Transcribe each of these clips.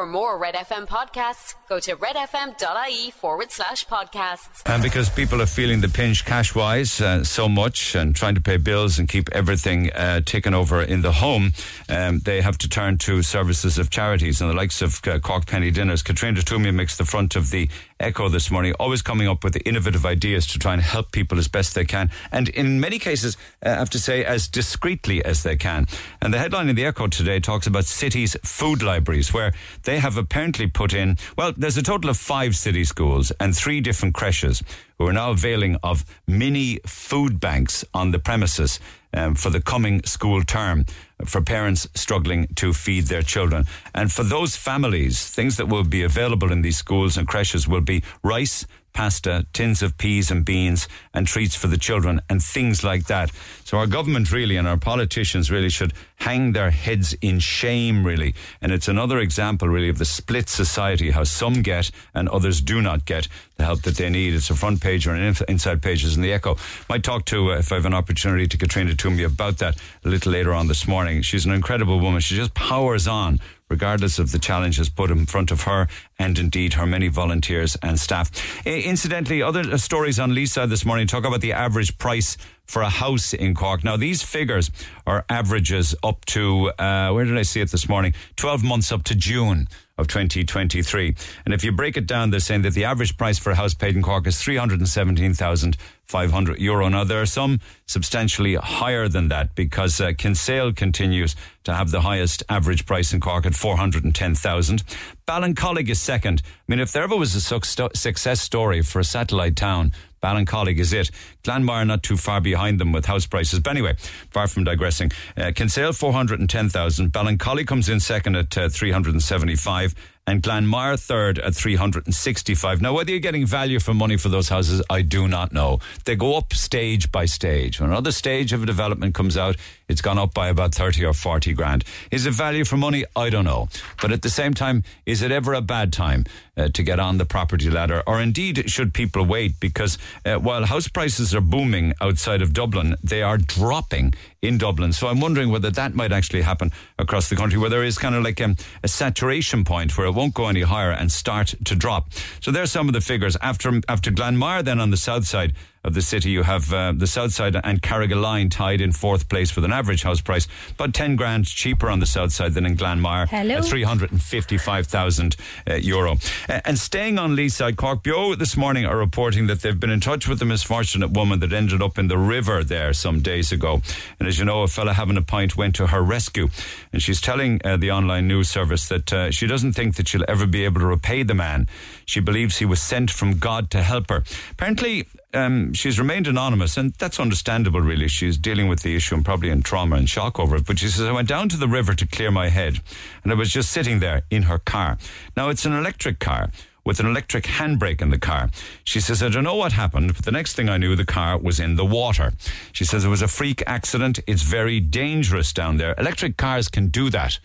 For more Red FM podcasts, go to redfm.ie forward slash podcasts. And because people are feeling the pinch cash wise uh, so much and trying to pay bills and keep everything uh, taken over in the home, um, they have to turn to services of charities and the likes of uh, Cork Penny Dinners. Katrina Toomey makes the front of the Echo this morning, always coming up with innovative ideas to try and help people as best they can. And in many cases, uh, I have to say, as discreetly as they can. And the headline in the Echo today talks about cities' food libraries, where they have apparently put in, well, there's a total of five city schools and three different creches who are now availing of mini food banks on the premises um, for the coming school term for parents struggling to feed their children. And for those families, things that will be available in these schools and creches will be rice, pasta, tins of peas and beans, and treats for the children, and things like that. So our government really and our politicians really should hang their heads in shame, really. And it's another example, really, of the split society, how some get and others do not get the help that they need. It's a front page or an inside pages in the Echo. Might talk to, uh, if I have an opportunity, to Katrina Toomey about that a little later on this morning. She's an incredible woman. She just powers on regardless of the challenges put in front of her and indeed her many volunteers and staff. Incidentally, other uh, stories on Lisa this morning talk about the average price for a house in Cork. Now, these figures are averages up to, uh, where did I see it this morning? 12 months up to June of 2023. And if you break it down, they're saying that the average price for a house paid in Cork is 317,500 euro. Now, there are some substantially higher than that because uh, Kinsale continues to have the highest average price in Cork at 410,000. Ballincollig is second. I mean, if there ever was a success story for a satellite town, Ballincollig is it. Glanmire not too far behind them with house prices. But anyway, far from digressing. Uh, Kinsale 410,000. Ballincollig comes in second at uh, 375 and Glanmire third at 365. Now, whether you're getting value for money for those houses, I do not know. They go up stage by stage. When another stage of a development comes out, it's gone up by about 30 or 40 grand. Is it value for money? I don't know. But at the same time, is it ever a bad time uh, to get on the property ladder? Or indeed, should people wait? Because uh, while house prices are booming outside of Dublin, they are dropping in Dublin. So I'm wondering whether that might actually happen across the country, where there is kind of like um, a saturation point where it won't go any higher and start to drop. So there's some of the figures. After, after Glanmire, then on the south side, of the city. You have uh, the south side and Carrigaline tied in fourth place with an average house price, about 10 grand cheaper on the south side than in Glanmire. Hello. At 355,000 uh, euro. Uh, and staying on Leeside, Cork Beo this morning are reporting that they've been in touch with a misfortunate woman that ended up in the river there some days ago. And as you know, a fella having a pint went to her rescue. And she's telling uh, the online news service that uh, she doesn't think that she'll ever be able to repay the man. She believes he was sent from God to help her. Apparently, um, she's remained anonymous, and that's understandable, really. She's dealing with the issue and probably in trauma and shock over it. But she says, I went down to the river to clear my head, and I was just sitting there in her car. Now, it's an electric car with an electric handbrake in the car. She says, I don't know what happened, but the next thing I knew, the car was in the water. She says it was a freak accident. It's very dangerous down there. Electric cars can do that.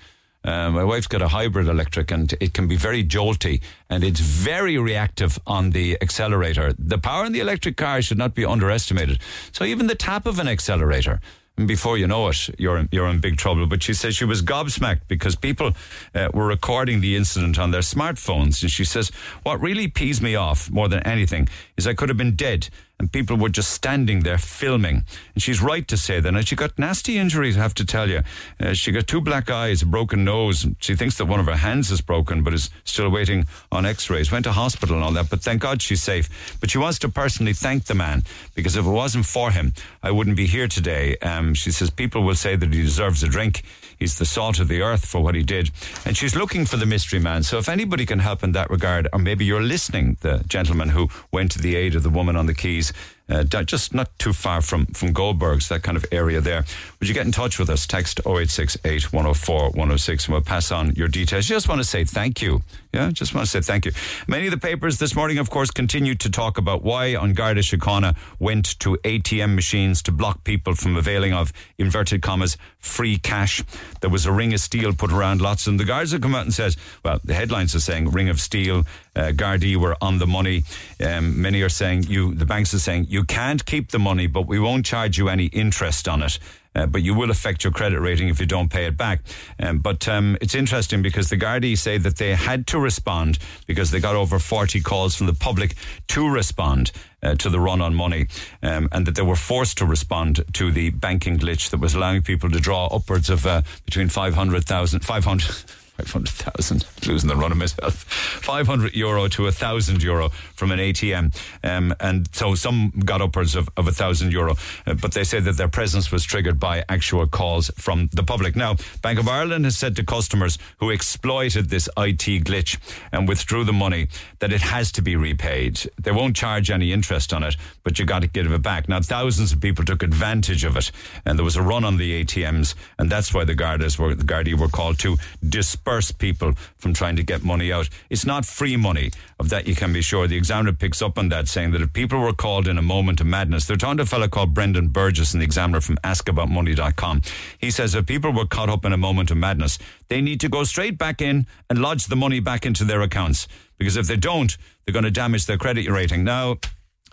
Uh, my wife's got a hybrid electric and it can be very jolty and it's very reactive on the accelerator. The power in the electric car should not be underestimated. So even the tap of an accelerator, and before you know it, you're you're in big trouble. But she says she was gobsmacked because people uh, were recording the incident on their smartphones. And she says, what really pees me off more than anything is I could have been dead and people were just standing there filming. And she's right to say that. And she got nasty injuries, I have to tell you. Uh, she got two black eyes, a broken nose. She thinks that one of her hands is broken, but is still waiting on x rays. Went to hospital and all that, but thank God she's safe. But she wants to personally thank the man because if it wasn't for him, I wouldn't be here today. Um, she says people will say that he deserves a drink. He's the salt of the earth for what he did. And she's looking for the mystery man. So if anybody can help in that regard, or maybe you're listening, the gentleman who went to the aid of the woman on the quays, uh, just not too far from, from Goldberg's, that kind of area there. Would you get in touch with us? Text 0868 104 106 and we'll pass on your details. Just want to say thank you. Yeah, just want to say thank you. Many of the papers this morning, of course, continued to talk about why An Garda Síochána went to ATM machines to block people from availing of, inverted commas, free cash. There was a ring of steel put around lots, and the guards have come out and says, well, the headlines are saying ring of steel, uh, Gardaí were on the money. Um, many are saying you, the banks are saying you can't keep the money, but we won't charge you any interest on it. Uh, but you will affect your credit rating if you don't pay it back. Um, but um, it's interesting because the Gardaí say that they had to respond because they got over 40 calls from the public to respond. Uh, to the run on money, um, and that they were forced to respond to the banking glitch that was allowing people to draw upwards of uh, between 500,000, 500, 500,000, losing the run of myself, 500 euro to 1,000 euro from an ATM. Um, and so some got upwards of, of 1,000 euro, uh, but they say that their presence was triggered by actual calls from the public. Now, Bank of Ireland has said to customers who exploited this IT glitch and withdrew the money that it has to be repaid. They won't charge any interest on it, but you got to give it back. Now, thousands of people took advantage of it, and there was a run on the ATMs, and that's why the Gardas were, the Gardaí were called to disperse disperse people from trying to get money out. It's not free money, of that you can be sure. The Examiner picks up on that, saying that if people were called in a moment of madness, they're talking to a fellow called Brendan Burgess in the Examiner from askaboutmoney.com. He says if people were caught up in a moment of madness, they need to go straight back in and lodge the money back into their accounts. Because if they don't, they're going to damage their credit rating. Now,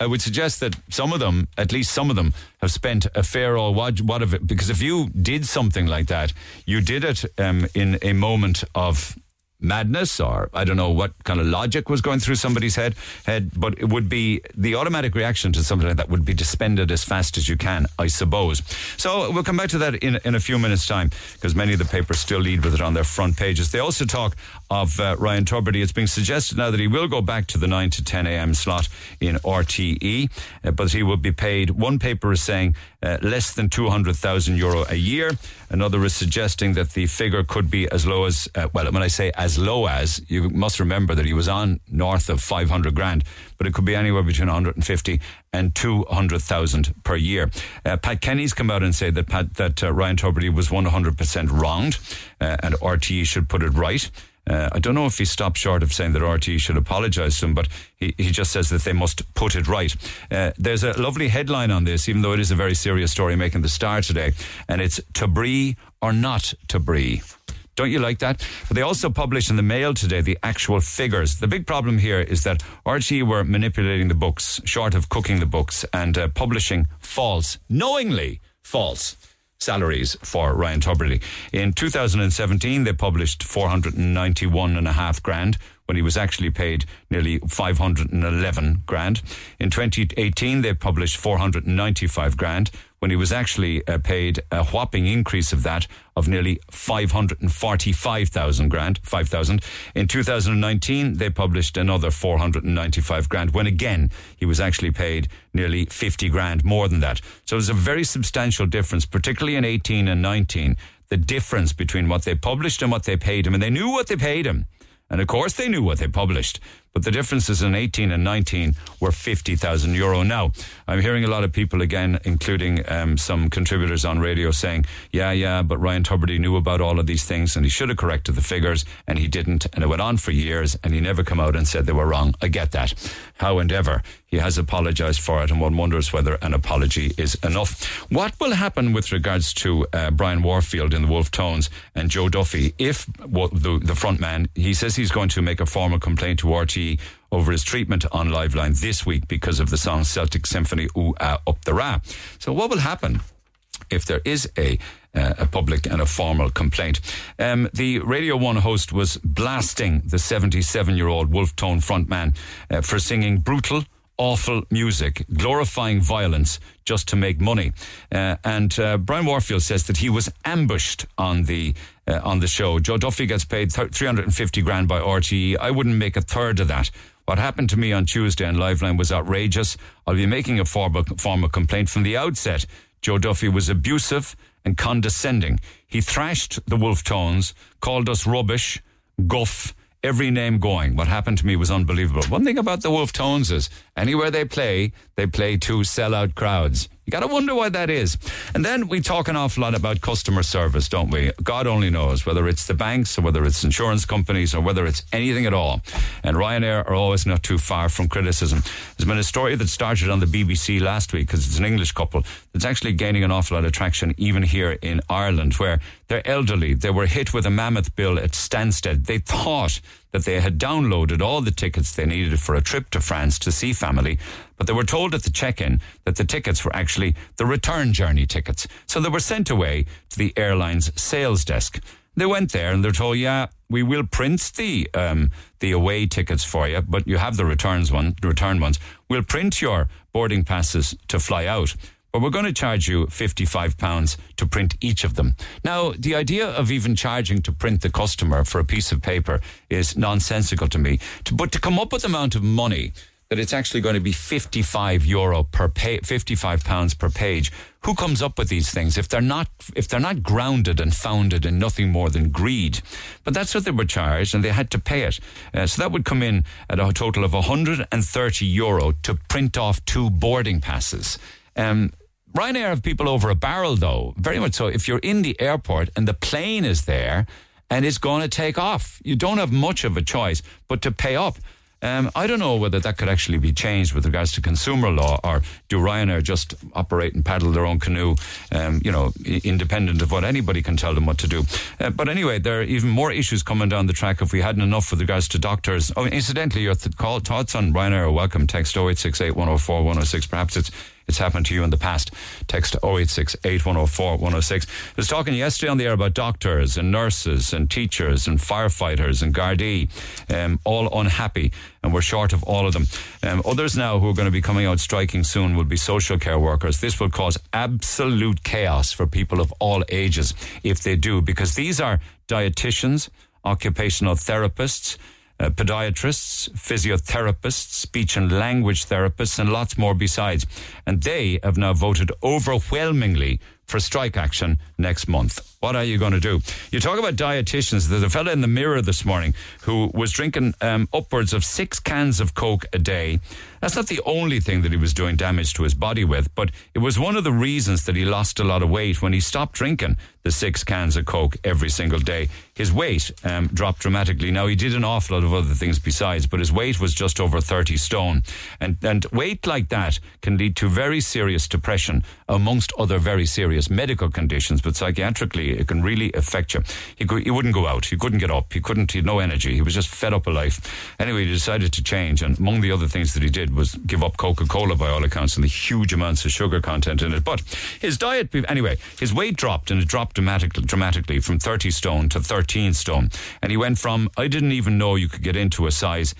I would suggest that some of them, at least some of them, have spent a fair old what, what of it. Because if you did something like that, you did it um, in a moment of madness or I don't know what kind of logic was going through somebody's head head but it would be the automatic reaction to something like that would be to spend it as fast as you can I suppose so we'll come back to that in, in a few minutes time because many of the papers still lead with it on their front pages they also talk of uh, Ryan Tubridy it's being suggested now that he will go back to the 9 to 10 a.m. slot in RTE uh, but he will be paid one paper is saying uh, less than 200,000 euro a year another is suggesting that the figure could be as low as uh, well when I say as low as you must remember that he was on north of 500 grand, but it could be anywhere between 150 and 200,000 per year. Uh, Pat Kenny's come out and said that Pat, that uh, Ryan Tubridy was 100% wronged, and RTE should put it right. Uh, I don't know if he stopped short of saying that RTE should apologise to him, but he, he just says that they must put it right. Uh, there's a lovely headline on this, even though it is a very serious story making the star today, and it's Tubridy or not Tubridy. Don't you like that? But they also published in the mail today the actual figures. The big problem here is that RTE were manipulating the books, short of cooking the books, and uh, publishing false, knowingly false salaries for Ryan Tubridy. In 2017, they published 491 and a half grand when he was actually paid nearly 511 grand. In 2018, they published 495 grand when he was actually uh, paid a whopping increase of that of nearly 545,000 grand, 5,000. In 2019, they published another 495 grand when again he was actually paid nearly 50 grand more than that. So there's a very substantial difference, particularly in 18 and 19, the difference between what they published and what they paid him. And they knew what they paid him. And of course they knew what they published. But the differences in 18 and 19 were 50,000 euro. Now, I'm hearing a lot of people again, including um, some contributors on radio saying, yeah, yeah, but Ryan Tubridy knew about all of these things and he should have corrected the figures and he didn't. And it went on for years and he never come out and said they were wrong. I get that. How and ever, he has apologized for it and one wonders whether an apology is enough. What will happen with regards to uh, Brian Warfield in the Wolf Tones and Joe Duffy if well, the, the front man, he says he's going to make a formal complaint to RT over his treatment on Liveline this week because of the song Celtic Symphony Ooh Ah Up the Ra. So what will happen if there is a uh, a public and a formal complaint. Um, the Radio 1 host was blasting the 77 year old Wolf Tone frontman uh, for singing brutal, awful music, glorifying violence just to make money. Uh, and uh, Brian Warfield says that he was ambushed on the uh, on the show. Joe Duffy gets paid th- 350 grand by RTE. I wouldn't make a third of that. What happened to me on Tuesday on Liveline was outrageous. I'll be making a formal, formal complaint from the outset. Joe Duffy was abusive and condescending. He thrashed the Wolf Tones, called us rubbish, guff, every name going. What happened to me was unbelievable. One thing about the Wolf Tones is anywhere they play, they play to sellout crowds. You got to wonder why that is. And then we talk an awful lot about customer service, don't we? God only knows whether it's the banks or whether it's insurance companies or whether it's anything at all. And Ryanair are always not too far from criticism. There's been a story that started on the BBC last week because it's an English couple that's actually gaining an awful lot of traction even here in Ireland where they're elderly. They were hit with a mammoth bill at Stansted. They thought that they had downloaded all the tickets they needed for a trip to France to see family, but they were told at the check-in that the tickets were actually the return journey tickets. So they were sent away to the airline's sales desk. They went there and they're told, yeah, we will print the um, the away tickets for you, but you have the returns one, the return ones. We'll print your boarding passes to fly out, but we're going to charge you £55 to print each of them. Now, the idea of even charging to print the customer for a piece of paper is nonsensical to me. But to come up with the amount of money that it's actually going to be 55 euro per pay, 55 pounds per page. Who comes up with these things if they're not if they're not grounded and founded in nothing more than greed? But that's what they were charged, and they had to pay it. Uh, so that would come in at a total of 130 euro to print off two boarding passes. Um, Ryanair have people over a barrel, though, very much so. If you're in the airport and the plane is there and it's going to take off, you don't have much of a choice but to pay up. Um, I don't know whether that could actually be changed with regards to consumer law, or do Ryanair just operate and paddle their own canoe, um, you know, independent of what anybody can tell them what to do. Uh, but anyway, there are even more issues coming down the track if we hadn't enough with regards to doctors. Oh, incidentally, your th- call, thoughts on Ryanair are welcome. Text 0868 104 106. Perhaps it's it's happened to you in the past. Text 086 8104 106. I was talking yesterday on the air about doctors and nurses and teachers and firefighters and Gardaí, um, all unhappy, and we're short of all of them. Um, others now who are going to be coming out striking soon will be social care workers. This will cause absolute chaos for people of all ages if they do, because these are dietitians, occupational therapists, uh, podiatrists, physiotherapists, speech and language therapists, and lots more besides. And they have now voted overwhelmingly for strike action next month. What are you going to do? You talk about dietitians. There's a fellow in the mirror this morning who was drinking um, upwards of six cans of Coke a day. That's not the only thing that he was doing damage to his body with, but it was one of the reasons that he lost a lot of weight when he stopped drinking the six cans of Coke every single day. His weight um, dropped dramatically. Now, he did an awful lot of other things besides, but his weight was just over 30 stone. And, and weight like that can lead to very serious depression, amongst other very serious medical conditions, but psychiatrically, it can really affect you. He, go, he wouldn't go out. He couldn't get up. He couldn't, he had no energy. He was just fed up of life. Anyway, he decided to change. And among the other things that he did was give up Coca Cola by all accounts and the huge amounts of sugar content in it. But his diet, anyway, his weight dropped and it dropped dramatically, dramatically from 30 stone to 13 stone. And he went from, I didn't even know you could get into a size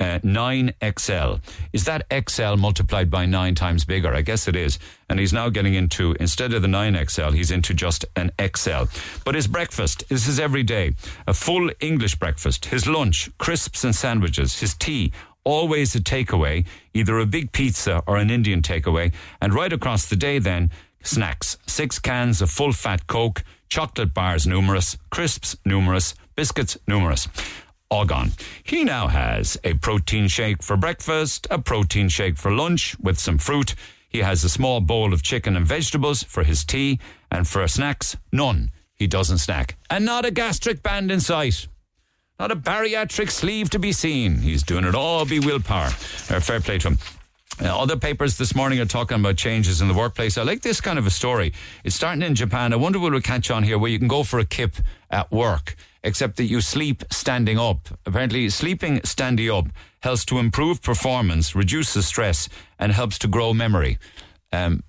uh, 9XL. Is that XL multiplied by nine times bigger? I guess it is. And he's now getting into, instead of the 9XL, he's into just an XL. But his breakfast, this is every day. A full English breakfast. His lunch, crisps and sandwiches. His tea, always a takeaway, either a big pizza or an Indian takeaway. And right across the day then, snacks. Six cans of full fat Coke, chocolate bars numerous, crisps numerous, biscuits numerous all gone. He now has a protein shake for breakfast, a protein shake for lunch with some fruit. He has a small bowl of chicken and vegetables for his tea, and for snacks, none. He doesn't snack. And not a gastric band in sight. Not a bariatric sleeve to be seen. He's doing it all be willpower. Fair play to him. Uh, other papers this morning are talking about changes in the workplace. I like this kind of a story. It's starting in Japan. I wonder will we catch on here where you can go for a kip at work except that you sleep standing up. Apparently, sleeping standing up helps to improve performance, reduces stress, and helps to grow memory. Um,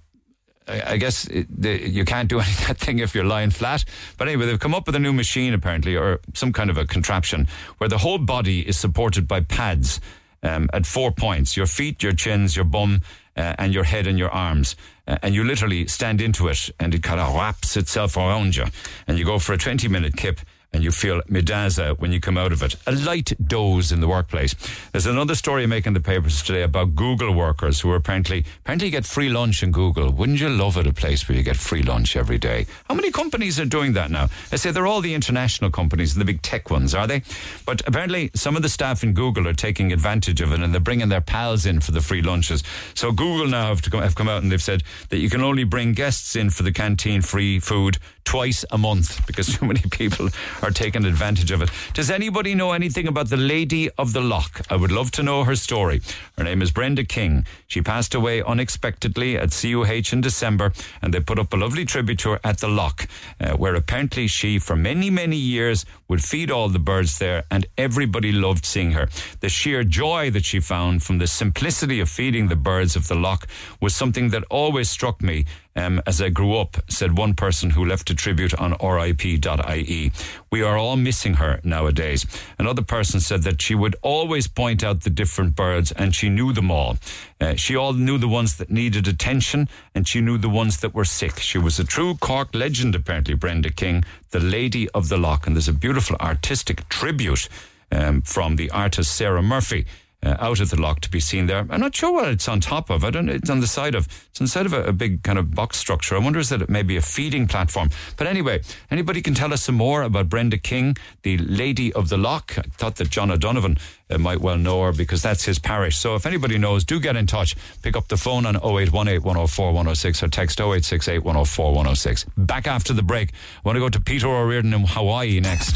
I, guess you can't do any that thing if you're lying flat. But anyway, they've come up with a new machine apparently, or some kind of a contraption where the whole body is supported by pads um, at four points: your feet, your chins, your bum, uh, and your head and your arms. Uh, and you literally stand into it, and it kind of wraps itself around you, and you go for a twenty-minute kip and you feel midaza when you come out of it. A light doze in the workplace. There's another story making the papers today about Google workers who apparently apparently get free lunch in Google. Wouldn't you love it, a place where you get free lunch every day? How many companies are doing that now? I say they're all the international companies, and the big tech ones, are they? But apparently some of the staff in Google are taking advantage of it and they're bringing their pals in for the free lunches. So Google now have, to come, have come out and they've said that you can only bring guests in for the canteen free food twice a month because too many people are taking advantage of it. Does anybody know anything about the Lady of the Lough? I would love to know her story. Her name is Brenda King. She passed away unexpectedly at CUH in December, and they put up a lovely tribute to her at the Lough, uh, where apparently she, for many, many years, would feed all the birds there, and everybody loved seeing her. The sheer joy that she found from the simplicity of feeding the birds of the Lough was something that always struck me um, as I grew up, said one person who left a tribute on RIP.ie. We are all missing her nowadays. Another person said that she would always point out the different birds and she knew them all. Uh, she all knew the ones that needed attention and she knew the ones that were sick. She was a true Cork legend, apparently, Brenda King, the Lady of the Lough. And there's a beautiful artistic tribute um, from the artist Sarah Murphy uh, out of the lock to be seen there. I'm not sure what it's on top of. I don't. It's on the side of. It's on the side of a, a big kind of box structure. I wonder is that it may be a feeding platform. But anyway, anybody can tell us some more about Brenda King, the Lady of the Lough. I thought that John O'Donovan uh, might well know her because that's his parish. So if anybody knows, do get in touch. Pick up the phone on 0818 104 106 or text 0868 104 106. Back after the break. I want to go to Peter O'Riordan in Hawaii next.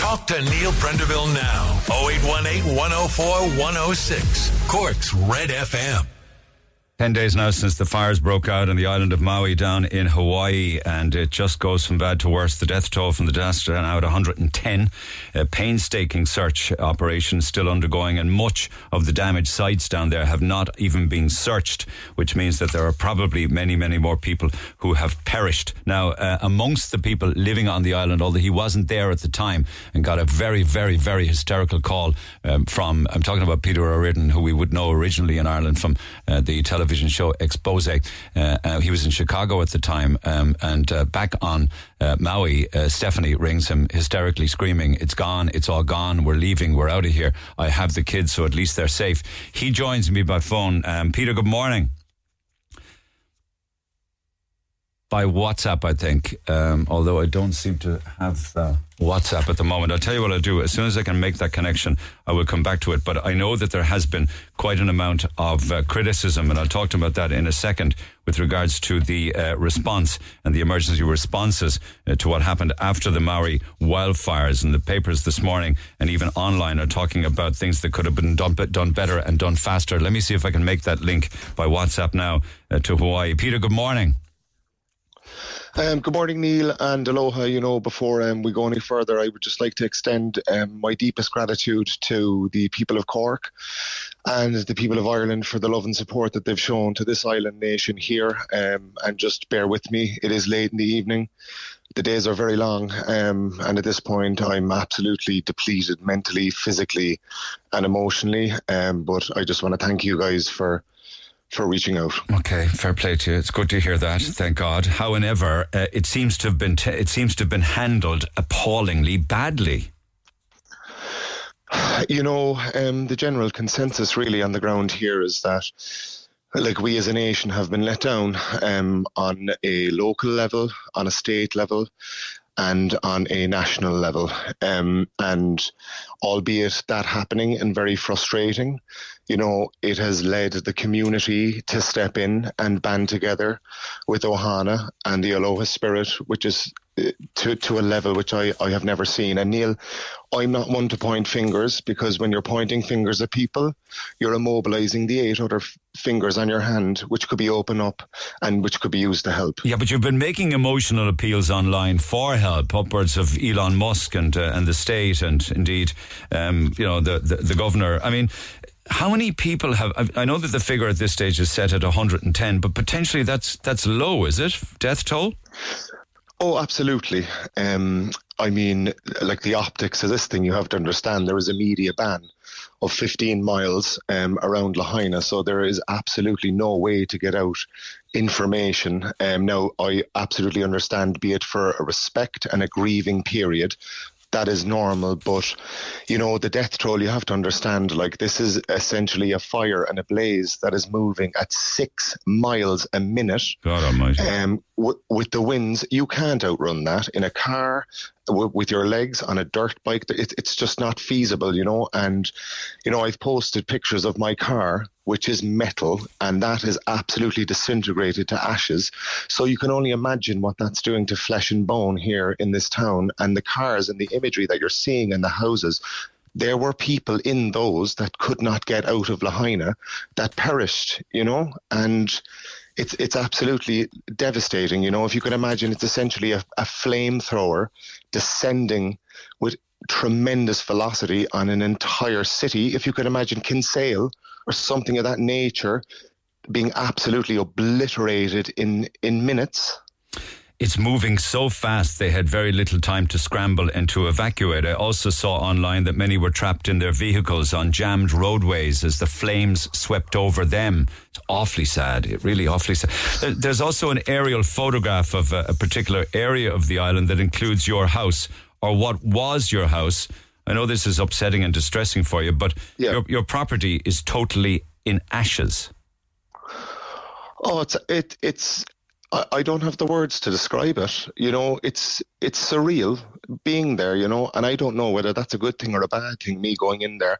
Talk to Neil Prendeville now. 0818 104 106. Cork's Red FM. 10 days now since the fires broke out on the island of Maui down in Hawaii, and it just goes from bad to worse. The death toll from the disaster now at 110. A painstaking search operation still undergoing, and much of the damaged sites down there have not even been searched, which means that there are probably many, many more people who have perished. Now, uh, amongst the people living on the island, although he wasn't there at the time and got a very, very, very hysterical call um, from, I'm talking about Peter O'Riordan, who we would know originally in Ireland from uh, the television television show Xposé. Uh, uh, he was in Chicago at the time, um, and uh, back on uh, Maui, Stephanie rings him hysterically screaming, It's gone, it's all gone, we're leaving, we're out of here. I have the kids, so at least they're safe. He joins me by phone. Um, Peter, good morning. By WhatsApp, I think, um, although I don't seem to have. Uh, WhatsApp at the moment. I'll tell you what I'll do. As soon as I can make that connection, I will come back to it. But I know that there has been quite an amount of uh, criticism, and I'll talk to about that in a second with regards to the uh, response and the emergency responses uh, to what happened after the Maui wildfires. And the papers this morning and even online are talking about things that could have been done, done better and done faster. Let me see if I can make that link by WhatsApp now uh, to Hawaii. Peter, good morning. Um, good morning, Neil, and aloha. You know, before um, we go any further, I would just like to extend um, my deepest gratitude to the people of Cork and the people of Ireland for the love and support that they've shown to this island nation here. Um, and just bear with me, it is late in the evening. The days are very long, um, and at this point, I'm absolutely depleted mentally, physically, and emotionally. Um, but I just want to thank you guys for for reaching out. Okay, fair play to you. It's good to hear that. Thank God. However, uh, it seems to have been t- it seems to have been handled appallingly badly. You know, um, the general consensus really on the ground here is that like we as a nation have been let down um, on a local level, on a state level, and on a national level. Um, and albeit that happening and very frustrating, you know, it has led the community to step in and band together with Ohana and the Aloha spirit, which is to to a level which I, I have never seen. And Neil, I'm not one to point fingers because when you're pointing fingers at people, you're immobilizing the eight other f- fingers on your hand, which could be open up and which could be used to help. Yeah, but you've been making emotional appeals online for help, upwards of Elon Musk and uh, and the state, and indeed, um, you know, the, the the governor. I mean, how many people have? I know that the figure at this stage is set at 110, but potentially that's that's low, is it? Death toll? Oh, absolutely. Um, I mean, like the optics of this thing, you have to understand there is a media ban of 15 miles um, around Lahaina, so there is absolutely no way to get out information. Um, now, I absolutely understand, be it for a respect and a grieving period, that is normal. But, you know, the death toll, you have to understand, like, this is essentially a fire and a blaze that is moving at six miles a minute. God almighty. Um, w- with the winds, you can't outrun that in a car. W- with your legs on a dirt bike, it, it's just not feasible, you know. And, you know, I've posted pictures of my car which is metal, and that is absolutely disintegrated to ashes. So you can only imagine what that's doing to flesh and bone here in this town. And the cars and the imagery that you're seeing in the houses, there were people in those that could not get out of Lahaina that perished, you know, and it's it's absolutely devastating. You know, if you can imagine, it's essentially a, a flamethrower descending with tremendous velocity on an entire city. If you could imagine Kinsale or something of that nature being absolutely obliterated in in minutes it's moving so fast they had very little time to scramble and to evacuate. I also saw online that many were trapped in their vehicles on jammed roadways as the flames swept over them. It's awfully sad. It really awfully sad. There's also an aerial photograph of a, a particular area of the island that includes your house or what was your house. I know this is upsetting and distressing for you, but yeah. your, your property is totally in ashes. Oh, it's it, it's I, I don't have the words to describe it. You know, it's it's surreal being there. You know, and I don't know whether that's a good thing or a bad thing. Me going in there,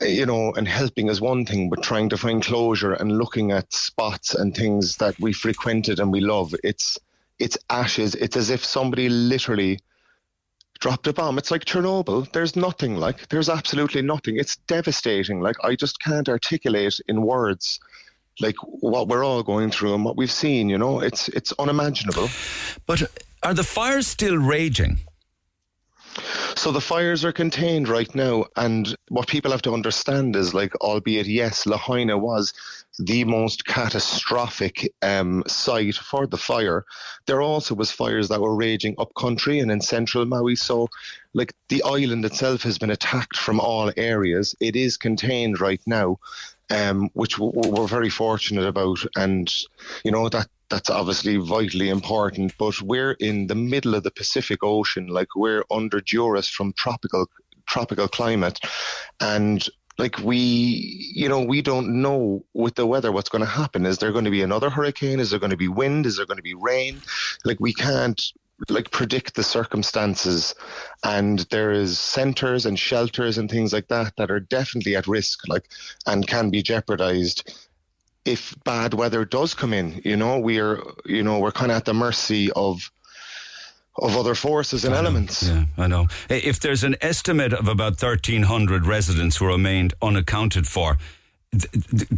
eh, you know, and helping is one thing, but trying to find closure and looking at spots and things that we frequented and we love. It's it's ashes. It's as if somebody literally dropped a bomb. It's like Chernobyl. There's nothing like. There's absolutely nothing. It's devastating. Like I just can't articulate in words like what we're all going through and what we've seen. You know, it's it's unimaginable. But are the fires still raging? So the fires are contained right now, and what people have to understand is, like, albeit yes, Lahaina was the most catastrophic um, site for the fire. There also was fires that were raging up country and in central Maui. So, like, the island itself has been attacked from all areas. It is contained right now, um, which we're very fortunate about. And, you know, that that's obviously vitally important. But we're in the middle of the Pacific Ocean, like we're under duress from tropical tropical climate, and like we you know we don't know with the weather what's going to happen. Is there going to be another hurricane? Is there going to be wind? Is there going to be rain? Like we can't like predict the circumstances. And there is centers and shelters and things like that that are definitely at risk like and can be jeopardized if bad weather does come in you know we're you know we're kind of at the mercy of of other forces and I elements. Yeah, I know. If there's an estimate of about 1,300 residents who remained unaccounted for,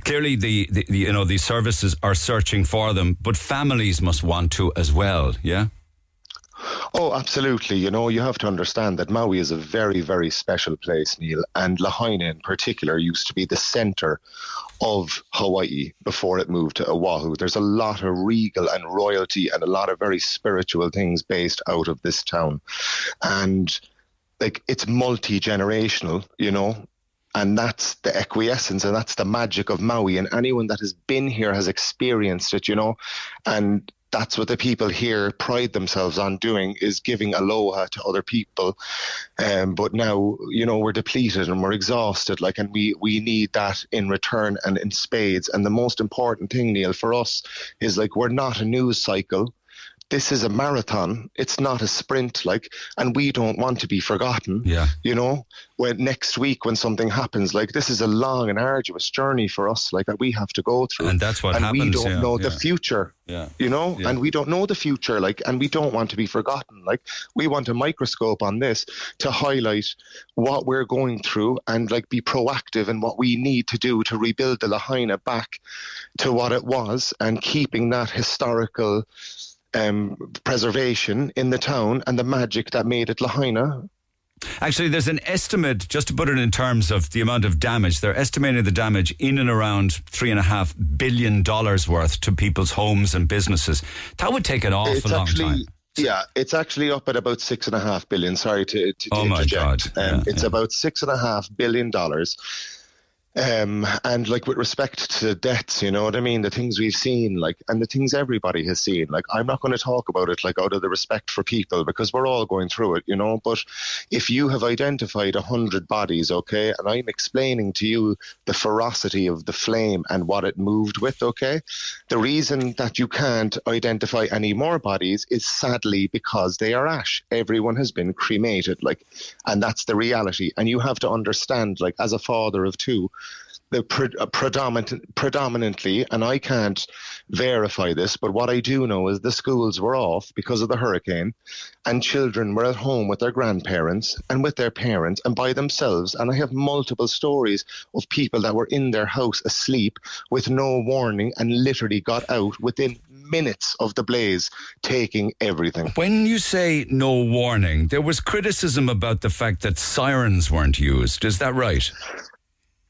clearly the, the, you know the services are searching for them, but families must want to as well. Yeah. Oh, absolutely. You know, you have to understand that Maui is a very, very special place, Neil, and Lahaina in particular used to be the center of Hawaii before it moved to Oahu. There's a lot of regal and royalty and a lot of very spiritual things based out of this town. And like it's multi generational, you know, and that's the acquiescence and that's the magic of Maui. And anyone that has been here has experienced it, you know, and that's what the people here pride themselves on doing is giving aloha to other people. Um, but now, you know, we're depleted and we're exhausted, like, and we, we need that in return and in spades. And the most important thing, Neil, for us is like, we're not a news cycle this is a marathon. It's not a sprint, like, and we don't want to be forgotten. Yeah. You know, when next week when something happens, like this is a long and arduous journey for us, like that we have to go through. And that's what happens. and happens. we don't yeah, know yeah. the future. Yeah. You know, Yeah. and we don't know the future, like, and we don't want to be forgotten. Like, we want a microscope on this to highlight what we're going through and like be proactive in what we need to do to rebuild the Lahaina back to what it was and keeping that historical um, preservation in the town and the magic that made it Lahaina. Actually, there's an estimate, just to put it in terms of the amount of damage, they're estimating the damage in and around three and a half billion dollars worth to people's homes and businesses. That would take an awful it's long actually, time. Yeah, it's actually up at about six and a half billion. Sorry to, to, to Oh my. God. Um, Yeah, it's yeah. about six and a half billion dollars. Um, and like with respect to deaths, you know what I mean? The things we've seen, like, and the things everybody has seen, like, I'm not going to talk about it, like, out of the respect for people because we're all going through it, you know. But if you have identified a hundred bodies, okay, and I'm explaining to you the ferocity of the flame and what it moved with, okay, the reason that you can't identify any more bodies is sadly because they are ash. Everyone has been cremated, like, and that's the reality. And you have to understand, like, as a father of two, the pre- uh, predominant, predominantly, and I can't verify this, but what I do know is the schools were off because of the hurricane, and children were at home with their grandparents and with their parents and by themselves. And I have multiple stories of people that were in their house asleep with no warning and literally got out within minutes of the blaze, taking everything. When you say no warning, there was criticism about the fact that sirens weren't used. Is that right?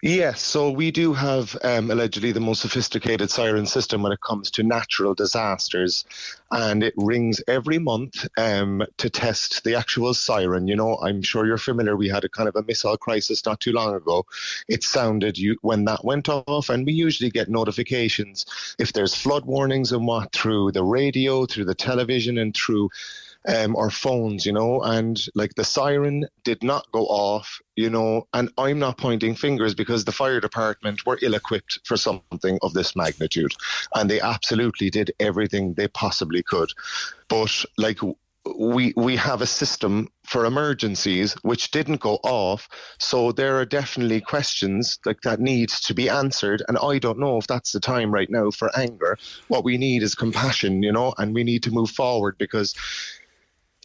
Yes, so we do have um, allegedly the most sophisticated siren system when it comes to natural disasters, and it rings every month um, to test the actual siren. You know, I'm sure you're familiar. We had a kind of a missile crisis not too long ago. It sounded you when that went off, and we usually get notifications if there's flood warnings and what through the radio, through the television, and through um, or phones, you know, and like the siren did not go off, you know, and I'm not pointing fingers because the fire department were ill equipped for something of this magnitude and they absolutely did everything they possibly could. But like, we we have a system for emergencies which didn't go off so there are definitely questions like that need to be answered and i don't know if that's the time right now for anger what we need is compassion you know and we need to move forward because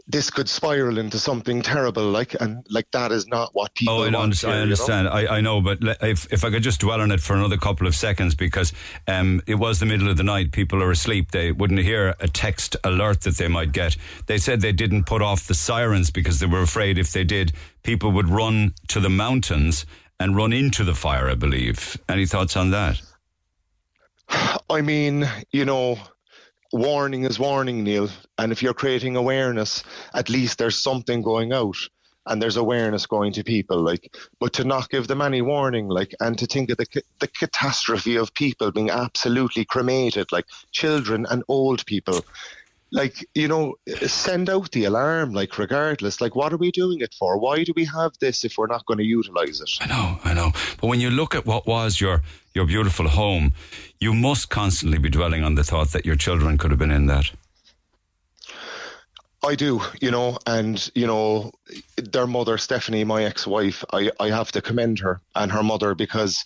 this could spiral into something terrible, like and like that is not what people. Oh, I, want understand. I understand. You know? I, I know, but if if I could just dwell on it for another couple of seconds, because um, it was the middle of the night, people are asleep. They wouldn't hear a text alert that they might get. They said they didn't put off the sirens because they were afraid if they did, people would run to the mountains and run into the fire. I believe. Any thoughts on that? I mean, you know, warning is warning, Neil. And if you're creating awareness, at least there's something going out and there's awareness going to people. Like, but to not give them any warning, like, and to think of the the catastrophe of people being absolutely cremated, like children and old people. Like, you know, send out the alarm, like, regardless. Like, what are we doing it for? Why do we have this if we're not going to utilize it? I know, I know. But when you look at what was your, your beautiful home, you must constantly be dwelling on the thought that your children could have been in that. I do, you know, and you know, their mother, Stephanie, my ex-wife, I, I have to commend her and her mother because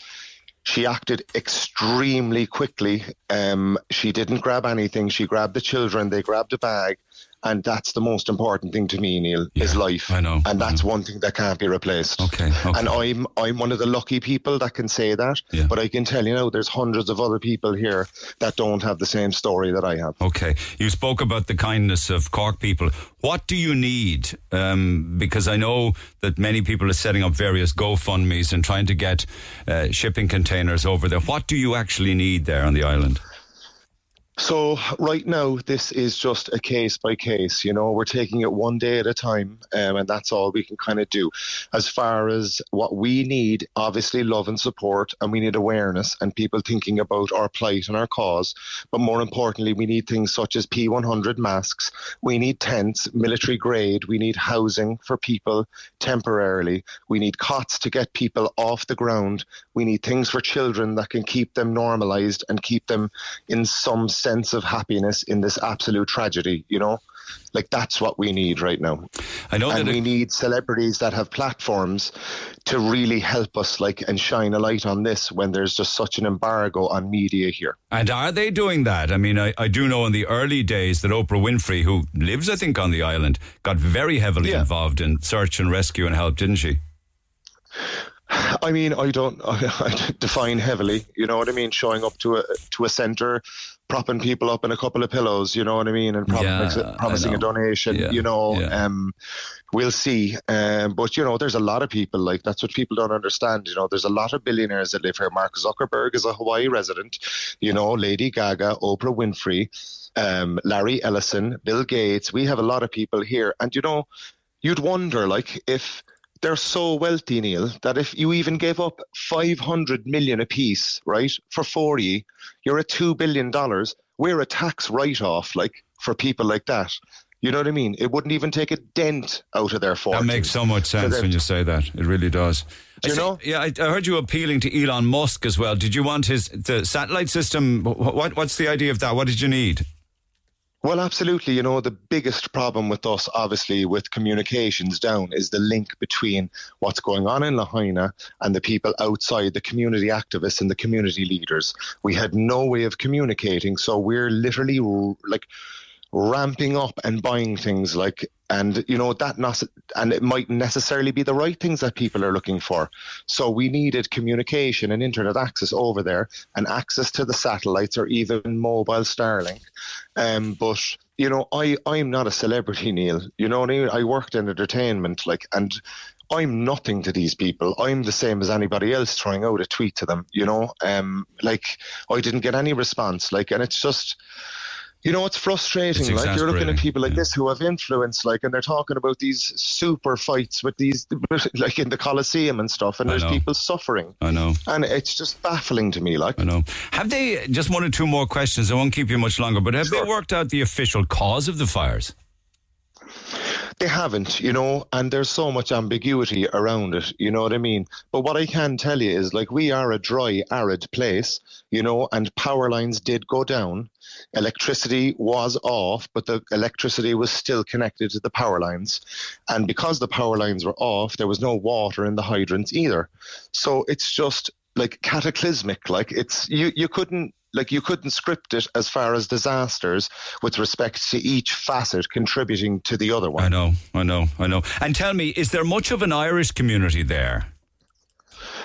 she acted extremely quickly. Um, she didn't grab anything. She grabbed the children. They grabbed a bag, and that's the most important thing to me, Neil, Yeah, is life. I know, and that's know. one thing that can't be replaced. Okay, okay. And I'm I'm one of the lucky people that can say that. Yeah. But I can tell you now, there's hundreds of other people here that don't have the same story that I have. Okay. You spoke about the kindness of Cork people. What do you need? Um, because I know that many people are setting up various GoFundMe's and trying to get uh, shipping containers over there. What do you actually need there on the island? So right now, this is just a case by case. You know, we're taking it one day at a time, um, and that's all we can kind of do. As far as what we need, obviously love and support, and we need awareness and people thinking about our plight and our cause. But more importantly, we need things such as P100 masks. We need tents, military grade. We need housing for people temporarily. We need cots to get people off the ground. We need things for children that can keep them normalized and keep them in some sense of happiness in this absolute tragedy, you know? Like that's what we need right now. I know And that we it, need celebrities that have platforms to really help us like and shine a light on this when there's just such an embargo on media here. and are they doing that? I mean, I, I do know in the early days that Oprah Winfrey, who lives, I think, on the island, got very heavily Yeah. involved in search and rescue and help, didn't she? I mean, I don't I, I define heavily. You know what I mean? Showing up to a to a center, propping people up in a couple of pillows. You know what I mean? And prom- Yeah, promising a donation. Yeah, You know, yeah. um, we'll see. Um, but you know, there's a lot of people like that's what people don't understand. You know, there's a lot of billionaires that live here. Mark Zuckerberg is a Hawaii resident. You know, Lady Gaga, Oprah Winfrey, um, Larry Ellison, Bill Gates. We have a lot of people here, and you know, you'd wonder like if they're so wealthy, Neil, that if you even gave up 500 million apiece, right, for 40, you're at $2 billion. We're a tax write off, like, for people like that. You know what I mean? It wouldn't even take a dent out of their fortune. That makes so much sense when you say that. It really does. Do you I see- know? Yeah, I, I heard you appealing to Elon Musk as well. Did you want his the satellite system? What, what's the idea of that? What did you need? Well, absolutely. You know, the biggest problem with us, obviously, with communications down is the link between what's going on in Lahaina and the people outside, the community activists and the community leaders. We had no way of communicating, so we're literally like ramping up and buying things like and you know that not and it might necessarily be the right things that people are looking for so we needed communication and internet access over there and access to the satellites or even mobile starlink um, but you know i i'm not a celebrity neil you know what i mean i worked in entertainment like and I'm nothing to these people. I'm the same as anybody else throwing out a tweet to them, you know. Um, like I didn't get any response. Like, and it's just, you know, it's frustrating. It's like you're looking at people like yeah. this who have influence, like, and they're talking about these super fights with these, like in the Colosseum and stuff, and I there's know. people suffering, I know. and it's just baffling to me. Like, I know. Have they just one or two more questions? I won't keep you much longer, but have Sure. they worked out the official cause of the fires? They haven't, you know, and there's so much ambiguity around it, you know what I mean? But what I can tell you is like we are a dry, arid place, you know, and power lines did go down. Electricity was off, but the electricity was still connected to the power lines. And because the power lines were off, there was no water in the hydrants either. So it's just like cataclysmic. Like it's you you couldn't like you couldn't script it as far as disasters with respect to each facet contributing to the other one. I know, I know, I know. And tell me, is there much of an Irish community there?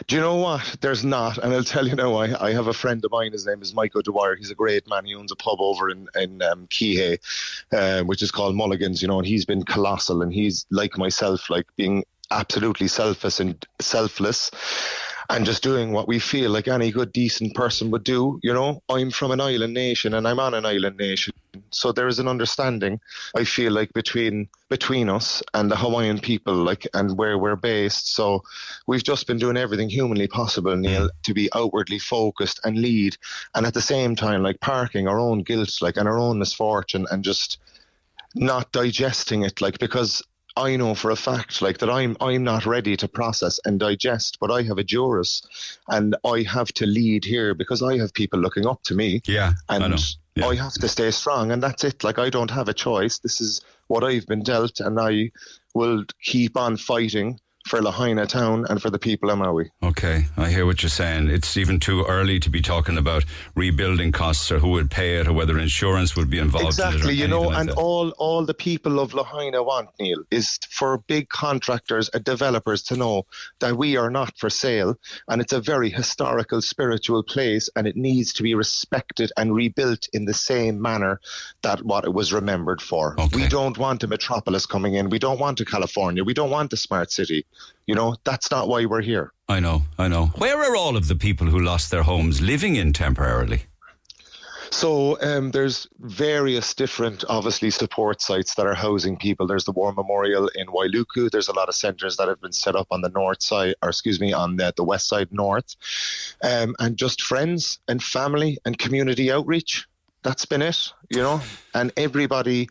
Do you know what? There's not, and I'll tell you now. I, I have a friend of mine. His name is Michael Dwyer. He's a great man. He owns a pub over in in um, Kihei, uh, which is called Mulligan's. You know, and he's been colossal. And he's like myself, like being absolutely selfless and selfless, and just doing what we feel like any good, decent person would do. You know, I'm from an island nation, and I'm on an island nation, so there is an understanding. I feel like between between us and the Hawaiian people, like and where we're based. So we've just been doing everything humanly possible, Neil, to be outwardly focused and lead, and at the same time, like parking our own guilt, like and our own misfortune, and just not digesting it, like because. I know for a fact, like that, I'm I'm not ready to process and digest, but I have a jurors, and I have to lead here because I have people looking up to me Yeah, and I know. Yeah. I have to stay strong, and that's it. Like I don't have a choice. This is what I've been dealt, and I will keep on fighting for Lahaina town and for the people of Maui. Okay, I hear what you're saying. It's even too early to be talking about rebuilding costs or who would pay it or whether insurance would be involved. in it Exactly, you know, like and that. all all the people of Lahaina want, Neil, is for big contractors and developers to know that we are not for sale, and it's a very historical, spiritual place, and it needs to be respected and rebuilt in the same manner that what it was remembered for. Okay. We don't want a metropolis coming in. We don't want a California. We don't want a smart city. You know, that's not why we're here. I know, I know. Where are all of the people who lost their homes living in temporarily? So um, there's various different, obviously, support sites that are housing people. There's the War Memorial in Wailuku. There's a lot of centres that have been set up on the north side, or excuse me, on the, the west side north, um, and just friends and family and community outreach. That's been it, you know. And everybody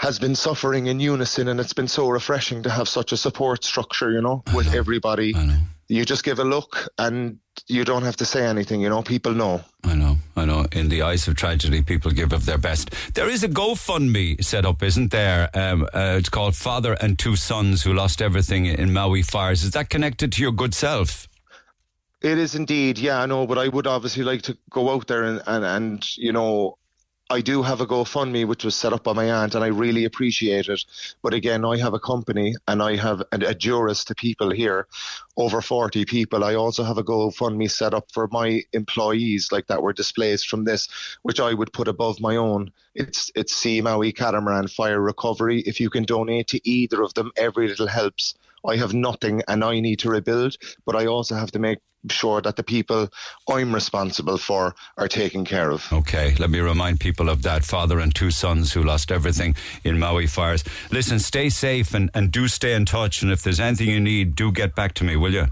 has been suffering in unison, and it's been so refreshing to have such a support structure, you know, with everybody. I know. You just give a look, and you don't have to say anything. You know, people know. I know, I know. In the eyes of tragedy, people give of their best. There is a GoFundMe set up, isn't there? Um, uh, it's called Father and Two Sons Who Lost Everything in Maui Fires. Is that connected to your good self? It is indeed, yeah, I know, but I would obviously like to go out there and, and, and you know, I do have a GoFundMe which was set up by my aunt, and I really appreciate it. But again, I have a company and I have a, a jurist to people here, over 40 people. I also have a GoFundMe set up for my employees, like that were displaced from this, which I would put above my own. It's it's Sea Maui Catamaran Fire Recovery. If you can donate to either of them, every little helps. I have nothing and I need to rebuild, but I also have to make sure that the people I'm responsible for are taken care of. Okay, let me remind people of that father and two sons who lost everything in Maui fires. Listen, stay safe and, and do stay in touch. And if there's anything you need, do get back to me, will you?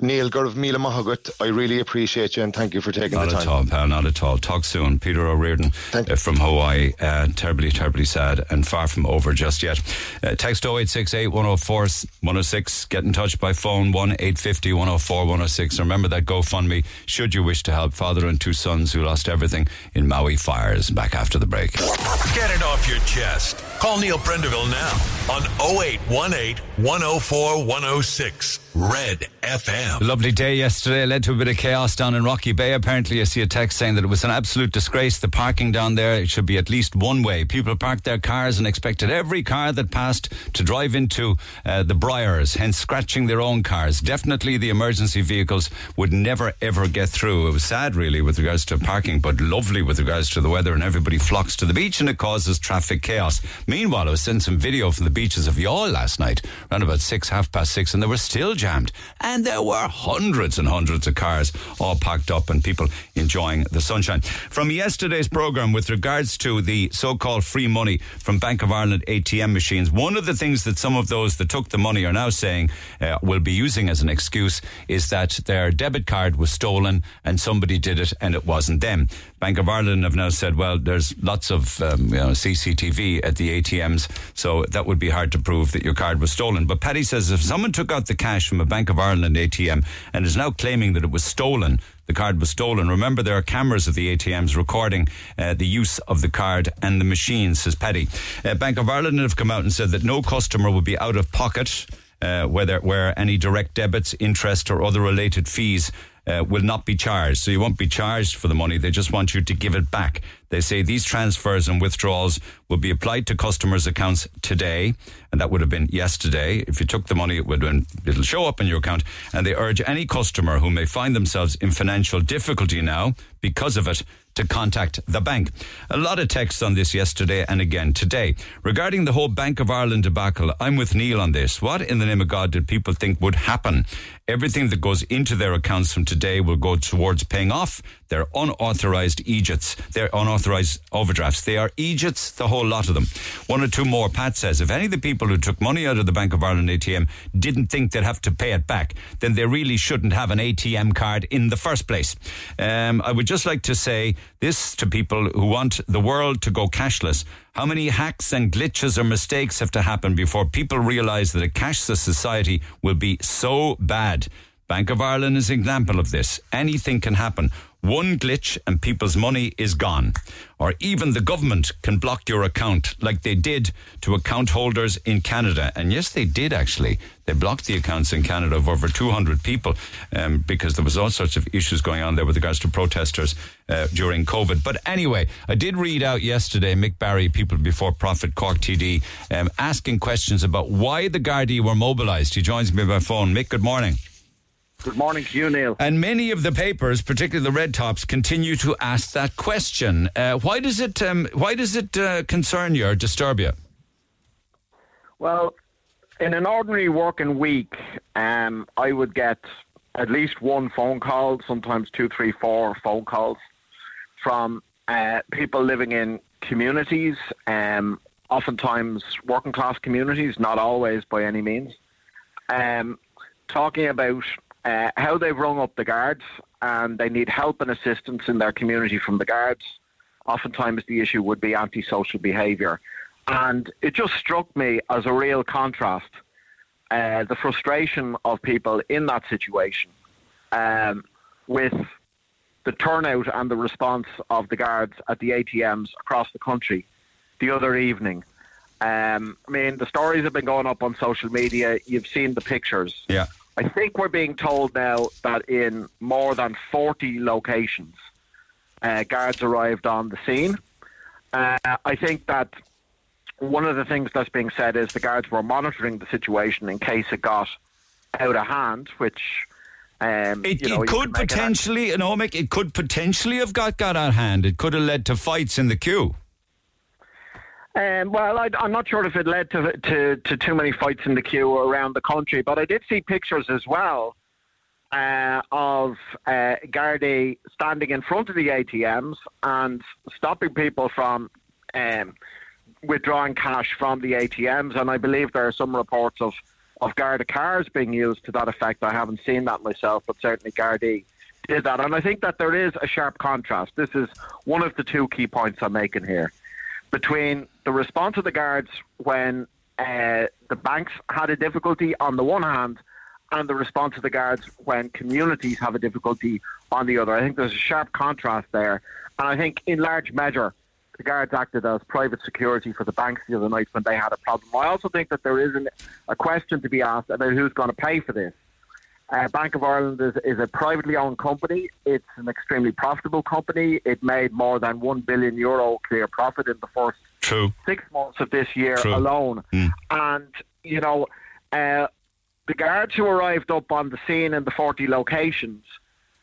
Neil Gurv Mila Mahagut, I really appreciate you and thank you for taking not the time. Not at all, pal, not at all. Talk soon. Peter O'Riordan uh, from Hawaii. Uh, terribly, terribly sad and far from over just yet. Uh, text 0868 104 106. Get in touch by phone 1 850 104 106. Remember that GoFundMe should you wish to help father and two sons who lost everything in Maui fires. Back after the break. Get it off your chest. Call Neil Prendeville now on 0818 104 106. Red FM. A lovely day yesterday led to a bit of chaos down in Rocky Bay. Apparently, I see a text saying that it was an absolute disgrace. The parking down there, it should be at least one way. People parked their cars and expected every car that passed to drive into uh, the briars, hence scratching their own cars. Definitely the emergency vehicles would never ever get through. It was sad, really, with regards to parking, but lovely with regards to the weather, and everybody flocks to the beach and it causes traffic chaos. Meanwhile, I was sent some video from the beaches of Youghal last night, around about six, half past six, and there were still jammed. And there were hundreds and hundreds of cars all packed up and people enjoying the sunshine. From yesterday's programme, with regards to the so called free money from Bank of Ireland ATM machines, one of the things that some of those that took the money are now saying uh, will be using as an excuse is that their debit card was stolen and somebody did it and it wasn't them. Bank of Ireland have now said, well, there's lots of um, you know, CCTV at the ATMs, so that would be hard to prove that your card was stolen. But Paddy says if someone took out the cash from a Bank of Ireland ATM and is now claiming that it was stolen, the card was stolen. Remember, there are cameras at the ATMs recording uh, the use of the card and the machine, says Paddy. Uh, Bank of Ireland have come out and said that no customer will be out of pocket. Uh, whether where any direct debits, interest, or other related fees uh, will not be charged. So you won't be charged for the money. They just want you to give it back. They say these transfers and withdrawals will be applied to customers' accounts today, and that would have been yesterday. If you took the money, it would been, it'll show up in your account. And they urge any customer who may find themselves in financial difficulty now because of it to contact the bank. A lot of texts on this yesterday and again today. Regarding the whole Bank of Ireland debacle, I'm with Neil on this. What in the name of God did people think would happen? Everything that goes into their accounts from today will go towards paying off their unauthorized Egypts, their unauthorized overdrafts. They are Egypts, the whole lot of them. One or two more, Pat says. If any of the people who took money out of the Bank of Ireland ATM didn't think they'd have to pay it back, then they really shouldn't have an ATM card in the first place. Um, I would just like to say this to people who want the world to go cashless. How many hacks and glitches or mistakes have to happen before people realize that a cashless society will be so bad? Bank of Ireland is an example of this. Anything can happen. One glitch and people's money is gone. Or even the government can block your account like they did to account holders in Canada. And yes, they did actually. They blocked the accounts in Canada of over 200 people um, because there was all sorts of issues going on there with regards to protesters uh, during COVID. But anyway, I did read out yesterday Mick Barry, People Before Profit, Cork TD, um, asking questions about why the Gardaí were mobilised. He joins me by phone. Mick, good morning. Good morning to you, Neil. And many of the papers, particularly the red tops, continue to ask that question. Uh, why does it? Um, why does it uh, concern you or disturb you? Well, in an ordinary working week, um, I would get at least one phone call, sometimes two, three, four phone calls from uh, people living in communities, um, oftentimes working class communities, not always by any means, um, talking about uh, how they've rung up the guards and they need help and assistance in their community from the guards. Oftentimes, the issue would be antisocial behaviour. And it just struck me as a real contrast uh, the frustration of people in that situation um, with the turnout and the response of the guards at the ATMs across the country the other evening. Um, I mean, the stories have been going up on social media. You've seen the pictures. Yeah. I think we're being told now that in more than 40 locations, uh, guards arrived on the scene. Uh, I think that one of the things that's being said is the guards were monitoring the situation in case it got out of hand, which. Um, It, you know, it could can make an- potentially, you know, Mick, it could potentially have got got out of hand. It could have led to fights in the queue. Um, well, I, I'm not sure if it led to, to to too many fights in the queue around the country, but I did see pictures as well uh, of uh, Gardaí standing in front of the ATMs and stopping people from um, withdrawing cash from the ATMs. And I believe there are some reports of of Garda cars being used to that effect. I haven't seen that myself, but certainly Gardaí did that. And I think that there is a sharp contrast. This is one of the two key points I'm making here between the response of the guards when uh, the banks had a difficulty on the one hand and the response of the guards when communities have a difficulty on the other. I think there's a sharp contrast there. And I think in large measure, the guards acted as private security for the banks the other night when they had a problem. I also think that there is an, a question to be asked about who's going to pay for this. Uh, Bank of Ireland is, is a privately owned company. It's an extremely profitable company. It made more than 1 billion euro clear profit in the first True. six months of this year True. alone. Mm. And, you know, uh, the guards who arrived up on the scene in the 40 locations,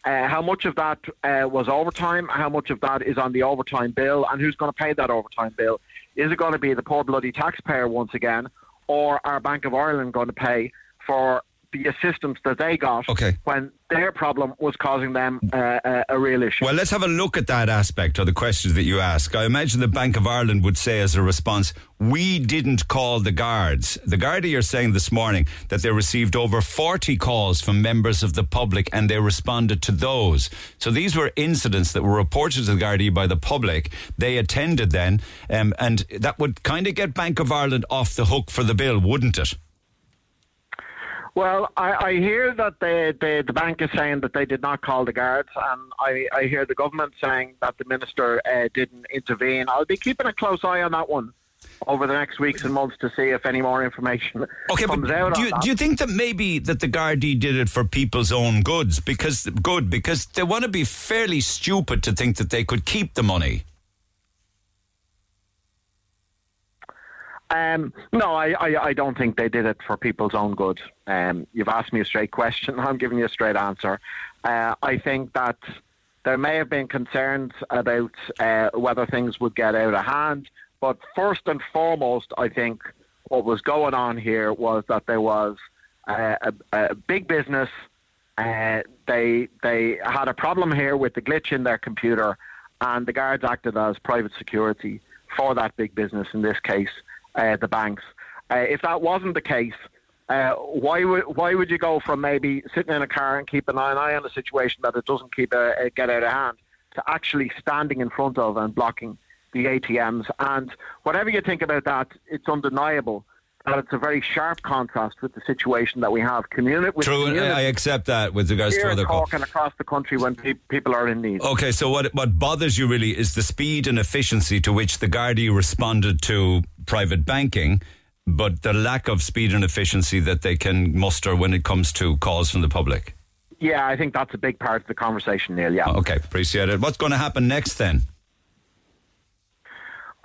uh, how much of that uh, was overtime? How much of that is on the overtime bill? And who's going to pay that overtime bill? Is it going to be the poor bloody taxpayer once again? Or are Bank of Ireland going to pay for the assistance that they got Okay. when their problem was causing them uh, a, a real issue? Well, let's have a look at that aspect of the questions that you ask. I imagine the Bank of Ireland would say as a response, we didn't call the guards. The Gardaí are saying this morning that they received over 40 calls from members of the public and they responded to those. So these were incidents that were reported to the Gardaí by the public. They attended then, um, and that would kind of get Bank of Ireland off the hook for the bill, wouldn't it? Well, I, I hear that the, the the bank is saying that they did not call the guards, and I, I hear the government saying that the minister uh, didn't intervene. I'll be keeping a close eye on that one over the next weeks and months to see if any more information Okay, comes out do on you, that. do you think that maybe that the Gardaí did it for people's own goods because good because they want to be fairly stupid to think that they could keep the money? Um, no, I, I, I don't think they did it for people's own good. Um, you've asked me a straight question. I'm giving you a straight answer. Uh, I think that there may have been concerns about uh, whether things would get out of hand. But first and foremost, I think what was going on here was that there was uh, a, a big business. Uh, they they had a problem here with the glitch in their computer, and the guards acted as private security for that big business. In this case, uh, the banks. Uh, if that wasn't the case, uh, why would why would you go from maybe sitting in a car and keeping an eye on the situation that it doesn't keep a, a get out of hand to actually standing in front of and blocking the ATMs? And whatever you think about that, it's undeniable that it's a very sharp contrast with the situation that we have. Communi- with True, and communities I accept that with regards to other calls. talking across the country when pe- people are in need. Okay, so what what bothers you really is the speed and efficiency to which the Gardaí responded to private banking, but the lack of speed and efficiency that they can muster when it comes to calls from the public. Yeah, I think that's a big part of the conversation, Neil. Yeah. Okay, appreciate it. What's going to happen next then?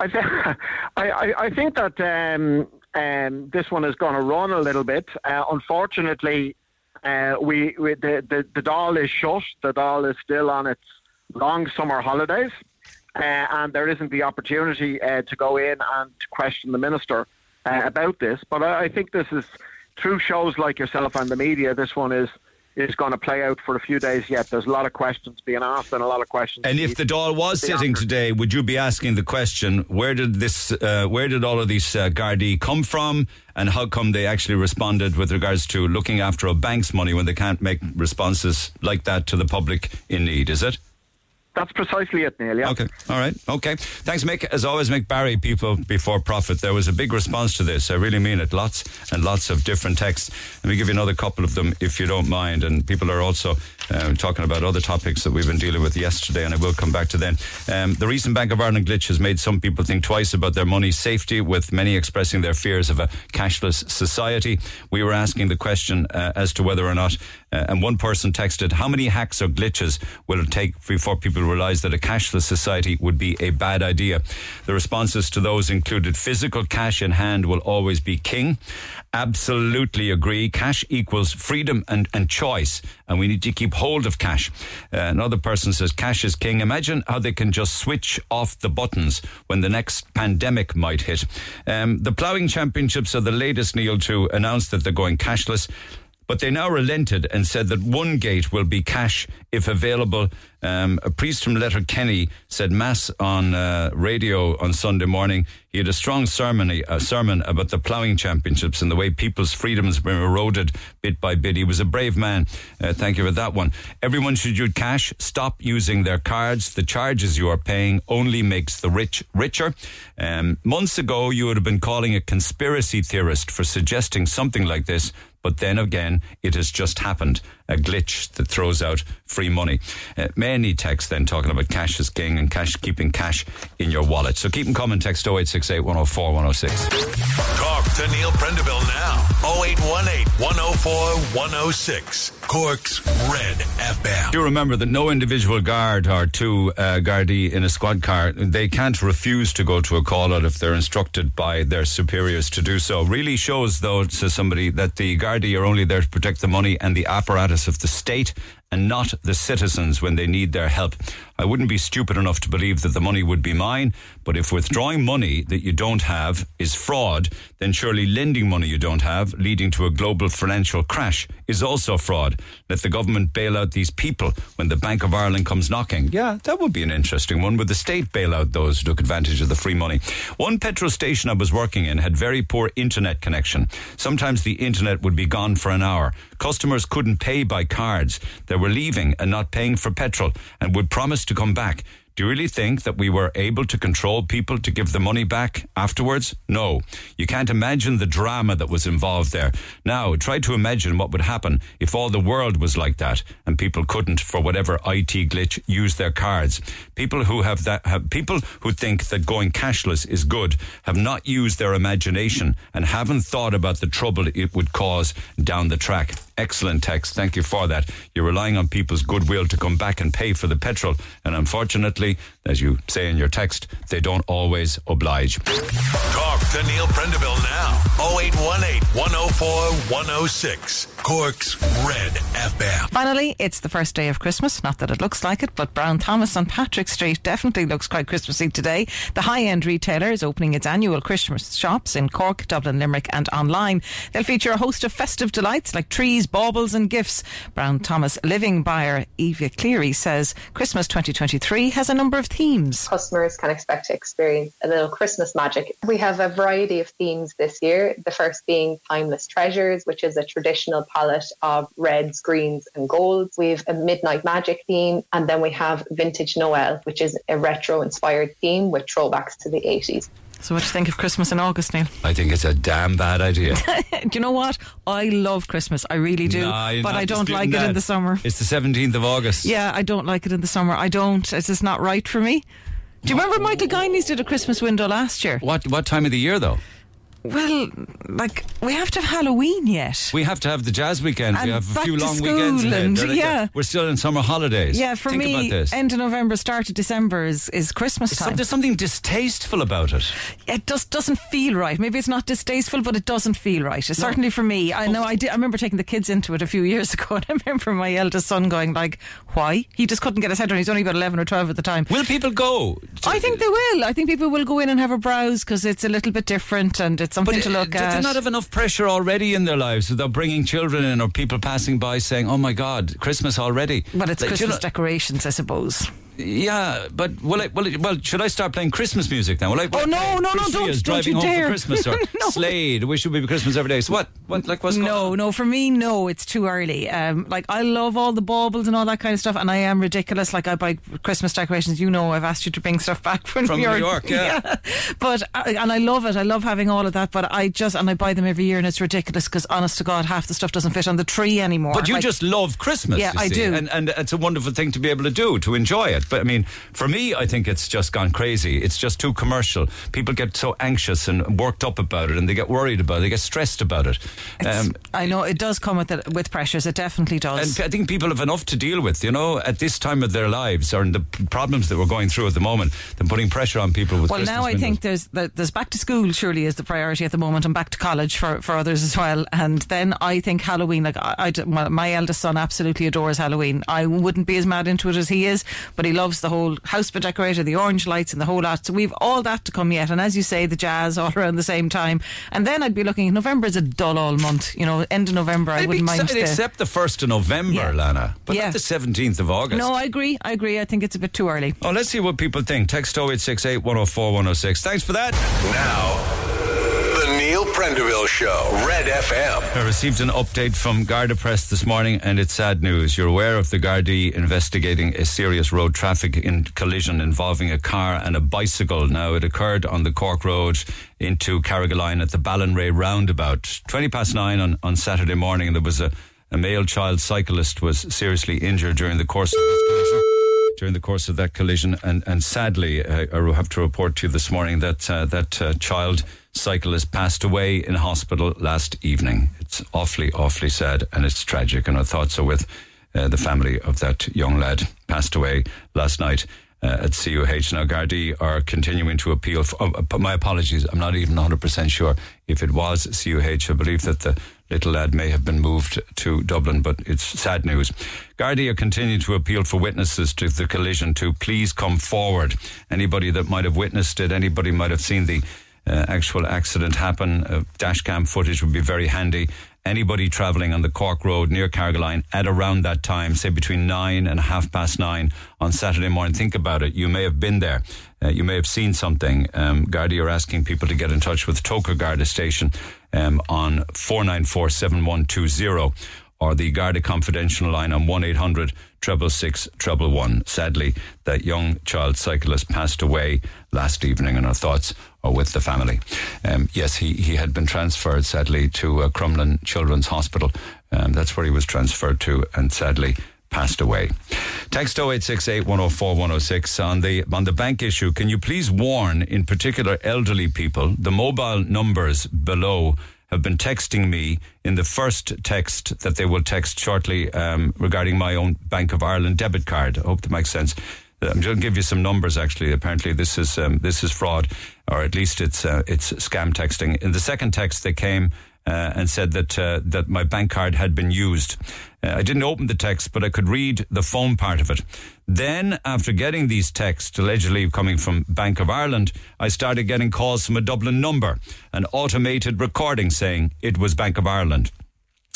I, th- I, I, I think that um, um, this one is going to run a little bit. Uh, unfortunately, uh, we, we the, the the Dáil is shut. The Dáil is still on its long summer holidays, uh, and there isn't the opportunity uh, to go in and question the minister uh, about this. But I, I think this is through shows like yourself and the media. This one is is going to play out for a few days yet. There's a lot of questions being asked and a lot of questions. And if the Dáil was sitting answer. today, would you be asking the question: Where did this? Uh, where did all of these uh, Gardaí come from, and how come they actually responded with regards to looking after a bank's money when they can't make responses like that to the public in need? Is it? That's precisely it, Neil. Yeah. Okay. All right. Okay. Thanks, Mick. As always, Mick Barry, People Before Profit. There was a big response to this. I really mean it. Lots and lots of different texts. Let me give you another couple of them, if you don't mind. And people are also um, talking about other topics that we've been dealing with yesterday, and I will come back to them. Um, the recent Bank of Ireland glitch has made some people think twice about their money safety, with many expressing their fears of a cashless society. We were asking the question uh, as to whether or not, uh, and one person texted, how many hacks or glitches will it take before people realise that a cashless society would be a bad idea? The responses to those included physical cash in hand will always be king. Absolutely agree. Cash equals freedom and, and choice, and we need to keep hold of cash. Uh, another person says cash is king. Imagine how they can just switch off the buttons when the next pandemic might hit. Um, the ploughing championships are the latest, Neil, to announce that they're going cashless. But they now relented and said that one gate will be cash if available. Um, a priest from Letterkenny said mass on uh, radio on Sunday morning. He had a strong sermon, a sermon about the ploughing championships and the way people's freedoms were eroded bit by bit. He was a brave man. Uh, thank you for that one. Everyone should use cash. Stop using their cards. The charges you are paying only makes the rich richer. Um, months ago, you would have been calling a conspiracy theorist for suggesting something like this. But then again, it has just happened. A glitch that throws out free money. Uh, many texts then talking about cash is king and cash keeping cash in your wallet. So keep them coming. Text 0868 104 106. Talk to Neil Prendeville now. 0818 104 106. Cork's Red FM. Do you remember that no individual guard or two uh, Gardaí in a squad car, they can't refuse to go to a call out if they're instructed by their superiors to do so. Really shows, though, to somebody that the Gardaí are only there to protect the money and the apparatus of the state and not the citizens when they need their help. I wouldn't be stupid enough to believe that the money would be mine, but if withdrawing money that you don't have is fraud, then surely lending money you don't have, leading to a global financial crash, is also fraud. Let the government bail out these people when the Bank of Ireland comes knocking. Yeah, that would be an interesting one. Would the state bail out those who took advantage of the free money? One petrol station I was working in had very poor internet connection. Sometimes the internet would be gone for an hour. Customers couldn't pay by cards. They were leaving and not paying for petrol and would promise to come back. Do you really think that we were able to control people to give the money back afterwards? No. You can't imagine the drama that was involved there. Now, try to imagine what would happen if all the world was like that and people couldn't, for whatever IT glitch, use their cards. People who have that, have, people who think that going cashless is good have not used their imagination and haven't thought about the trouble it would cause down the track. Excellent text. Thank you for that. You're relying on people's goodwill to come back and pay for the petrol. And unfortunately, as you say in your text, they don't always oblige. Talk to Neil Prendeville now. 0818 104 106. Cork's Red FM. Finally, it's the first day of Christmas. Not that it looks like it, but Brown Thomas on Patrick Street definitely looks quite Christmassy today. The high end retailer is opening its annual Christmas shops in Cork, Dublin, Limerick, and online. They'll feature a host of festive delights like trees, baubles, and gifts. Brown Thomas living buyer Eva Cleary says Christmas 2023 has a number of themes. Customers can expect to experience a little Christmas magic. We have a variety of themes this year. The first being Timeless Treasures, which is a traditional palette of reds, greens, and golds. We have a Midnight Magic theme, and then we have Vintage Noel, which is a retro inspired theme with throwbacks to the 80s. So, what do you think of Christmas in August, Neil? I think it's a damn bad idea. do you know what? I love Christmas. I really do. But I don't like it in the summer. It's the 17th of August. Yeah, I don't like it in the summer. I don't. It's just not right for me. Do you remember Michael Guineys did a Christmas window last year? What what time of the year though? Well, like we have to have Halloween yet. We have to have the jazz weekend. we And have a few long weekends and- yeah. we're still in summer holidays. Yeah, for Think me, end of November, start of December is, is Christmas So- time. there's something distasteful about it. it just doesn't feel right. Maybe it's not distasteful, but it doesn't feel right. It's Certainly for me. I know I did. I remember taking the kids into it a few years ago, and I remember my eldest son going like, "Why?" He just couldn't get his head around. He's only about eleven or twelve at the time. Will people go? I think they will. I think people will go in and have a browse because it's a little bit different and it's something But to look do at. they not have enough pressure already in their lives without bringing children in or people passing by saying, "Oh my God, Christmas already"? but it's Like, do you Christmas know- decorations, I suppose. Yeah, but will I, will I, well, should I start playing Christmas music now? Will I, Oh, no, no, no, don't- don't driving you home dare. for Christmas or No. Slade. We should be Christmas every day. So what? What like what's going No, on? no. For me, no. It's too early. Um, like I love all the baubles and all that kind of stuff, and I am ridiculous. Like I buy Christmas decorations. You know, I've asked you to bring stuff back from, From New York, yeah. But and I love it. I love having all of that. But I just and I buy them every year, and it's ridiculous because, honest to God, half the stuff doesn't fit on the tree anymore. But you Like, just love Christmas. Yeah, you I see, do. and and it's a wonderful thing to be able to do to enjoy it. But I mean, for me, I think it's just gone crazy. It's just too commercial. People get so anxious and worked up about it, and they get worried about it. They get stressed about it. Um, I know it does come with it, with pressures. It definitely does. and I think people have enough to deal with, you know, at this time of their lives or in the problems that we're going through at the moment, than putting pressure on people with Well, Christmas now I windows. think there's there's back to school surely is the priority at the moment, and back to college for, for others as well. And then I think Halloween, like I, I my eldest son, absolutely adores Halloween. I wouldn't be as mad into it as he is, but he loves the whole house bit decorator, the orange lights, and the whole lot. So we've all that to come yet. And as you say, the jazz all around the same time. And then I'd be looking. November is a dull all month. You know, end of November, I Maybe wouldn't mind. except, the- except the 1st of November, Yeah. Lana, but Yeah. not the 17th of August. no, I agree. I agree. I think it's a bit too early. Oh, let's see what people think. Text 0868 104 106. Thanks for that. Now, the Neil Prendeville Show, Red FM. I received an update from Garda Press this morning, and it's sad news. You're aware of the Gardaí investigating a serious road traffic in collision involving a car and a bicycle. Now, it occurred on the Cork Road into Carrigaline at the Ballinrea roundabout. 20 past nine on, on Saturday morning, and there was a, a male child cyclist was seriously injured during the course of this collision during the course of that collision. And, and sadly, uh, I have to report to you this morning that uh, that uh, child cyclist passed away in hospital last evening. It's awfully, awfully sad and it's tragic. And our thoughts are with uh, the family of that young lad passed away last night. Uh, at CUH. Now, Gardaí are continuing to appeal. For, uh, my apologies, I'm not even 100% sure if it was CUH. I believe that the little lad may have been moved to Dublin, but it's sad news. Gardaí are continuing to appeal for witnesses to the collision to please come forward. Anybody that might have witnessed it, anybody might have seen the uh, actual accident happen, uh, dash cam footage would be very handy. Anybody travelling on the Cork Road near Carrigaline at around that time, say between nine and half past nine on Saturday morning, think about it. You may have been there. Uh, you may have seen something. Um, Gardaí are asking people to get in touch with Togher Garda Station um, on 494 7120 or the Garda Confidential line on 1 800 666 111. Sadly, that young child cyclist passed away last evening, and our thoughts are with the family. Um, yes, he, he had been transferred, sadly, to uh, Crumlin Children's Hospital. Um, that's where he was transferred to, and sadly, passed away. Text 0868 104 106 on the on the bank issue. Can you please warn, in particular, elderly people, the mobile numbers below have been texting me in the first text that they will text shortly um, regarding my own Bank of Ireland debit card. I hope that makes sense. Uh, I'm going to give you some numbers. Actually, apparently this is um, this is fraud, or at least it's uh, it's scam texting. In the second text, they came and said that uh, that my bank card had been used. Uh, I didn't open the text, but I could read the phone part of it. Then, after getting these texts allegedly coming from Bank of Ireland, I started getting calls from a Dublin number, an automated recording saying it was Bank of Ireland.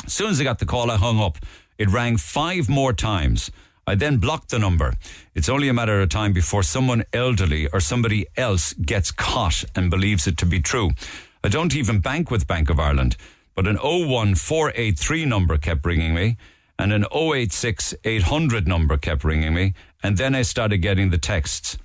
As soon as I got the call, I hung up. It rang five more times. I then blocked the number. It's only a matter of time before someone elderly or somebody else gets caught and believes it to be true. I don't even bank with Bank of Ireland, but an 01483 number kept ringing me and an 086 800 number kept ringing me. And then I started getting the texts.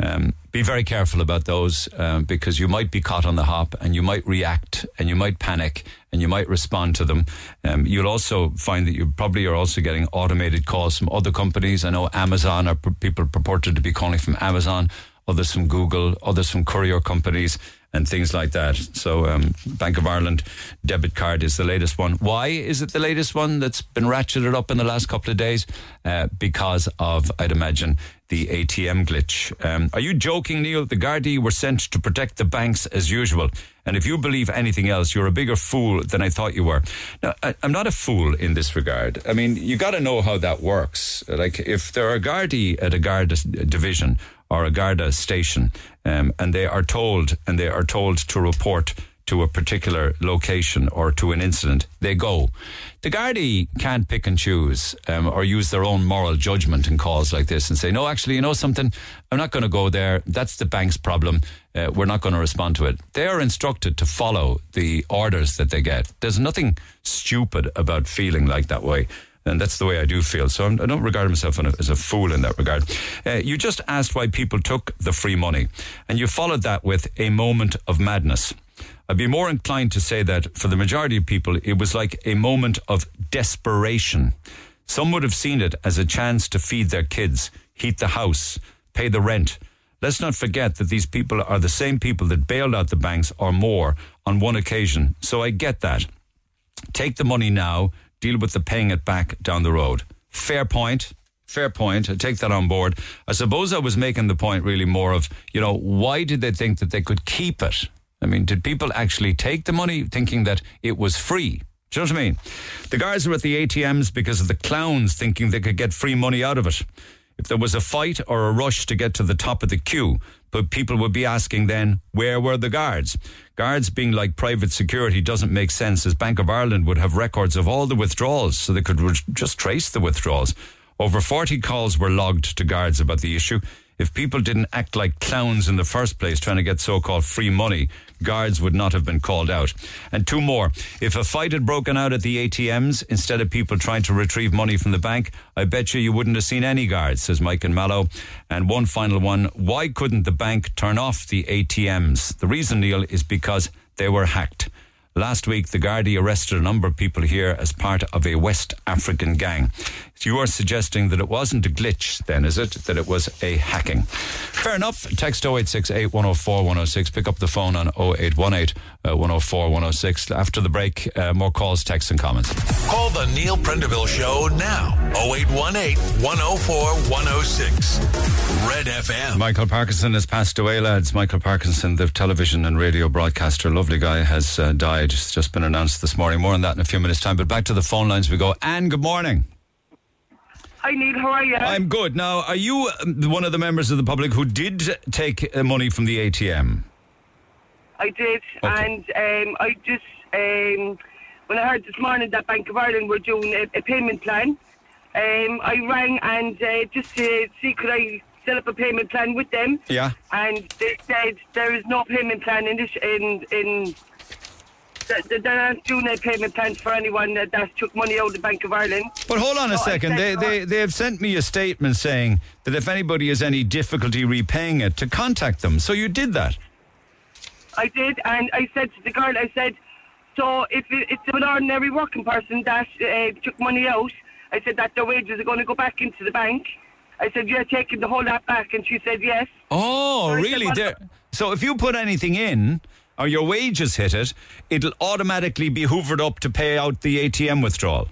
Um, be very careful about those um, because you might be caught on the hop and you might react and you might panic and you might respond to them. Um, you'll also find that you probably are also getting automated calls from other companies. I know Amazon are people purported to be calling from Amazon, others from Google, others from courier companies and things like that. So, um, Bank of Ireland debit card is the latest one. Why is it the latest one that's been ratcheted up in the last couple of days? Uh, because of, I'd imagine, the ATM glitch. Um, are you joking, Neil? The Gardaí were sent to protect the banks as usual. And if you believe anything else, you're a bigger fool than I thought you were. Now, I, I'm not a fool in this regard. I mean, you got to know how that works. Like, if there are Gardaí at a Garda division or a Garda station, um, and they are told and they are told to report to a particular location or to an incident, they go. The Gardaí can't pick and choose um, or use their own moral judgment in calls like this and say, no, actually, you know something? I'm not going to go there. That's the bank's problem. Uh, we're not going to respond to it. They are instructed to follow the orders that they get. There's nothing stupid about feeling like that way. And that's the way I do feel. So I'm, I do not regard myself as a fool in that regard. Uh, you just asked why people took the free money, and you followed that with a moment of madness. I'd be more inclined to say that for the majority of people, it was like a moment of desperation. Some would have seen it as a chance to feed their kids, heat the house, pay the rent. Let's not forget that these people are the same people that bailed out the banks or more on one occasion. So I get that. Take the money now, deal with the paying it back down the road. Fair point. Fair point. I take that on board. I suppose I was making the point really more of, you know, why did they think that they could keep it? I mean, did people actually take the money thinking that it was free? Do you know what I mean? The guards were at the ATMs because of the clowns thinking they could get free money out of it. if there was a fight or a rush to get to the top of the queue, but people would be asking then, where were the guards? Guards being like private security doesn't make sense as Bank of Ireland would have records of all the withdrawals so they could re- just trace the withdrawals. Over 40 calls were logged to guards about the issue. If people didn't act like clowns in the first place trying to get so called free money, guards would not have been called out. And two more. If a fight had broken out at the ATMs instead of people trying to retrieve money from the bank, I bet you you wouldn't have seen any guards, says Mike and Mallow. And one final one. Why couldn't the bank turn off the ATMs? The reason, Neil, is because they were hacked. Last week, the Gardaí arrested a number of people here as part of a West African gang. You are suggesting that it wasn't a glitch, then, is it? That it was a hacking. Fair enough. Text 0868 104 106. Pick up the phone on 0818 uh, 104 106. After the break, uh, more calls, texts, and comments. Call the Neil Prendeville Show now. 0818 104 106. Red FM. Michael Parkinson has passed away, lads. Michael Parkinson, the television and radio broadcaster, lovely guy, has uh, died. It's just been announced this morning. More on that in a few minutes' time. But back to the phone lines we go. Anne, good morning. Hi Neil, how are you? I'm good. Now, are you um, one of the members of the public who did take uh, money from the ATM? I did, Okay. and um, I just um, when I heard this morning that Bank of Ireland were doing a, a payment plan, um, I rang and uh, just to see could I set up a payment plan with them. Yeah. And they said there is no payment plan in this in in. They're not doing a payment plans for anyone that, that took money out of the Bank of Ireland. But hold on a So second. They, they, they have sent me a statement saying that if anybody has any difficulty repaying it, to contact them. So you did that. I did, and I said to the girl, I said, so if it's an ordinary working person that uh, took money out, I said that their wages are going to go back into the bank. I said, you're taking the whole lot back, and she said yes. Oh, So I said, really? So if you put anything in or your wages hit it, it'll automatically be hoovered up to pay out the ATM withdrawal.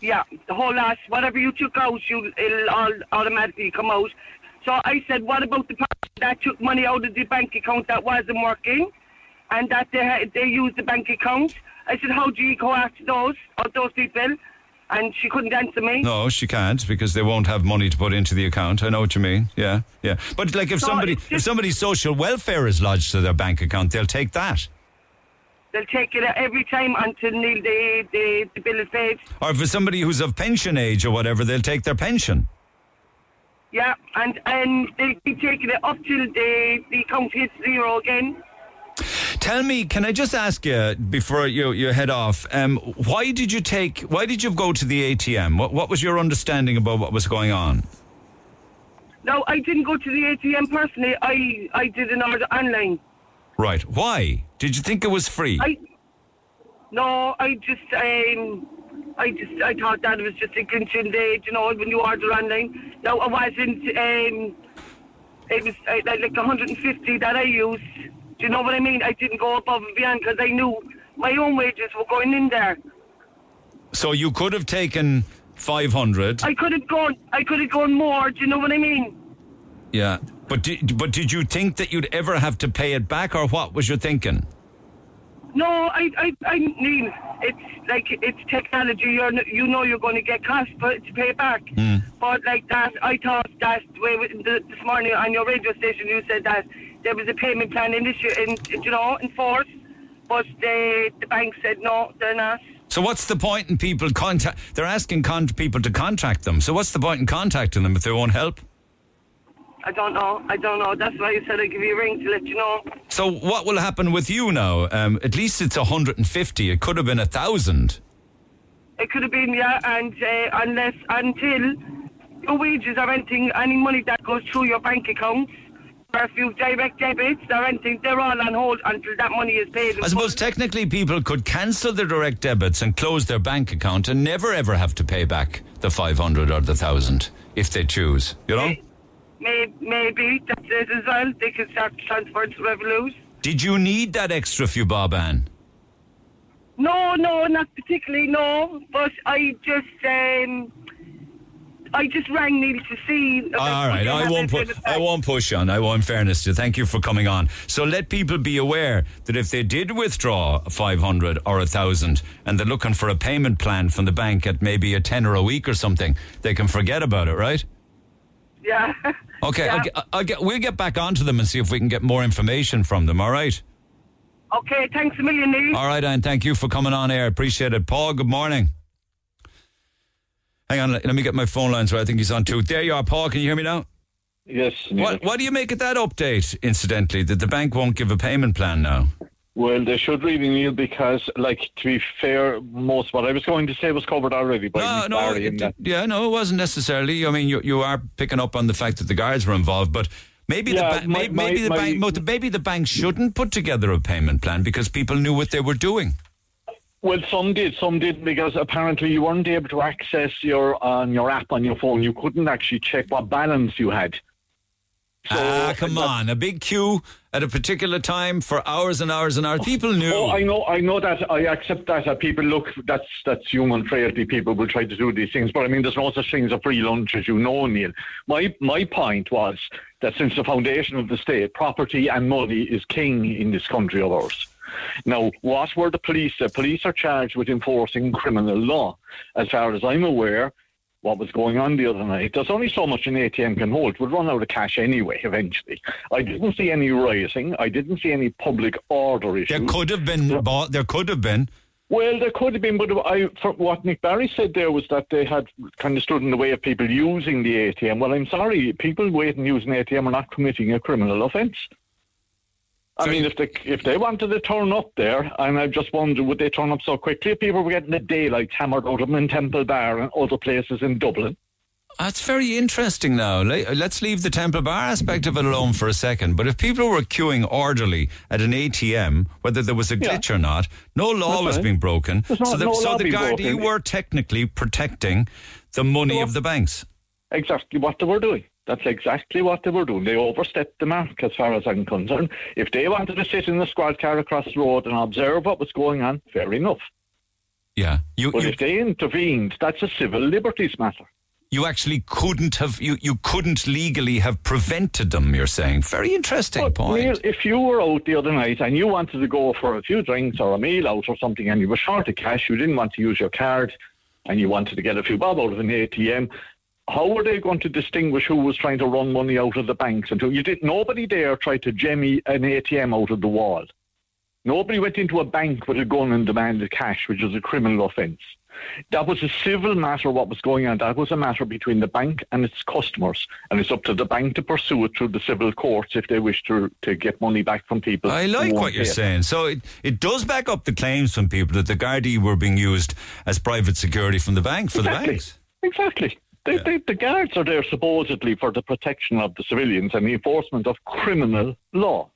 Yeah, the whole lot, whatever you took out, you, it'll all automatically come out. So I said, what about the person that took money out of the bank account that wasn't working, and that they they used the bank account? I said, how do you go after those, or those people? And she couldn't answer me. No, she can't because they won't have money to put into the account. I know what you mean. Yeah, yeah. But like if So somebody it's if just- somebody's social welfare is lodged to their bank account, they'll take that. They'll take it every time until Neil, the, the, the bill is paid. Or for somebody who's of pension age or whatever, they'll take their pension. Yeah, and and they keep taking it up till the, the account hits zero again. Tell me, can I just ask you before you, you head off, um, why did you take, why did you go to the ATM? What, what was your understanding about what was going on? No, I didn't go to the ATM personally. I, I did an order online. Right. Why? Did you think it was free? I no, I just um, I just I thought that it was just a glitch in the you know when you order online. No, it wasn't. Um, it was uh, like like 150 that I used. Do you know what I mean? I didn't go above and beyond because I knew my own wages were going in there. so you could have taken 500. I could have gone. I could have gone more. Do you know what I mean? yeah. But did, but did you think that you'd ever have to pay it back or what was your thinking? No, I, I, I mean, it's like it's technology. You're, you know, you're going to get cost but to pay it back. Hmm. But like that, I thought that way this morning on your radio station, you said that there was a payment plan in issue, in you know, in force. But the the bank said no, they're not. So what's the point in people contact? They're asking con- people to contact them. So what's the point in contacting them if they won't help? I don't know. I don't know. That's why I said I'd give you a ring to let you know. So what will happen with you now? Um, at least it's 150. It could have been a thousand. It could have been yeah, and uh, unless until your wages or anything, any money that goes through your bank account, if direct debits or anything, they're all on hold until that money is paid. I suppose technically people could cancel their direct debits and close their bank account and never ever have to pay back the 500 or the 1000 if they choose, you know? May, maybe that's it as well. They can start transferring to Revolut. Did you need that extra few bob, Ann? No, no, not particularly. No, but I just um, I just rang Neil to see. All right, I won't put. I won't push on. I won't. In fairness to thank you for coming on. So let people be aware that if they did withdraw five hundred or a thousand, and they're looking for a payment plan from the bank at maybe a ten or a week or something, they can forget about it, right? Yeah. Okay, Yeah. I'll get, I'll get, we'll get back onto them and see if we can get more information from them. All right. Okay, thanks a million, Neil. All right, and thank you for coming on air. Appreciate it. Paul, good morning. Hang on, let me get my phone lines right. I think he's on too. There you are, Paul. Can you hear me now? Yes. What What do you make of that update? Incidentally, that the bank won't give a payment plan now. Well, they should really, Neil, because, like, to be fair, most what I was going to say was covered already by No, Mick no, Barry it, that. yeah, no, it wasn't necessarily. I mean, you you are picking up on the fact that the guards were involved, but maybe Yeah, the ba- my- maybe my- the my- bank maybe the bank shouldn't put together a payment plan because people knew what they were doing. Well, some did, some did, because apparently you weren't able to access your on your app on your phone. You couldn't actually check what balance you had. So, ah, come on, a big queue at a particular time for hours and hours and hours. People knew. Oh, I know, I know that. I accept that. Uh, people look, that's that's human frailty. People will try to do these things, but I mean, there's no such thing as a free lunch, as you know, Neil. My my point was that since the foundation of the state, property and money is king in this country of ours. Now, what were the police? The police are charged with enforcing criminal law. As far as I'm aware, what was going on the other night. There's only so much an ATM can hold. We'll run out of cash anyway, eventually. I didn't see any rioting. I didn't see any public order issues. there could have been. Bought, there could have been. Well, there could have been, but I, what Mick Barry said there was that they had kind of stood in the way of people using the ATM. Well, I'm sorry, people waiting using an ATM are not committing a criminal offence. I So mean, if they if they wanted to turn up there, and I just wonder would they turn up so quickly? If people were getting the daylight hammered out of them in Temple Bar and other places in Dublin. That's very interesting now. Let's leave the Temple Bar aspect of it alone for a second. But if people were queuing orderly at an ATM, whether there was a Yeah. glitch or not, no law That's was right. being broken. So the, no so the being Gardaí were technically protecting the money of the banks. exactly what they were doing. That's exactly what they were doing. They overstepped the mark, as far as I'm concerned. If they wanted to sit in the squad car across the road and observe what was going on, fair enough. Yeah, you But you, if they intervened, that's a civil liberties matter. you actually couldn't have you, you couldn't legally have prevented them. You're saying very interesting But, point. Neil, if you were out the other night and you wanted to go for a few drinks or a meal out or something and you were short of cash, you didn't want to use your card and you wanted to get a few bob out of an ATM, how were they going to distinguish who was trying to run money out of the banks? Until you did, nobody there tried to jemmy an ATM out of the wall. Nobody went into a bank with a gun and demanded cash, which was a criminal offence. That was a civil matter, what was going on. That was a matter between the bank and its customers. And it's up to the bank to pursue it through the civil courts if they wish to, to get money back from people. I like what you're saying. So it, it does back up the claims from people that the Gardaí were being used as private security from the bank for Exactly. the banks. Exactly. They, they, the guards are there supposedly for the protection of the civilians and the enforcement of criminal law.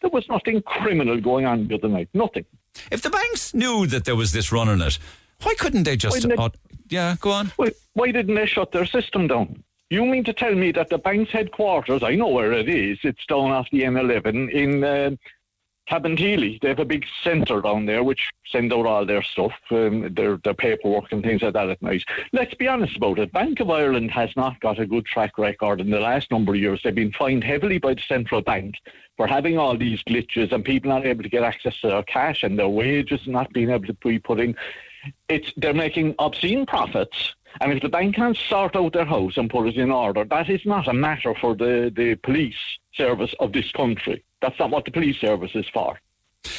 There was nothing criminal going on the other night. Nothing. If the banks knew that there was this run on it, why couldn't they just? Why they- uh, yeah, go on. Why, why didn't they shut their system down? You mean to tell me that the bank's headquarters, I know where it is, it's down off the N11 in Cabinteely. They have a big centre down there which send out all their stuff, um, their, their paperwork and things like that at night. Let's be honest about it. Bank of Ireland has not got a good track record in the last number of years. They've been fined heavily by the central bank for having all these glitches and people not able to get access to their cash and their wages not being able to be put in. It's, they're making obscene profits. And if the bank can't sort out their house and put it in order, that is not a matter for the, the police service of this country. That's not what the police service is for.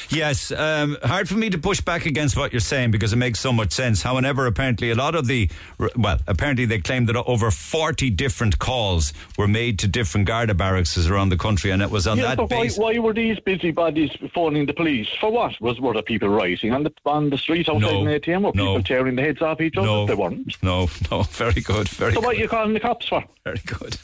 Yes, um, hard for me to push back against what you're saying because it makes so much sense. However, apparently a lot of the, well, apparently they claim that over 40 different calls were made to different Garda barracks around the country, and it was on Yeah, that but why, why were these busybodies phoning the police? For what? Was were the people rioting on the on the street outside No, an ATM? Were no. people tearing the heads off each other? No, They weren't. no, no. Very good, very So good. what are you calling the cops for? Very good.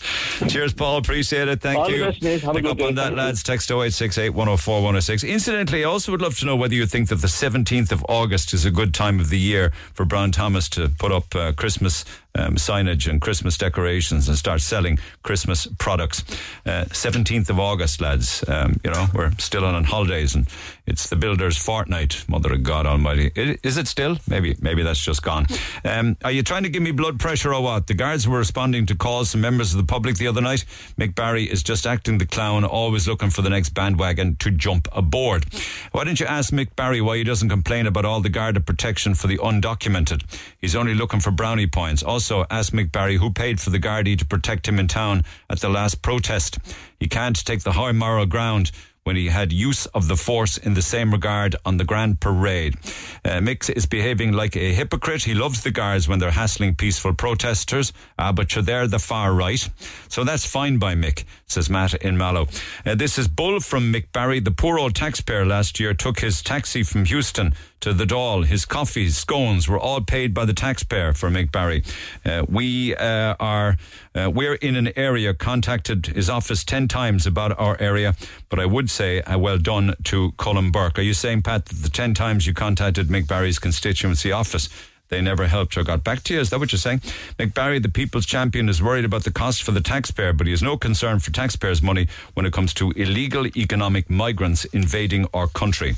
Cheers, Paul. Appreciate it. Thank All you. best. Have Pick up day. on that, Thank you. lads. Text 0868 104 106. Incidentally, I also would love to know whether you think that the 17th of August is a good time of the year for Brown Thomas to put up uh, Christmas um, signage and Christmas decorations and start selling Christmas products. Uh, 17th of August, lads. Um, you know, we're still on, on holidays and it's the builder's fortnight. Mother of God Almighty. Is it still? Maybe, maybe that's just gone. Um, are you trying to give me blood pressure or what? The guards were responding to calls from members of the public the other night. Mick Barry is just acting the clown, always looking for the next bandwagon to jump aboard. Why don't you ask Mick Barry why he doesn't complain about all the Garda protection for the undocumented? He's only looking for brownie points. Also, ask Mick Barry who paid for the Gardaí to protect him in town at the last protest. He can't take the high moral ground when he had use of the force in the same regard on the Grand Parade. Uh, is behaving like a hypocrite. He loves the guards when they're hassling peaceful protesters, uh, but they're there the far right. So that's fine by Mick, says Matt in Mallow. Uh, this is Bull from Mick Barry. The poor old taxpayer last year took his taxi from Heuston to the Dáil. His coffees, scones were all paid by the taxpayer for Mick Barry. Uh, we uh, are uh, we're in an area contacted his office ten times about our area, but I would say uh, well done to Colin Burke. Are you saying, Pat, that the ten times you contacted Mick Barry's constituency office? They never helped or got back to you. Is that what you're saying? Mick Barry, the people's champion, is worried about the cost for the taxpayer, but he has no concern for taxpayers' money when it comes to illegal economic migrants invading our country.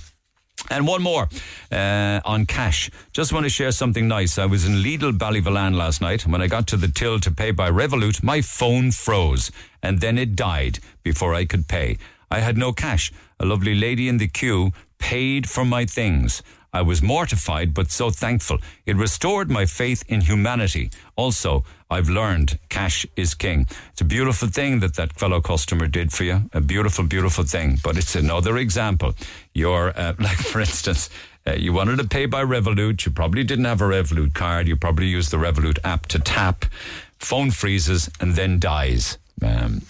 And one more uh, on cash. Just want to share something nice. I was in Lidl Ballyvolane last night. And when I got to the till to pay by Revolut, my phone froze and then it died before I could pay. I had no cash. A lovely lady in the queue paid for my things. I was mortified, but so thankful. It restored my faith in humanity. Also, I've learned cash is king. It's a beautiful thing that that fellow customer did for you. A beautiful, beautiful thing. But it's another example. You're, uh, like, for instance, uh, you wanted to pay by Revolut. You probably didn't have a Revolut card. You probably used the Revolut app to tap. Phone freezes and then dies. Um,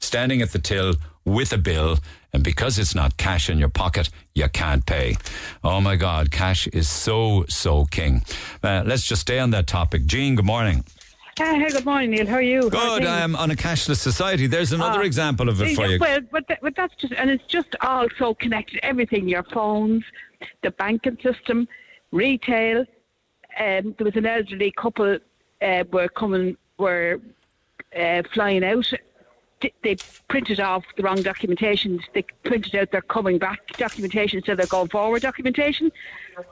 standing at the till with a bill, and because it's not cash in your pocket, you can't pay. Oh my God, cash is so, so king. Uh, let's just stay on that topic. Jean, good morning. Hi, hey, good morning, Neil. How are you? Good. I am on a cashless society. There's another Ah. example of it for you. Well, but, th- but that's just, and it's just all so connected. Everything, your phones, the banking system, retail. Um, there was an elderly couple uh, were coming, were uh, flying out. They printed off the wrong documentation. They printed out their coming back documentation instead of their going forward documentation,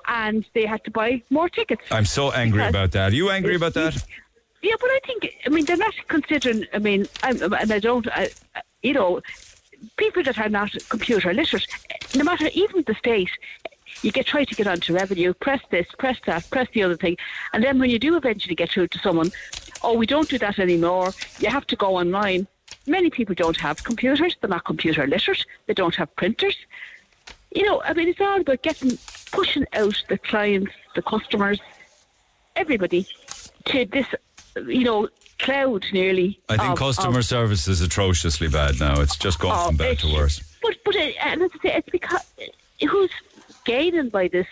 and they had to buy more tickets. I'm so angry about that. Are you angry about that? Yeah, but I think I mean they're not considering. I mean, I'm, and I don't. I, you know, people that are not computer literate, no matter even the state, you get try to get onto revenue, press this, press that, press the other thing, and then when you do eventually get through to someone, oh, we don't do that anymore. You have to go online. Many people don't have computers. They're not computer literate. They don't have printers. You know, I mean, it's all about getting pushing out the clients, the customers, everybody to this, you know, cloud nearly. I think of- customer of- service is atrociously bad now. It's just gone Oh, from bad to worse. But but it, and as I say, it's because who's gaining by this?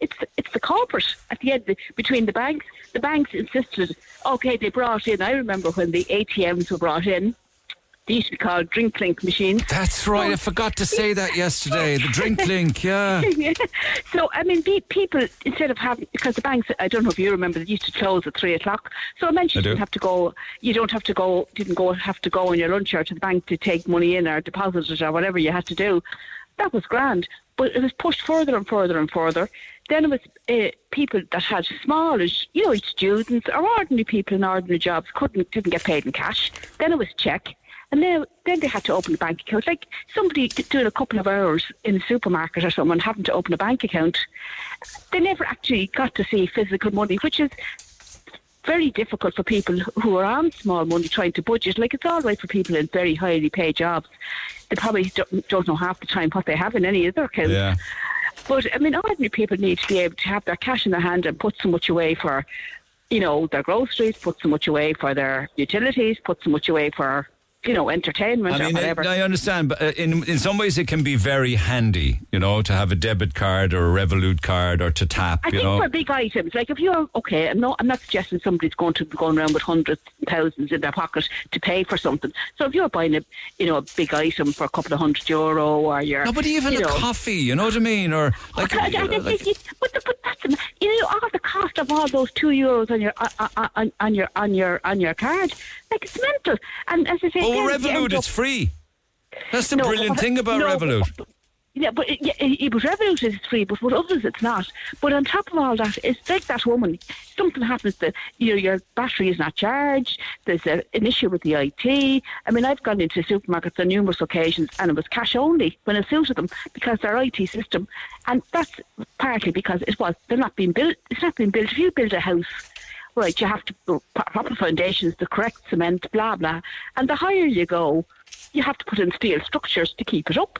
It's it's the corporate at the end between the banks. The banks insisted. Okay, they brought in. I remember when the ATMs were brought in. They used to be called drink link machines. That's right. I forgot to say that yesterday. The drink link, yeah. so I mean, pe- people instead of having because the banks, I don't know if you remember, they used to close at three o'clock. So eventually, I do. you didn't have to go. You don't have to go. Didn't go have to go on your lunch hour to the bank to take money in or deposit it or whatever you had to do. That was grand, but it was pushed further and further and further. Then it was uh, people that had smallish, you know, students or ordinary people in ordinary jobs couldn't didn't get paid in cash. Then it was check. And then, then they had to open a bank account. Like somebody doing a couple of hours in a supermarket or someone having to open a bank account. They never actually got to see physical money, which is very difficult for people who are on small money trying to budget. Like it's all right for people in very highly paid jobs. They probably don't, don't know half the time what they have in any other their accounts. Yeah. But I mean, ordinary people need to be able to have their cash in their hand and put so much away for, you know, their groceries, put so much away for their utilities, put so much away for, you know, entertainment I or mean, I, whatever. I understand, but uh, in in some ways it can be very handy, you know, to have a debit card or a Revolut card or to tap, I you think know. for big items, like if you're okay, I'm not, I'm not suggesting somebody's going to be going around with hundreds, thousands in their pocket to pay for something. So if you're buying a, you know, a big item for a couple of hundred euro, or you're, No, but even you a know, coffee, you know what I mean, or like, I- I- you know, I- like- I- but, the- but that's the- you know all the cost of all those two euros on your uh, uh, on, on your on your on your card, like it's mental. And as I say, oh, then you Revolut, end up- it's free. That's the No, brilliant thing about no, Revolut. but- Yeah, but it, yeah, it, but Revolut is free, but with others it's not. But on top of all that, it's like that woman. Something happens that you know your battery is not charged. There's a, an issue with the IT. I mean, I've gone into supermarkets on numerous occasions, and it was cash only when it suited them because their IT system, and that's partly because it was they're not being built. It's not being built. If you build a house right, you have to put proper foundations, the correct cement, blah blah. And the higher you go, you have to put in steel structures to keep it up.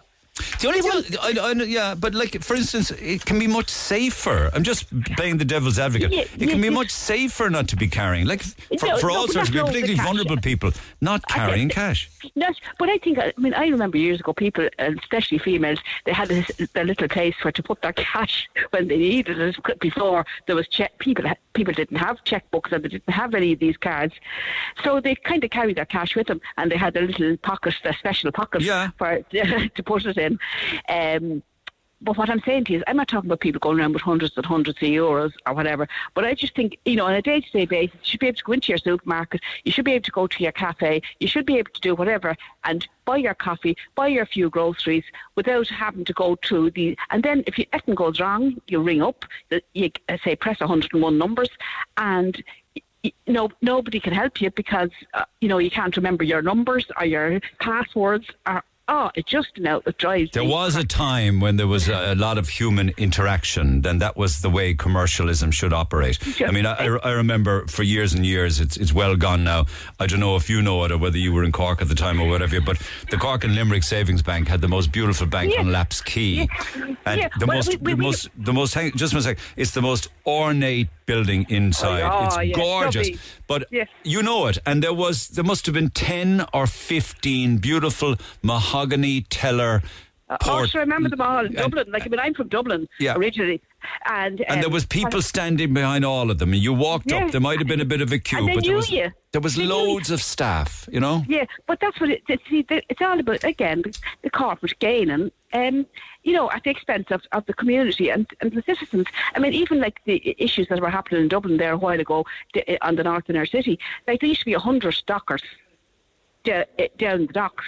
The only thing, I, I, yeah, but like for instance, it can be much safer. I'm just playing the devil's advocate. Yeah, it can yeah, be much safer not to be carrying, like for, No, for all but sorts of people, particularly cash. vulnerable people, not carrying cash. Not, but I think, I mean, I remember years ago, people, especially females, they had this, their little place where to put their cash when they needed it. Before there was check, people people didn't have checkbooks and they didn't have any of these cards, so they kind of carried their cash with them, and they had their little pockets, their special pocket for to put it in. Um, but what I'm saying to you is, I'm not talking about people going around with hundreds and hundreds of euros or whatever. But I just think, you know, on a day to day basis, you should be able to go into your supermarket, you should be able to go to your cafe, you should be able to do whatever and buy your coffee, buy your few groceries without having to go to the. And then if anything goes wrong, you ring up, you uh, say press 101 numbers, and no, nobody can help you because uh, you know you can't remember your numbers or your passwords. Or oh, it just know it drives. There was a time when there was a, a lot of human interaction, then that was the way commercialism should operate. I mean, I, I I remember for years and years, it's, it's well gone now. I don't know if you know it or whether you were in Cork at the time or whatever, but the Cork and Limerick Savings Bank had the most beautiful bank on Lapps Quay. And the well, most, we- we- the we- most, the most, hang, just one sec, it's the most ornate building inside. Oh, it's gorgeous. lovely. But Yeah. you know it. And there was, there must have been 10 or 15 beautiful mahogany teller. Oh, port- sure, I remember them all in and- Dublin. Like, I mean, I'm from Dublin Yeah. originally, and And there um, was people standing behind all of them, and you walked Yeah. up. There might have been a bit of a queue, And but there was you. there was They loads of staff. You know, Yeah, but that's what it, see, it's all about, again, the, corporate gaining, um, you know, at the expense of, of the community and, and the citizens. I mean, even like the issues that were happening in Dublin there a while ago the, on the north inner city, like there used to be a 100 dockers eh, down the docks.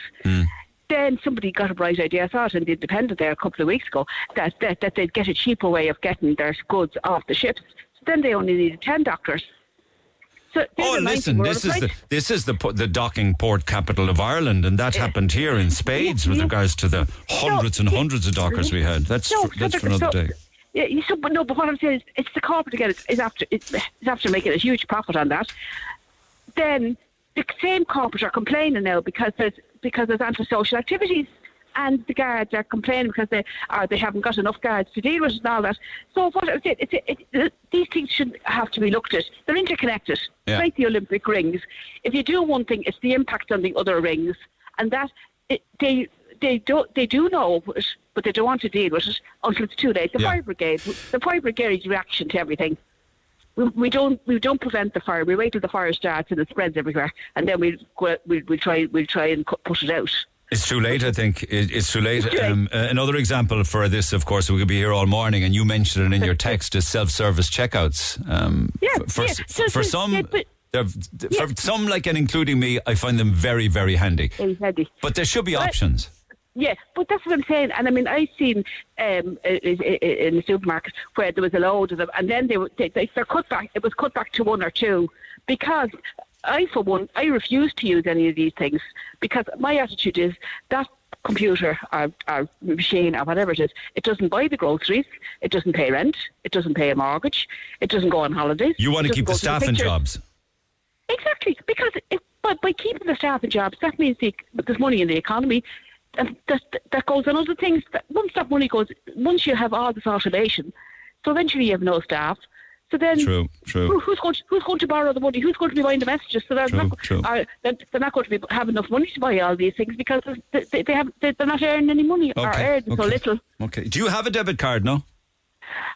Then somebody got a bright idea, I thought, in the Independent there a couple of weeks ago, that, that, that they'd get a cheaper way of getting their goods off the ships. So then they only needed 10 dockers. So Oh, listen! This is the this is the the docking port capital of Ireland, and that happened here in spades with regards to the hundreds and hundreds of dockers we had. That's No, for, that's for another so- day. Yeah, you so, but no, but what I'm saying is, it's the corporate again. It's, it's after it's, it's after making a huge profit on that. Then the same corporate are complaining now because there's because there's antisocial activities, and the guards are complaining because they are they haven't got enough guards to deal with it and all that. So what saying, it, it, these things should have to be looked at. They're interconnected, Yeah. like the Olympic rings. If you do one thing, it's the impact on the other rings, and that it, they they do they do know it, but they don't want to deal with it until it's too late. The Yeah. fire brigade, the fire brigade's reaction to everything. We, we don't we don't prevent the fire. We wait till the fire starts and it spreads everywhere, and then we we'll, we'll try we'll try and put it out. It's too late, I think. It's too late. It's too late. Um, uh, another example for this, of course, we could be here all morning, and you mentioned it in your text, is self-service checkouts. Um, Yeah, for, yeah. So- for so- some, yeah, but- they're- for some, like and including me, I find them very, very handy. Very handy. But there should be But options. Yeah, but that's what I'm saying. And I mean, I've seen um, in the supermarket where there was a load of them, and then they were they, they, they're cut back. It was cut back to one or two because I, for one, I refuse to use any of these things because my attitude is that computer or, or machine or whatever it is, it doesn't buy the groceries, it doesn't pay rent, it doesn't pay a mortgage, it doesn't go on holidays. You want to keep the staff in jobs. Exactly, because it, by keeping the staff in jobs, that means the, there's money in the economy, and that that goes on other things. That once that money goes, once you have all this automation, so eventually you have no staff. So then, True, true. Who, who's going to, who's going to borrow the money? Who's going to be buying the messages? So they're True, not, true. Are, they're, they're not going to be have enough money to buy all these things because they, they, they have they, they're not earning any money or Okay, earning so okay. little. Okay. Do you have a debit card? No.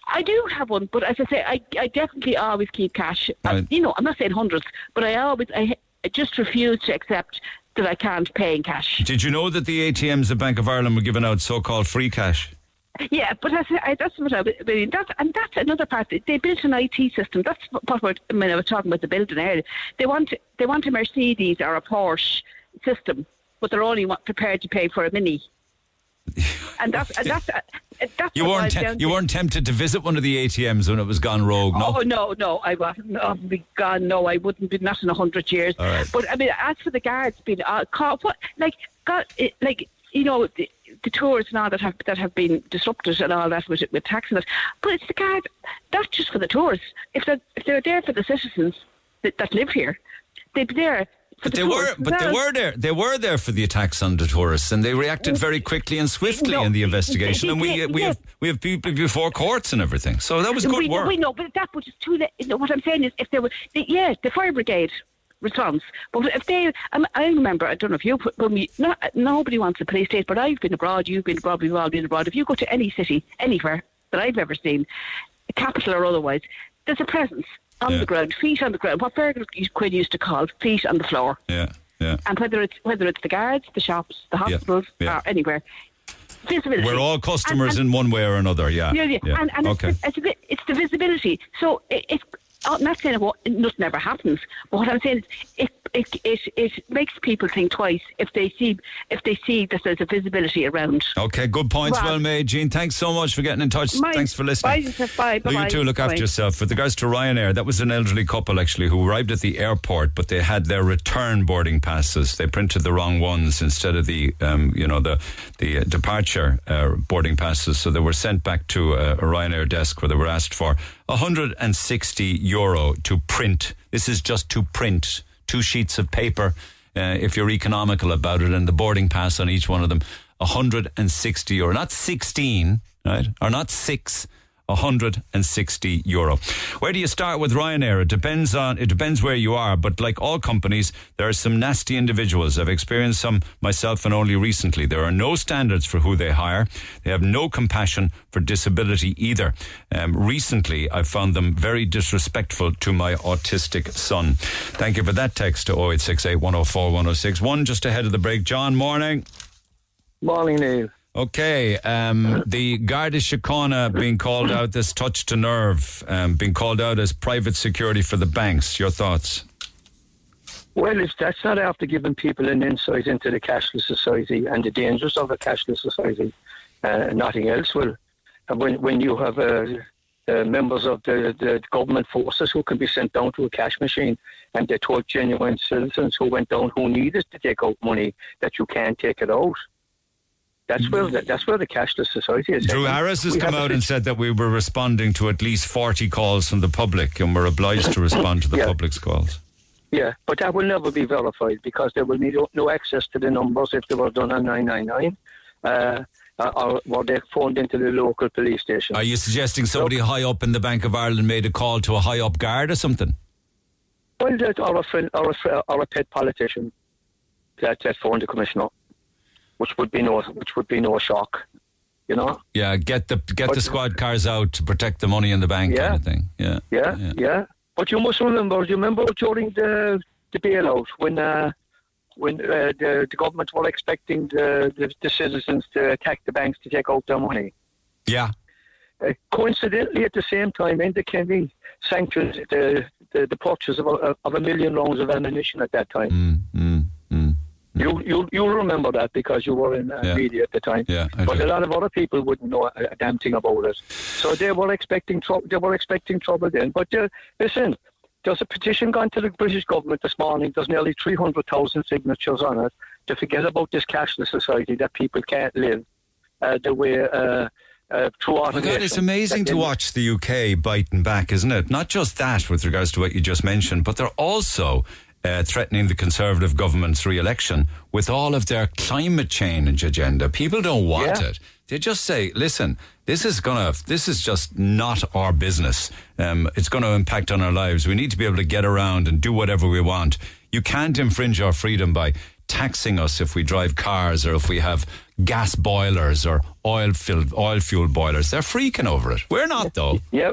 I do have one, but as I say, I, I definitely always keep cash. I- you know, I'm not saying hundreds, but I always I, I just refuse to accept that I can't pay in cash. Did you know that the ATMs at Bank of Ireland were giving out so-called free cash? Yeah, but that's, I, that's what I mean. That's, and that's another part. They built an IT system. That's what we're, I mean, I was talking about the building earlier. They want they want a Mercedes or a Porsche system, but they're only prepared to pay for a Mini. and that's and that's uh, that's You weren't down you weren't tempted to visit one of the ATMs when it was gone rogue, no? Oh no, no, I wasn't. No, be gone. No, I wouldn't be. Not in a hundred years. Right. But I mean, as for the guards being uh, caught, what like got it, like you know the, the tours now that have that have been disrupted and all that with with taxing it. But it's the guard, That's just for the tourists. If they if they're there for the citizens that, that live here, they'd be there. But the they were, but they were there. They were there for the attacks on the tourists, and they reacted very quickly and swiftly No, in the investigation. And we we have we have people before courts and everything. So that was good we, work. We know, but that was too late. What I'm saying is, if there were, the, yeah, the fire brigade response. But if they, um, I remember, I don't know if you, put- when we, not, nobody wants a police state, but I've been abroad, you've been abroad, we've all been abroad. If you go to any city, anywhere that I've ever seen, capital or otherwise, there's a presence on Yeah. the ground, feet on the ground. What Fergal Quinn used to call feet on the floor. Yeah, yeah. And whether it's whether it's the guards, the shops, the hospitals, yeah. or anywhere, visibility. We're all customers and- in one way or another. Yeah, yeah, yeah. And, and okay. it's, the, it's, a bit, it's the visibility. So it, it's I'm not saying what nothing ever happens, but what I'm saying is it, it it it makes people think twice if they see if they see that there's a visibility around. Okay, good points, Well- well made, Jean. Thanks so much for getting in touch. Mind- Thanks for listening. Bye. Bye. You too look after yourself. With regards to Ryanair, that was an elderly couple actually who arrived at the airport, but they had their return boarding passes. They printed the wrong ones instead of the, um, you know, the the uh, departure uh, boarding passes. So they were sent back to uh, a Ryanair desk where they were asked for 160 euro to print. This is just to print two sheets of paper. Uh, if you're economical about it, and the boarding pass on each one of them, 160 euro, not 16, right, or not six. 160 euro. Where do you start with Ryanair? It depends on it depends where you are, but like all companies, there are some nasty individuals. I've experienced some myself and only recently. There are no standards for who they hire. They have no compassion for disability either. Um, recently, I found them very disrespectful to my autistic son. Thank you for that text to 0868 104 106. One just ahead of the break. John, morning. Morning, Neil. Okay, um, the Garda Síochána being called out, this touch to nerve, um, being called out as private security for the banks. Your thoughts? Well, if that's not after giving people an insight into the cashless society and the dangers of a cashless society, uh, nothing else will. When when you have uh, uh, members of the, the government forces who can be sent down to a cash machine and they told genuine citizens who went down who needed to take out money that you can't take it out. That's where the, that's where the cashless society is. Drew Harris has We come out and said that we were responding to at least 40 calls from the public and we're obliged to respond to the Yeah. public's calls. Yeah, but that will never be verified because there will be no, no access to the numbers if they were done on 999 uh, or were they phoned into the local police station. Are you suggesting somebody high up in the Bank of Ireland made a call to a high up guard or something? Well, that, or, a friend, or, a, or a pet politician that, that phoned the commissioner, which would be no, which would be no shock, you know. Yeah, get the get the squad cars out to protect the money in the bank Yeah. kind of thing. Yeah. Yeah, yeah. But you must remember, you remember during the the bailout when uh, when uh, the, the government were expecting the, the, the citizens to attack the banks to take out their money? Yeah. Uh, coincidentally, at the same time, Enda Kenny sanctioned the, the, the purchase of a, of a million rounds of ammunition at that time. Mm, mm, mm. You you you remember that because you were in uh, Yeah. media at the time. Yeah, I but do. a lot of other people wouldn't know a, damn thing about it. So they were expecting trouble. They were expecting trouble then. But uh, listen, there's a petition gone to the British government this morning. There's nearly 300,000 signatures on it to forget about this cashless society that people can't live uh, the way. Uh, uh, Oh my. God, it's amazing to watch the UK biting back, isn't it? Not just that with regards to what you just mentioned, but they're also uh, threatening the Conservative government's re-election with all of their climate change agenda. People don't want Yeah. it. They just say, "Listen, this is gonna, this is just not our business. Um, it's going to impact on our lives. We need to be able to get around and do whatever we want. You can't infringe our freedom by." taxing us if we drive cars or if we have gas boilers or oil filled oil fuel boilers. They're freaking over it. We're not though. Yeah,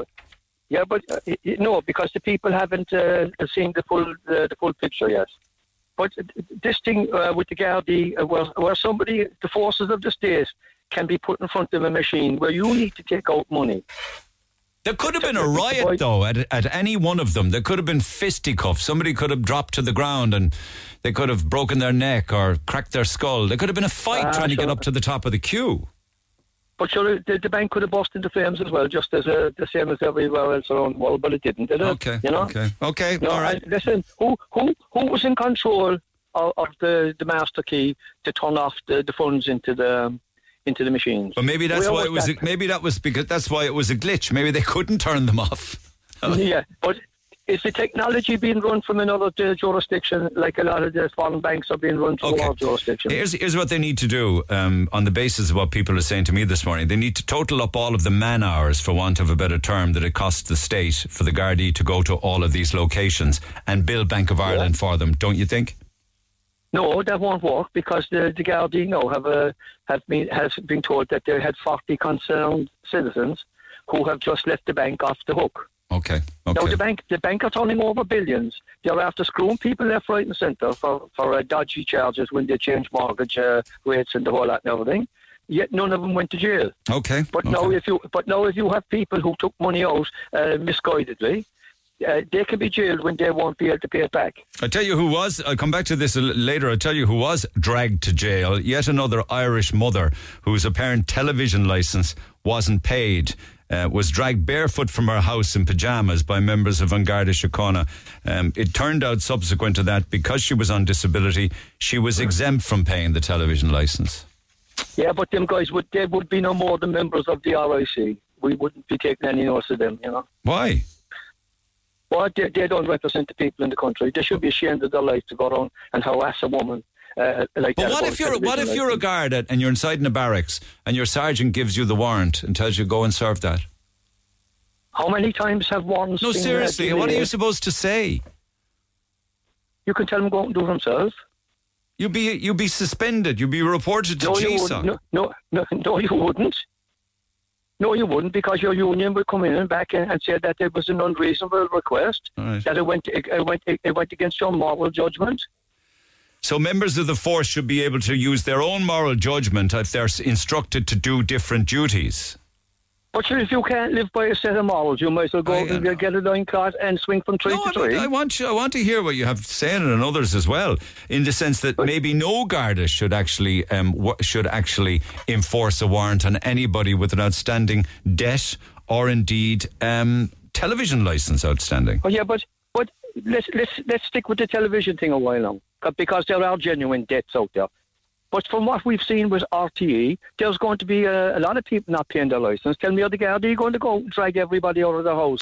yeah, but uh, no, because the people haven't uh, seen the full the, the full picture yet. But uh, this thing uh, with the Gardaí, uh, where, where somebody, the forces of the state, can be put in front of a machine where you need to take out money, There could have been a riot, though, at, at any one of them. There could have been fisticuffs. Somebody could have dropped to the ground and they could have broken their neck or cracked their skull. There could have been a fight Ah, trying to get up to the top of the queue. But sure, the, the bank could have burst into flames as well, just as uh, the same as everywhere else around the world, but it didn't, did it? Okay, You know? okay, okay, No, all right. Listen, who, who, who was in control of, of the, the master key to turn off the, the funds into the into the machines? But maybe that's Where why it was. that? A, maybe that was because that's why it was a glitch. Maybe they couldn't turn them off. yeah, but is the technology being run from another uh, jurisdiction, like a lot of the foreign banks are being run from Okay. our jurisdiction? Here's, here's what they need to do um, on the basis of what people are saying to me this morning. They need to total up all of the man hours, for want of a better term, that it costs the state for the Gardaí to go to all of these locations and bill Bank of Ireland for them, don't you think? No, that won't work because the the Gardaí now have uh, have been has been told that they had 40 concerned citizens who have just left the bank off the hook. Okay. Now Okay. the bank the bank are turning over billions. They're after screwing people left, right, and centre for for uh, dodgy charges when they change mortgage uh, rates and the whole lot and everything. Yet none of them went to jail. Okay. But now if you but now if you have people who took money out uh, misguidedly, uh, they can be jailed when they won't be able to pay it back. I tell you who was. I'll come back to this later. I'll tell you who was dragged to jail. Yet another Irish mother whose apparent television license wasn't paid. Uh, was dragged barefoot from her house in pajamas by members of An Garda Síochána. Um, it turned out subsequent to that, because she was on disability, she was exempt from paying the television license. Yeah, but them guys would they would be no more than members of the RIC. We wouldn't be taking any notice of them, you know. Why? Well, they, they don't represent the people in the country. They should be ashamed of their life to go around and harass a woman uh, like But what if you're what if you're a guard at, and you're inside in a barracks and your sergeant gives you the warrant and tells you go and serve that? How many times have warrants? No, uh, seriously, what are you supposed to say? You can tell them go out and do it themselves. You'd be you'd be suspended. You'd be reported to No, GSOC. No, no, no, no, you wouldn't. No, you wouldn't, because your union would come in and back and, and say that it was an unreasonable request, Right. that it went, it, it went, it went against your moral judgment. So members of the force should be able to use their own moral judgment if they're instructed to do different duties. But sure, if you can't live by a set of morals, you might as well go I- and get a line card and swing from tree No, to I, mean, tree. I want you, I want to hear what you have to say and others as well, in the sense that maybe no Garda should actually um, wa- should actually enforce a warrant on anybody with an outstanding debt or indeed um, television license outstanding. Oh yeah, but but let's let's let's stick with the television thing a while 'cause- because there are genuine debts out there. But from what we've seen with RTE, there's going to be a, a lot of people not paying their license. Tell me, are the Gardaí going to go drag everybody out of their house?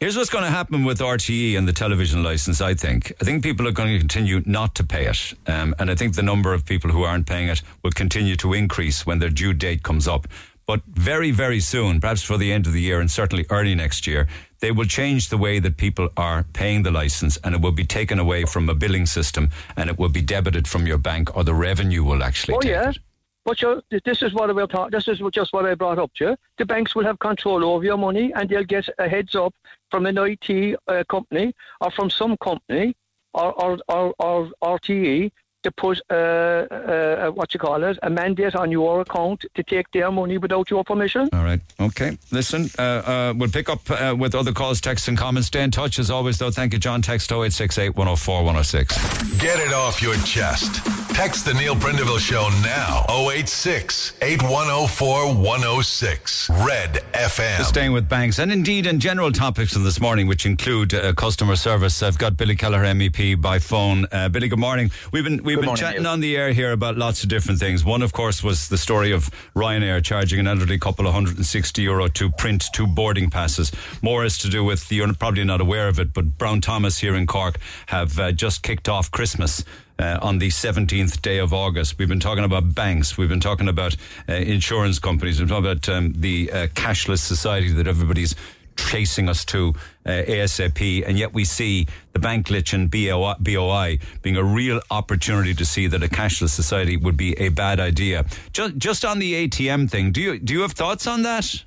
Here's what's going to happen with RTE and the television license, I think. I think people are going to continue not to pay it. Um, and I think the number of people who aren't paying it will continue to increase when their due date comes up. But very, very soon, perhaps for the end of the year and certainly early next year, they will change the way that people are paying the license and it will be taken away from a billing system and it will be debited from your bank or the revenue will actually oh yeah. it. But you this is what we're talking. This is just what I brought up to you. The banks will have control over your money, and they'll get a heads up from an IT uh, company or from some company or or or, or RTE to put uh, uh, what you call it a mandate on your account to take their money without your permission. All right. Okay. Listen, uh, uh, we'll pick up uh, with other calls, texts, and comments. Stay in touch as always, though. Thank you, John. Text 0868 104 106. Get it off your chest. Text the Neil Prendeville Show now. 086 8104 106. Red FM. Staying with banks and indeed in general topics in this morning, which include uh, customer service. I've got Billy Kelleher, MEP, by phone. Uh, Billy, good morning. We've been we've Good been chatting on the air here about lots of different things. One, of course, was the story of Ryanair charging an elderly couple 160 euro to print two boarding passes. More is to do with you're probably not aware of it, but Brown Thomas here in Cork have uh, just kicked off Christmas. Uh, on the 17th day of August. We've been talking about banks. We've been talking about uh, insurance companies. We've been talking about um, the uh, cashless society that everybody's chasing us to uh, ASAP, and yet we see the bank glitch and BOI, being a real opportunity to see that a cashless society would be a bad idea. Just, just on the ATM thing, do you do you have thoughts on that?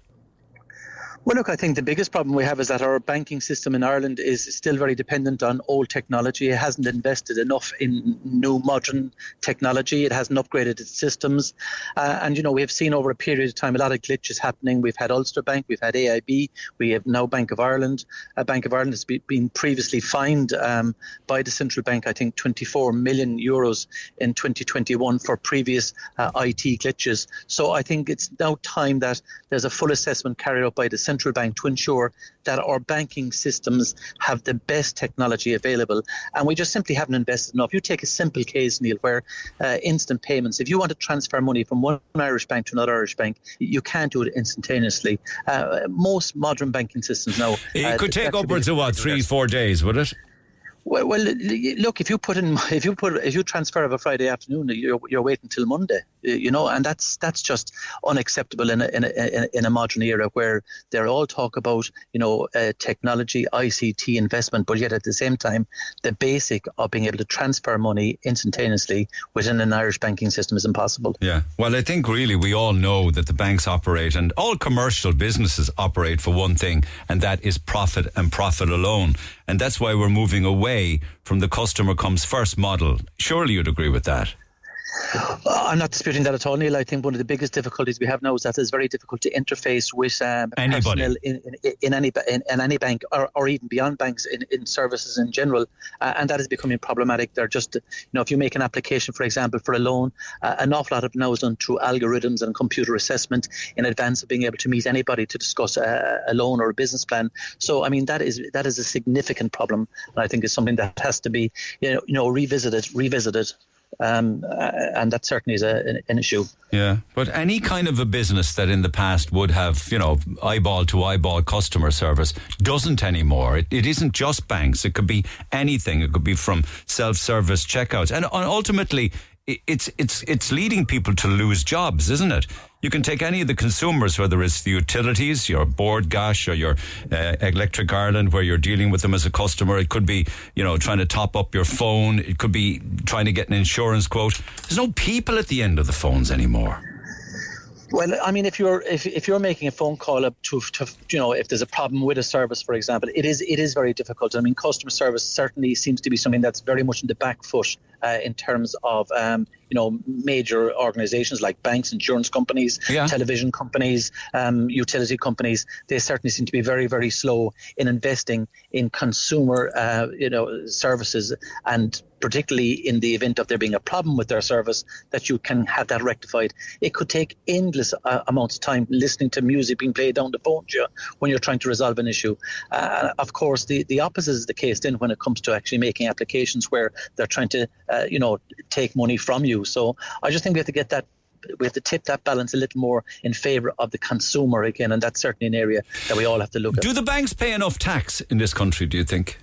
Well, look, I think the biggest problem we have is that our banking system in Ireland is still very dependent on old technology. It hasn't invested enough in new modern technology. It hasn't upgraded its systems. Uh, and, you know, we have seen over a period of time a lot of glitches happening. We've had Ulster Bank, we've had AIB, we have now Bank of Ireland. Uh, bank of Ireland has be, been previously fined um, by the central bank, I think, 24 million euros in 2021 for previous uh, IT glitches. So I think it's now time that there's a full assessment carried out by the central bank to ensure that our banking systems have the best technology available. And we just simply haven't invested enough. You take a simple case, Neil, where uh, instant payments, if you want to transfer money from one Irish bank to another Irish bank, you can't do it instantaneously. Uh, most modern banking systems now. It uh, could take upwards of what, three, four days, would it? Well, well, look. If you put in, if you put, if you transfer of a Friday afternoon, you're you're waiting till Monday, you know, and that's that's just unacceptable in a in a in a modern era where they're all talk about you know uh, technology, ICT investment, but yet at the same time, the basic of being able to transfer money instantaneously within an Irish banking system is impossible. Yeah. Well, I think really we all know that the banks operate and all commercial businesses operate for one thing, and that is profit and profit alone. And that's why we're moving away from the customer comes first model. Surely you'd agree with that. I'm not disputing that at all, Neil. I think one of the biggest difficulties we have now is that it's very difficult to interface with um, personnel in, in, in any in, in any bank or, or even beyond banks in, in services in general, uh, and that is becoming problematic. They're just, you know, if you make an application, for example, for a loan, uh, an awful lot of now is done through algorithms and computer assessment in advance of being able to meet anybody to discuss a, a loan or a business plan. So, I mean, that is that is a significant problem, and I think it's something that has to be, you know, you know revisited, revisited um, uh, and that certainly is a, an, issue. Yeah, but any kind of a business that in the past would have, you know, eyeball to eyeball customer service doesn't anymore. It, it isn't just banks. It could be anything. It could be from self-service checkouts, and ultimately, it's it's it's leading people to lose jobs, isn't it? You can take any of the consumers, whether it's the utilities, your Bord Gáis or your uh, Electric Ireland, where you're dealing with them as a customer. It could be, you know, trying to top up your phone. It could be trying to get an insurance quote. There's no people at the end of the phones anymore. Well, I mean, if you're if, if you're making a phone call up to, to you know if there's a problem with a service, for example, it is it is very difficult. I mean, customer service certainly seems to be something that's very much in the back foot uh, in terms of um, you know major organisations like banks, insurance companies, Yeah. television companies, um, utility companies. They certainly seem to be very very slow in investing in consumer uh, you know services and particularly in the event of there being a problem with their service, that you can have that rectified. It could take endless uh, amounts of time listening to music being played down the phone to you when you're trying to resolve an issue. Uh, of course, the, the opposite is the case then when it comes to actually making applications where they're trying to, uh, you know, take money from you. So I just think we have to get that we have to tip that balance a little more in favour of the consumer again, and that's certainly an area that we all have to look at. Do the banks pay enough tax in this country? Do you think?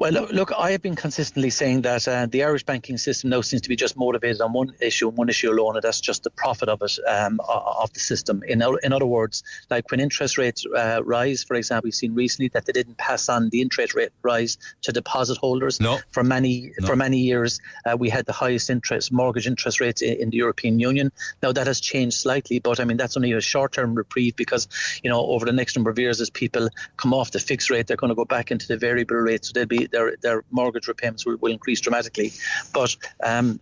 Well, look, I have been consistently saying that uh, the Irish banking system now seems to be just motivated on one issue and one issue alone, and that's just the profit of it, um, of the system. In, in other words, like when interest rates uh, rise, for example, we've seen recently that they didn't pass on the interest rate rise to deposit holders. No. For many for many years, uh, we had the highest interest mortgage interest rates in, in the European Union. Now that has changed slightly, but I mean that's only a short-term reprieve because you know over the next number of years, as people come off the fixed rate, they're going to go back into the variable rate, so they'll be their their mortgage repayments will, will increase dramatically. But um,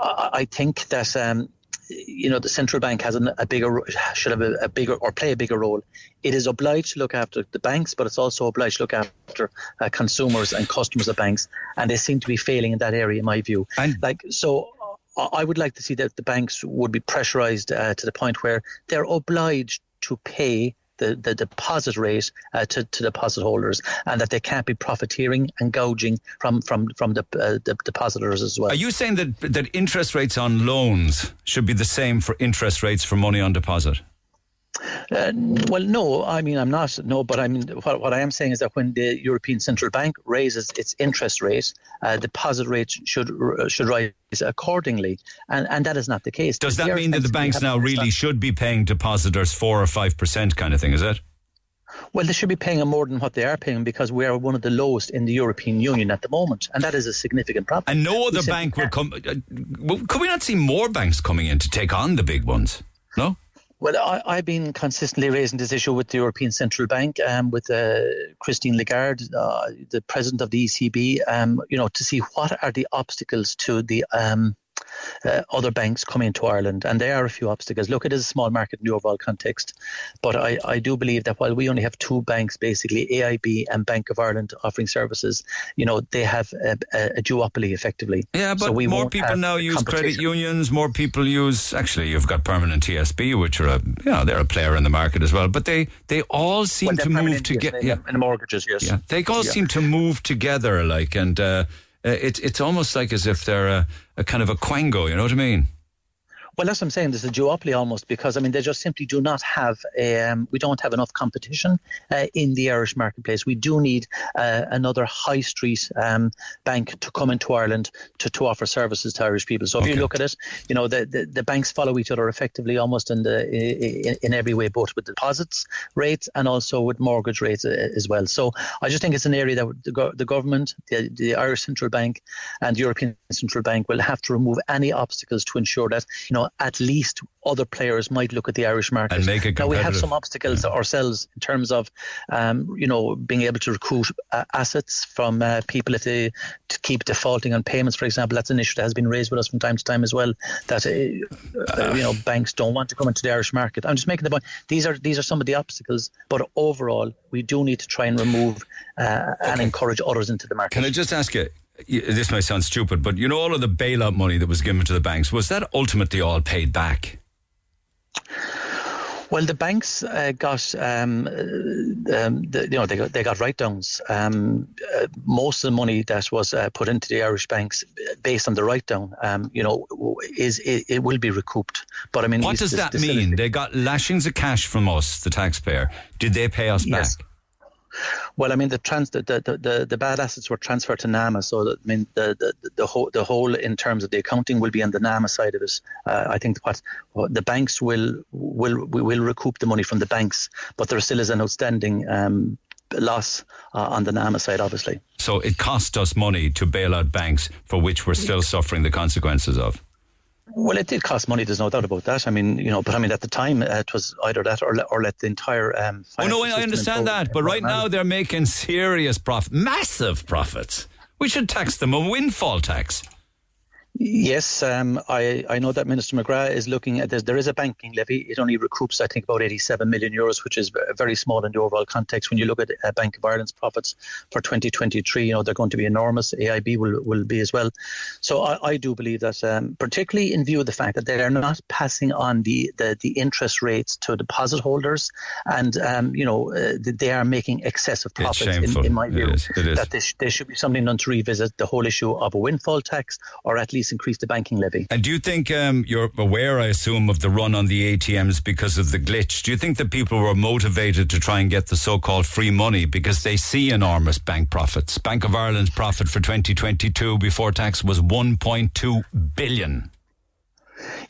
I, think that. Um, you know the central bank has an, a bigger should have a, a bigger or play a bigger role. It is obliged to look after the banks, but it's also obliged to look after uh, consumers and customers of banks, and they seem to be failing in that area, in my view. like so, I I would like to see that the banks would be pressurised uh, to the point where they're obliged to pay. The, the deposit rate uh, to, to deposit holders, and that they can't be profiteering and gouging from from from the, uh, the depositors as well. Are you saying that that interest rates on loans should be the same for interest rates for money on deposit? Uh, well, no, I mean I'm not. No, but I mean what, what I am saying is that when the European Central Bank raises its interest rate, uh, deposit rates should should rise accordingly, and and that is not the case. Does that mean that the banks now really should be paying depositors four or five percent kind of thing? Is it? Well, they should be paying more than what they are paying because we are one of the lowest in the European Union at the moment, and that is a significant problem. And no other simply bank will come. Uh, could we not see more banks coming in to take on the big ones? No. Well, I, I've been consistently raising this issue with the European Central Bank, um, with uh, Christine Lagarde, uh, the president of the ECB, um, you know, to see what are the obstacles to the um, uh, other banks coming into Ireland, and there are a few obstacles. Look, it is a small market in the overall context, but I, I do believe that while we only have two banks, basically AIB and Bank of Ireland, offering services, you know, they have a, a, a duopoly effectively. Yeah, but So we more people now use credit unions. More people use. Actually, you've got permanent TSB, which are a you know they're a player in the market as well. But they they all seem Well, to move together. in- Yeah, in mortgages, yes. yeah, they all Yeah. seem to move together. Like, and uh, uh, it's it's almost like as if they're a, a kind of a quango. You know what I mean? Well, that's what I'm saying. There's a duopoly almost because I mean they just simply do not have. Um, we don't have enough competition uh, in the Irish marketplace. We do need uh, another high street um, bank to come into Ireland to, to offer services to Irish people. So if you look at it, you know the, the, the banks follow each other effectively almost in the in, in every way, both with deposits rates and also with mortgage rates uh, as well. So I just think it's an area that the, go- the government, the, the Irish Central Bank, and the European Central Bank will have to remove any obstacles to ensure that you know at least other players might look at the Irish market And make it Now we have some obstacles ourselves in terms of um, you know being able to recruit uh, assets from uh, people if they to keep defaulting on payments, for example. That's an issue that has been raised with us from time to time as well. That uh, uh, you know banks don't want to come into the Irish market. I'm just making the point. These are these are some of the obstacles, but overall we do need to try and remove uh, and encourage others into the market. Can I just ask you? This may sound stupid, but you know all of the bailout money that was given to the banks was that ultimately all paid back? Well, the banks uh, got, um, uh, um, the, you know, they got they got write downs. Um, uh, most of the money that was uh, put into the Irish banks, uh, based on the write down, um, you know, is it, it will be recouped. But I mean, What does this- that this- mean? They got lashings of cash from us, the taxpayer. Did they pay us Yes. back? Well, I mean, the trans the, the, the, the bad assets were transferred to NAMA, so that, I mean, the the, the whole the whole in terms of the accounting will be on the NAMA side of it. Uh, I think what, what the banks will will will recoup the money from the banks, but there still is an outstanding um, loss uh, on the NAMA side, obviously. So it cost us money to bail out banks for which we're still suffering the consequences of. Well, it did cost money. There's no doubt about that. I mean, you know, but I mean, at the time, uh, it was either that or let, or let the entire. Um, Oh no, I understand that, but right now they're making serious profit, massive profits. We should tax them a windfall tax. Yes, um, I, I know that Minister McGrath is looking at this. There is a banking levy. It only recoups, I think, about 87 million euros, which is very small in the overall context. When you look at uh, Bank of Ireland's profits for 2023, you know, they're going to be enormous. AIB will, will be as well. So I, I do believe that, um, particularly in view of the fact that they are not passing on the, the, the interest rates to deposit holders and, um, you know, uh, they are making excessive It's profits, in, in my It view. is. It is. That sh- there should be something done to revisit the whole issue of a windfall tax or at least increase the banking levy. And do you think um, you're aware, I assume, of the run on the ATMs because of the glitch? Do you think that people were motivated to try and get the so-called free money because they see enormous bank profits? Bank of Ireland's profit for 2022 before tax was 1.2 billion.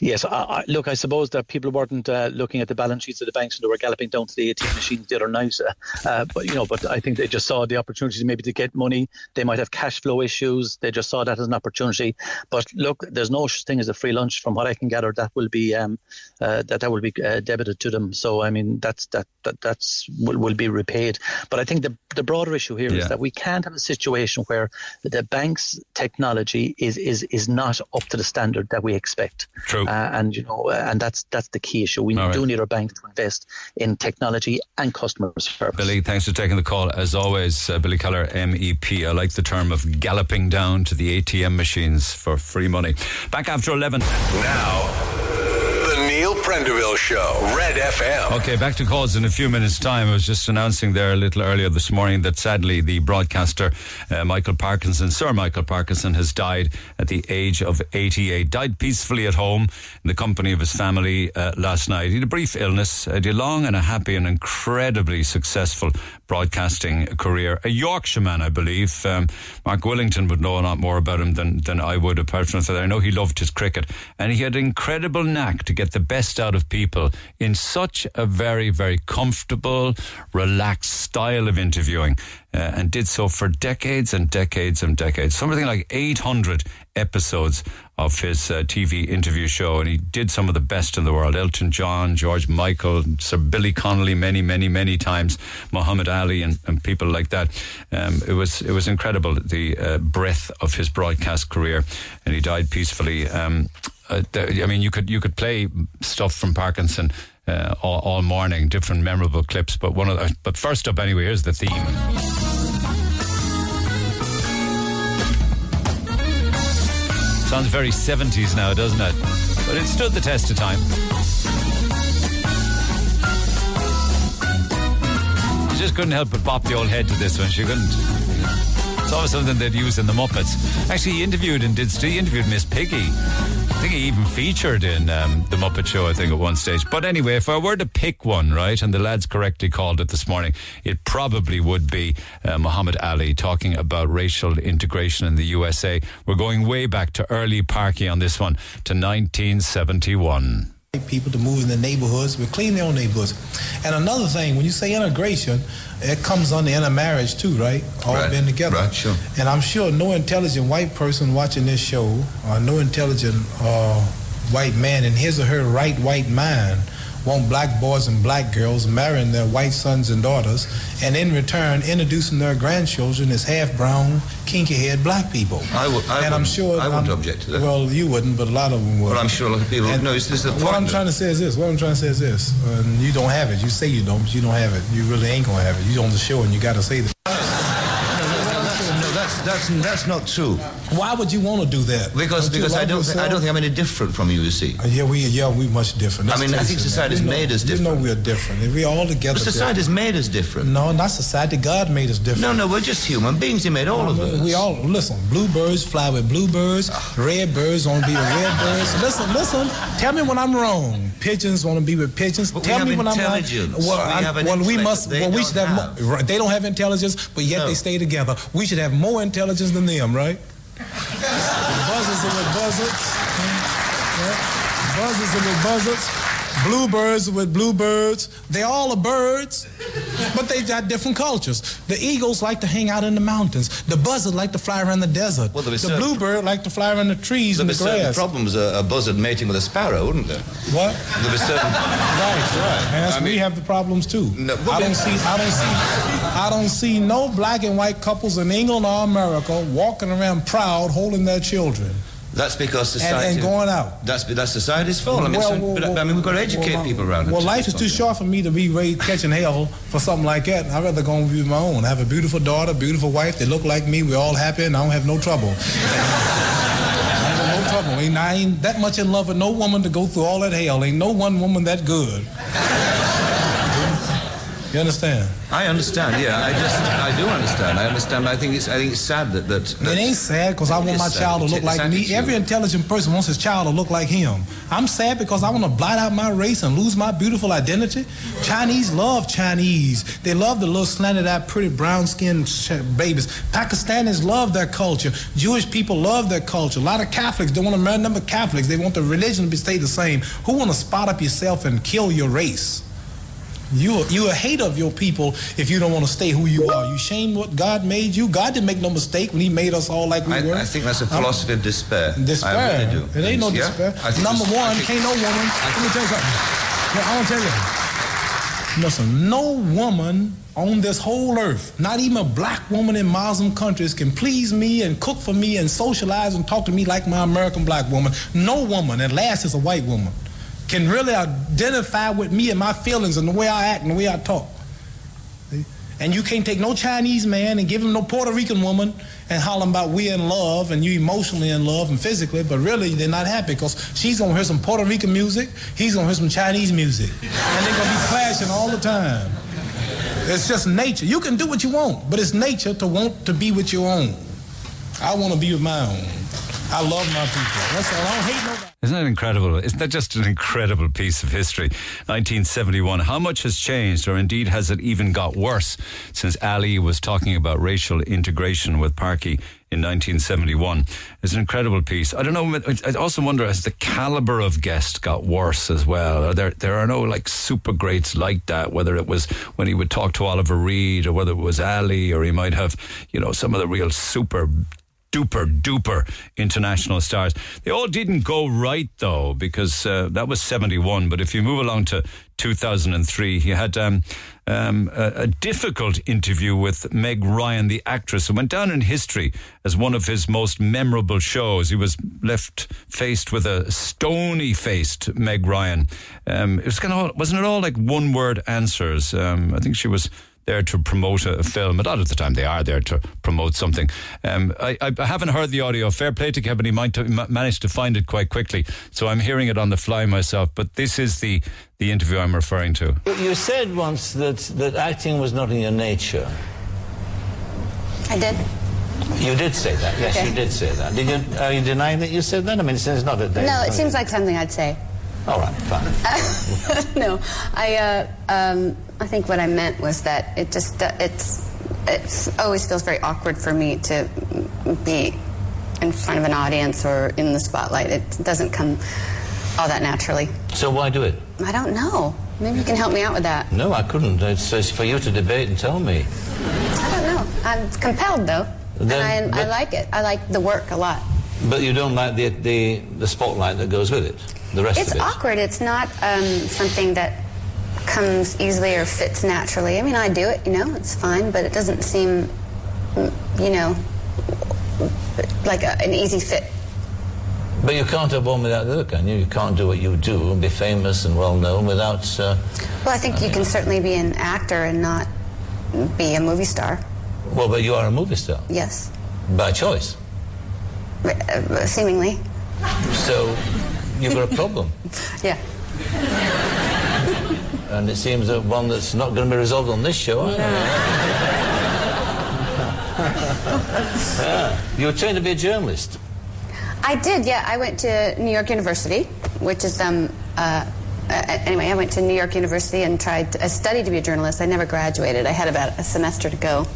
Yes, I, I, look, I suppose that people weren't uh, looking at the balance sheets of the banks and they were galloping down to the ATM machines the other night. Uh, uh, but you know, but I think they just saw the opportunity maybe to get money. They might have cash flow issues. They just saw that as an opportunity. But look, there's no such thing as a free lunch. From what I can gather, that will be um, uh, that that will be uh, debited to them. So I mean, that's that that that's will, will be repaid. But I think the the broader issue here is Yeah. that we can't have a situation where the bank's technology is is is not up to the standard that we expect. True. Uh, and you know, uh, and that's that's the key issue. We All right. do need our banks to invest in technology and customer service. Billy, thanks for taking the call. As always, uh, Billy Kelleher, MEP. I like the term of galloping down to the ATM machines for free money. Back after 11. Now, the Neil Prendeville Show, Red FM. Okay, back to calls in a few minutes' time. I was just announcing there a little earlier this morning that sadly the broadcaster uh, Michael Parkinson, Sir Michael Parkinson, has died at the age of 88. Died peacefully at home in the company of his family uh, last night. He had a brief illness, had a long and a happy and incredibly successful broadcasting career. A Yorkshireman, I believe. Um, Mark Willington would know a lot more about him than, than I would, apart from that I know he loved his cricket and he had an incredible knack to get the best out of people in such a very, very comfortable, relaxed style of interviewing, uh, and did so for decades and decades and decades. Something like 800 episodes of his uh, TV interview show, and he did some of the best in the world. Elton John, George Michael, Sir Billy Connolly, many, many, many times, Muhammad Ali, and, and people like that. Um, it was it was incredible the uh, breadth of his broadcast career, and he died peacefully. Um, uh, I mean, you could you could play stuff from Parkinson. Uh, all, all, morning, different memorable clips. But one of the, but first up, anyway, here's the theme. Sounds very 70s now, doesn't it? But it stood the test of time. She just couldn't help but bop the old head to this one. She couldn't. It's always something they'd use in the Muppets. Actually, he interviewed and did. He interviewed Miss Piggy I think he even featured in um, The Muppet Show, I think, at one stage. But anyway, if I were to pick one, right, and the lads correctly called it this morning, it probably would be uh, Muhammad Ali talking about racial integration in the USA. We're going way back to early Parky on this one, to 1971 people to move in the neighborhoods, we clean their own neighborhoods. And another thing, when you say integration, it comes under intermarriage too, right? All right. being together. Right, sure. And I'm sure no intelligent white person watching this show, or no intelligent uh, white man in his or her right white mind want black boys and black girls marrying their white sons and daughters, and in return introducing their grandchildren as half brown, kinky haired black people. I would, I and I'm sure I wouldn't I'm, object to that. Well, you wouldn't, but a lot of them would. Well, I'm sure a lot of people. And no, this is the What I'm trying to say is this. What I'm trying to say is this. And you don't have it. You say you don't, but you don't have it. You really ain't gonna have it. You on the show, and you got to say this that's that's not true. Why would you want to do that? Because don't because I don't th- I don't think I'm any different from you. You see. Uh, yeah, we yeah we much different. That's I mean, I think society has made us different. You know, we're different. we're all together. But society has made us different. No, not society. God made us different. No, no, we're just human beings. He made all of us. We all listen. Bluebirds fly with bluebirds. Red birds want to be with red birds. Listen, listen. Tell me when I'm wrong. Pigeons want to be with pigeons. But Tell me when I'm wrong. Well, I, well we must. They well, we should have. have. They don't have intelligence, but yet no. they stay together. We should have more intelligence than them, right? buzzards are with buzzards. Yeah. Buzzards are with buzzards. Bluebirds with bluebirds. They all are birds, but they've got different cultures. The eagles like to hang out in the mountains. The buzzard like to fly around the desert. Well, the bluebird like to fly around the trees and the grass. Problems a, a, buzzard mating with a sparrow, wouldn't there? What? There certain. right, right. And I mean, we have the problems too. No, I don't see. I don't see. I don't see no black and white couples in England or America walking around proud holding their children. That's because society and, and going out. That's that's society's fault. I mean, well, so, but, I mean, we've got to educate well, people around. Here. Well, life is too short for me to be raised catching hell for something like that. I'd rather go and be my own. I have a beautiful daughter, beautiful wife. They look like me. We're all happy, and I don't have no trouble. no trouble. Ain't, I ain't that much in love with no woman to go through all that hell. Ain't no one woman that good. You understand? I understand. Yeah, I just I do understand. I understand. I think it's I think it's sad that that. that it ain't sad because I want my child to look like me. Every intelligent person wants his child to look like him. I'm sad because I want to blot out my race and lose my beautiful identity. Chinese love Chinese. They love the little slanted-eyed, pretty brown-skinned babies. Pakistanis love their culture. Jewish people love their culture. A lot of Catholics don't want to marry number Catholics. They want the religion to stay the same. Who want to spot up yourself and kill your race? You you a hater of your people if you don't want to stay who you are. You shame what God made you. God didn't make no mistake when He made us all like we I, were. I think that's a philosophy I'm, of despair. Despair. I really do. It ain't no yeah? despair. Number one, think, can't no woman. let me tell you something. No, I to tell you. Listen, no woman on this whole earth, not even a black woman in Muslim countries, can please me and cook for me and socialize and talk to me like my American black woman. No woman, and last is a white woman can really identify with me and my feelings and the way I act and the way I talk. And you can't take no Chinese man and give him no Puerto Rican woman and holler about we in love and you emotionally in love and physically, but really they're not happy because she's gonna hear some Puerto Rican music, he's gonna hear some Chinese music, and they're gonna be clashing all the time. It's just nature. You can do what you want, but it's nature to want to be with your own. I want to be with my own. I love my people. I don't hate nobody. Isn't that incredible? Isn't that just an incredible piece of history? 1971. How much has changed, or indeed has it even got worse since Ali was talking about racial integration with Parky in 1971? It's an incredible piece. I don't know. I also wonder has the caliber of guest got worse as well? There there are no like super greats like that? Whether it was when he would talk to Oliver Reed, or whether it was Ali, or he might have you know some of the real super duper duper international stars. They all didn't go right though, because uh, that was 71. But if you move along to 2003, he had um, um, a, a, difficult interview with Meg Ryan, the actress, who went down in history as one of his most memorable shows. He was left faced with a stony faced Meg Ryan. Um, it was kind of, wasn't it all like one word answers? Um, I think she was there to promote a, film. A lot of the time they are there to promote something. Um, I, I, haven't heard the audio. Fair play to Kevin. He might managed to find it quite quickly. So I'm hearing it on the fly myself. But this is the, the interview I'm referring to. You said once that, that acting was not in your nature. I did. You did say that. Yes, okay. you did say that. Did you? Are you denying that you said that? I mean, it's not a. No, it seems like something I'd say. All right, fine. no, I uh, um, I think what I meant was that it just uh, it's it always feels very awkward for me to be in front of an audience or in the spotlight. It doesn't come all that naturally. So why do it? I don't know. Maybe you can help me out with that. No, I couldn't. It's, it's for you to debate and tell me. I don't know. I'm compelled though, then, and I, I like it. I like the work a lot. But you don't like the the, the spotlight that goes with it the rest it's of it? awkward. It's not um, something that comes easily or fits naturally. I mean, I do it, you know, it's fine, but it doesn't seem, you know, like a, an easy fit. But you can't have one without the other, can you? You can't do what you do and be famous and well known without. Uh, well, I think I you can certainly be an actor and not be a movie star. Well, but you are a movie star. Yes. By choice. Uh, seemingly. So you've got a problem. yeah. And it seems that one that's not going to be resolved on this show. yeah. You were trained to be a journalist. I did, yeah. I went to New York University, which is um, uh, uh, anyway. I went to New York University and tried. To, I studied to be a journalist. I never graduated. I had about a semester to go.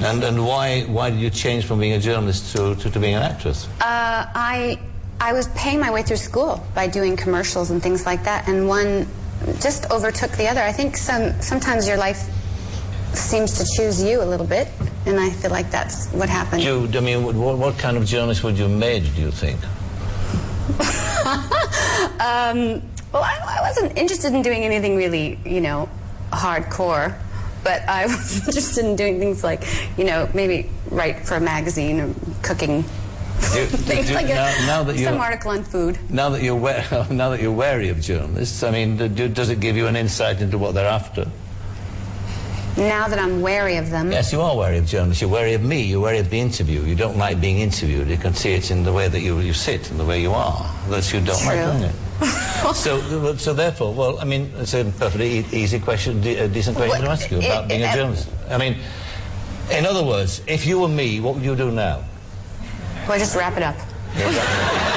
And and why why did you change from being a journalist to to, to being an actress? Uh, I I was paying my way through school by doing commercials and things like that, and one just overtook the other. I think some sometimes your life seems to choose you a little bit, and I feel like that's what happened. You, I mean, what, what kind of journalist would you have made? Do you think? um, well, I, I wasn't interested in doing anything really, you know, hardcore but I was interested in doing things like, you know, maybe write for a magazine or cooking do, do, like now, a, now, that some article on food. Now that you're now that you're wary of journalists, I mean, do, does it give you an insight into what they're after? Now that I'm wary of them. Yes, you are wary of journalists. You're wary of me. You're wary of the interview. You don't like being interviewed. You can see it in the way that you, you sit and the way you are. That you don't True. like doing it. so, so therefore, well, I mean, it's a perfectly easy question, a decent question to ask you about it, being it, a journalist. I mean, in other words, if you were me, what would you do now? Well, just wrap it up.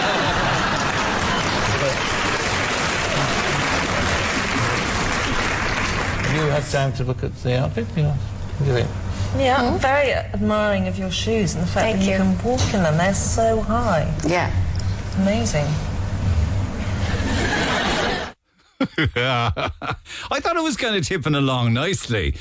Have you had time to look at the outfit? You know, what do you think? Yeah, I'm hmm? very admiring of your shoes and the fact Thank that you. you. can walk in them. They're so high. Yeah. Amazing. I thought it was kind of tipping along nicely.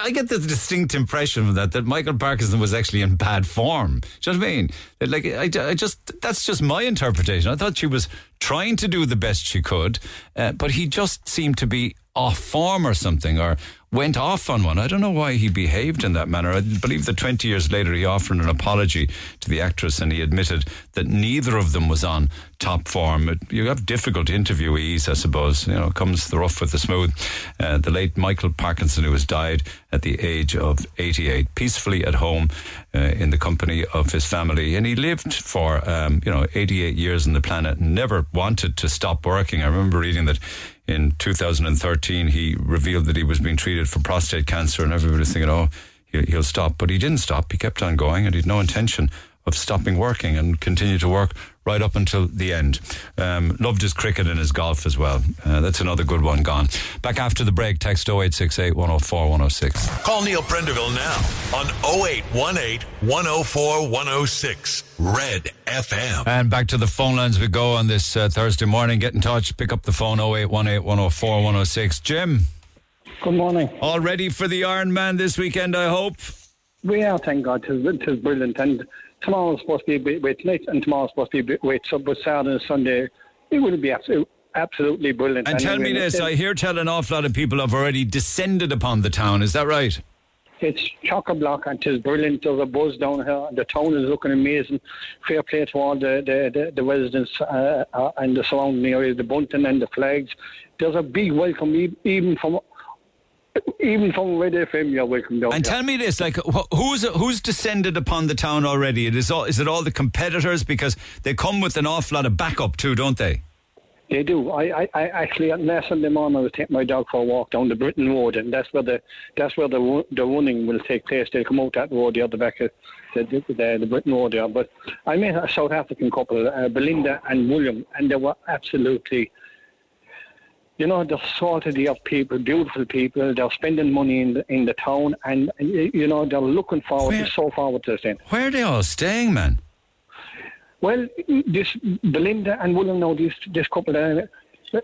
I get the distinct impression from that that Michael Parkinson was actually in bad form. Do you know what I mean? Like, I, I just that's just my interpretation. I thought she was trying to do the best she could, uh, but he just seemed to be off form or something, or went off on one. I don't know why he behaved in that manner. I believe that 20 years later he offered an apology to the actress and he admitted that neither of them was on top form. You have difficult interviewees, I suppose. You know, comes the rough with the smooth. Uh, the late Michael Parkinson, who has died at the age of 88, peacefully at home uh, in the company of his family. And he lived for, um, you know, 88 years on the planet and never wanted to stop working. I remember reading that in 2013, he revealed that he was being treated for prostate cancer, and everybody was thinking, oh, he'll, stop. But he didn't stop. He kept on going, and he had no intention of stopping working and continue to work right up until the end. Um, loved his cricket and his golf as well. Uh, that's another good one gone. Back after the break, text 0868 104 106. Call Neil Prendeville now on 0818 104 106 Red FM. And back to the phone lines we go on this uh, Thursday morning. Get in touch, pick up the phone 0818 104 106. Jim. Good morning. All ready for the Iron Man this weekend, I hope? We are, thank God. It is brilliant. And tomorrow's supposed to be a bit wet tonight, and tomorrow's supposed to be a bit wet. So, but Saturday and Sunday, it will be absolutely, absolutely brilliant. And tell me this I hear tell an awful lot of people have already descended upon the town. Is that right? It's chock a block and it's brilliant. There's a buzz down here. And the town is looking amazing. Fair play to all the, the, the, the residents uh, uh, and the surrounding areas, the bunting and the flags. There's a big welcome, even from even from Red FM. You're welcome down And here. tell me this, like, wh- who's who's descended upon the town already? It is all, is it all the competitors because they come with an awful lot of backup too, don't they? They do. I, I, I actually last Sunday morning I was taking my dog for a walk down the Britain Road, and that's where the that's where the the running will take place. They'll come out that road the other back of the the, the, the Britain Road there. But I met a South African couple, uh, Belinda and William, and they were absolutely. You know, they're salty of people, beautiful people. They're spending money in the, in the town, and, you know they're looking forward, Where- so forward to this. end. Where are they all staying, man? Well, this Belinda and William now this this couple that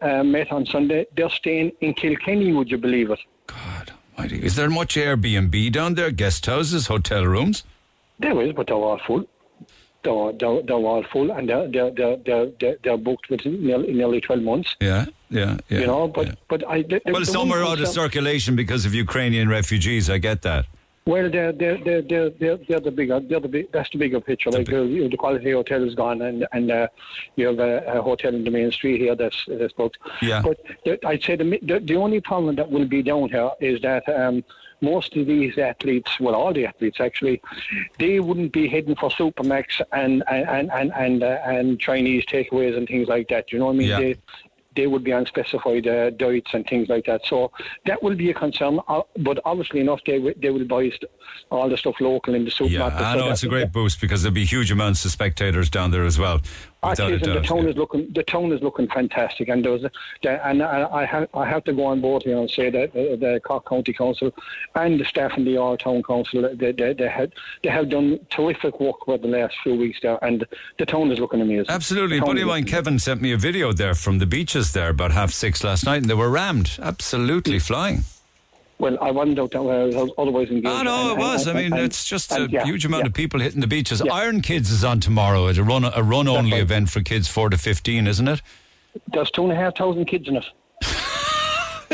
uh, met on Sunday. They're staying in Kilkenny. Would you believe it? God, mighty. Is there much Airbnb down there? Guest houses, hotel rooms? There is, but they're all full. They're, they're, they're all full, and they're they're they're they're, they're, they're booked within nearly, nearly twelve months. Yeah, yeah, yeah. you know, but but I the, the- well, the some one are out of circulation because of Ukrainian refugees. I get that. Well, they're they're they're they're, they're, they're the bigger they're the big, that's the bigger picture. Like uh, you know, the quality hotel is gone, and and uh, you have a, a hotel in the main street here that's that's booked. Yeah. But the, I'd say the, the the only problem that will be down here is that. Um, most of these athletes, well, all the athletes actually, they wouldn't be heading for Supermacs and and and and, uh, and Chinese takeaways and things like that. You know what I mean? Yeah. They, they would be on specified uh, diets and things like that. So that will be a concern. Uh, but obviously enough, they will, they will buy st- all the stuff local in the Yeah, supermarket. I So know that- it's a great boost because there'll be huge amounts of spectators down there as well. Actually, the doubt. town is looking the town is looking fantastic, and there was a, the, and I, have I have to go on board here and say that uh, the Cork County Council and the staff in the Youghal Town Council they, they, they had they have done terrific work over the last few weeks there, and the town is looking amazing. Absolutely. The buddy of mine, Kevin, sent me a video there from the beaches there about half six last night, and they were rammed. Absolutely flying. Well, I wasn't out there where I was otherwise engaged. Ah, I know and- it and- was. I mean, and- it's just a yeah, huge amount yeah. of people hitting the beaches. Iron Kids is on tomorrow. It's a run, a run only event for kids four to fifteen, isn't it? There's two and a half thousand kids in it.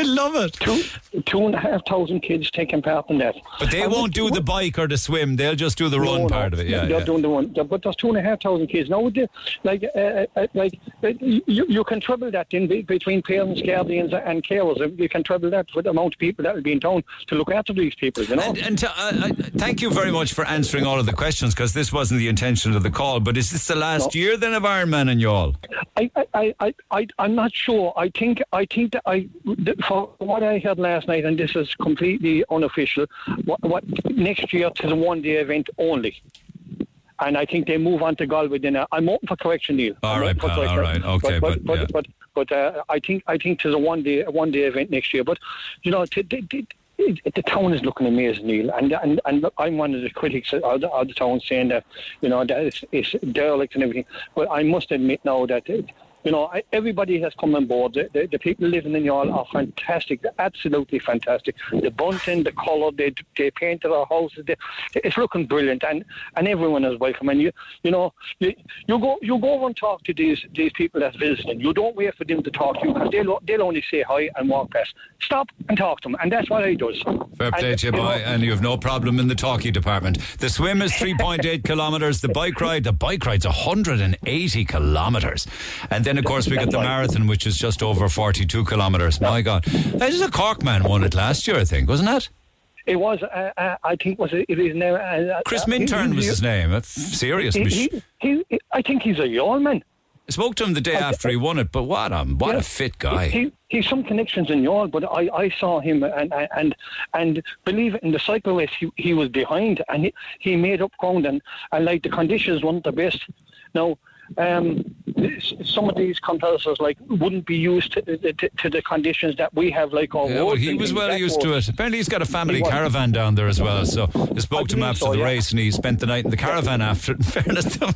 I love it. Two, two and a half thousand kids taking part in that. But they And won't do the bike or the swim. They'll just do the No, run no, part of it. Yeah, they're yeah. doing the one. But there's two and a half thousand kids now. would they- Like, uh, uh, like uh, you, you can trouble that in be- between parents, guardians, and carers. You can trouble that with the amount of people that will be in town to look after these people. You know. And, and to, uh, uh, thank you very much for answering all of the questions because this wasn't the intention of the call. But is this the last year then of Ironman and Youghal? I, I, I, I, I'm not sure. I think, I think that I, that for what I heard last night, and this is completely unofficial. What, what next year to the one-day event only. And I think they move on to Galway. Then uh, I'm open for correction, Neil. All right, all right, okay, but but, yeah. but but, but uh, I think I think there's a one-day a one-day event next year. But you know, t- t- t- it, the town is looking amazing, Neil, and and and I'm one of the critics of the, of the town saying that you know that it's, it's derelict and everything. But I must admit now that. It, you know, I- everybody has come on board. The, the, the people living in Youghal are fantastic. They're absolutely fantastic. The bunting, the colour, they, they painted our houses. They, it's looking brilliant, and, and everyone is welcome. And you, you know, you, you go you go over and talk to these these people that's visiting. You don't wait for them to talk to you because they'll they'll only say hi and walk past. Stop and talk to them, and that's what I does. Fair play And, to you, you know, boy, and you have no problem in the talkie department. The swim is 3.8 kilometres. The bike ride, the bike ride's 180 kilometres. And then, of course, we got the marathon, which is just over 42 kilometres. My God. This is a Cork man won it last year, I think, wasn't it? It was, uh, uh, I think, was it, it is now. Uh, Chris uh, Minturn was his name. A serious He, he, he, I think he's a Youghal man. I spoke to him the day after he won it, but what a, what a fit guy. He, he's some connections in Youghal, but I, I saw him and and and believe it, in the cycle race he, he was behind and he, he made up ground and, and like the conditions weren't the best. Now um, some of these compressors like wouldn't be used to, to, to the conditions that we have, like our Yeah, well, he was well used to it. Apparently, he's got a family caravan down there as well. So I spoke to him after so, the yeah. race, and he spent the night in the caravan after. it, In fairness.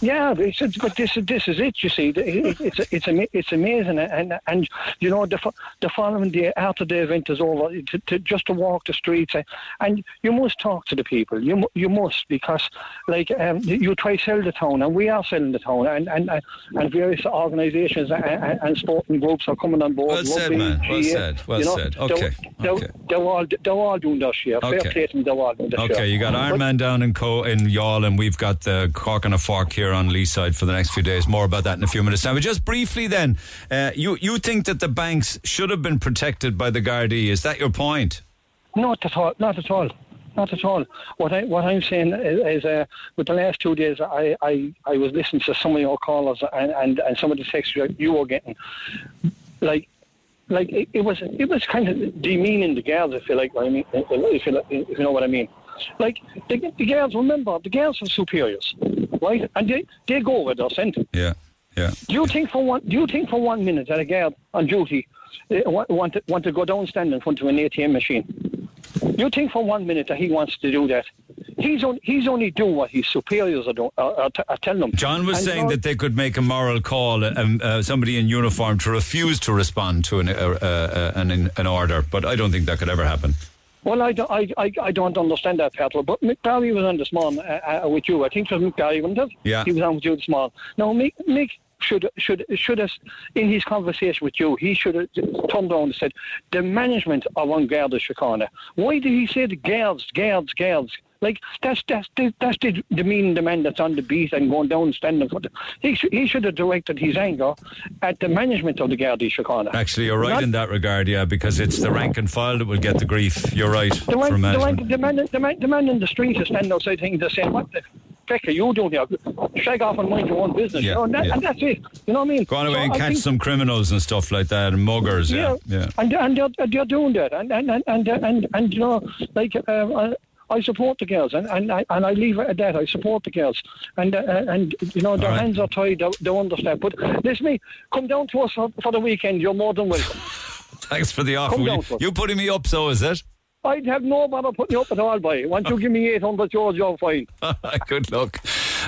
Yeah, but, it's, but this is this is it. You see, It- it's it's it's amazing, and and you know the the following day after the event is over, to, to just to walk the streets, uh, and you must talk to the people. You you must because like um, you try to sell the town, and we are selling the town, and and and, various organisations and, and, and sporting groups are coming on board. Well said, man. Well GAA, said. Well you know, said. Okay, They're, okay. they're all they're all doing their share. Fair Okay. play to them. They're all doing their share. Okay, you got Iron But- Man down in Co in Youghal, and we've got the Cork on a Fork here on Lee side for the next few days. More about that in a few minutes. Now, but just briefly, then, uh, you you think that the banks should have been protected by the Gardaí? Is that your point? Not at all. Not at all. Not at all. What I what I'm saying is, is uh, with the last two days, I, I, I was listening to some of your callers and, and, and some of the texts you- were getting, like like it, it was it was kind of demeaning the girls, if you like what I mean, if you, if you know what I mean. Like the, the girls, remember the girls are superiors, right? And they, they go where they're sent. Yeah, yeah. Do you think for one? Do you think for one minute that a girl on duty uh, want, want, to, want to go down stand in front of an ATM machine? You think for one minute that he wants to do that? He's on, he's only doing what his superiors are, doing, are, are, t- are telling him. John was And saying that they could make a moral call, um, uh, somebody in uniform to refuse to respond to an, uh, uh, an, an order, but I don't think that could ever happen. Well, I don't, I, I, I don't understand that, Petrol. But Mick Barry was on this morning uh, uh, with you. I think it was Mick Barry, wasn't it? Yeah. He was on with you this morning. Now, Mick, Mick should should should have in his conversation with you, he should have turned around and said the management of on Garda Síochána." Why did he say the girls, girls, girls? Like that's that's the, that's the, the meaning the man that's on the beat and going down and standing for the, he should he should have directed his anger at the management of the Garda Síochána. Actually, you're right Not- in that regard, yeah, because it's the rank and file that will get the grief. You're right. The man, from the, man, the, man, the, man, the man in the street is standing outside thinking the same. What the are you doing here? Shag off and mind your own business. Yeah, you know, and, that, yeah. and that's it. You know what I mean? Go on away So and I catch some criminals and stuff like that, and muggers. Yeah, yeah. And, and they're, they're doing that. And, and, and, and, and, and you know, like, uh, I, I support the girls, and, and, I, and I leave it at that. I support the girls, and uh, and you know their right. hands are tied. They, they understand. But listen, me, come down to us for, for the weekend. You're more than welcome. Thanks for the offer. Come Will down you, you putting me up, so is it? I'd have no bother putting you up at all, boy. Once you give me 800 euros, you're fine. Good luck.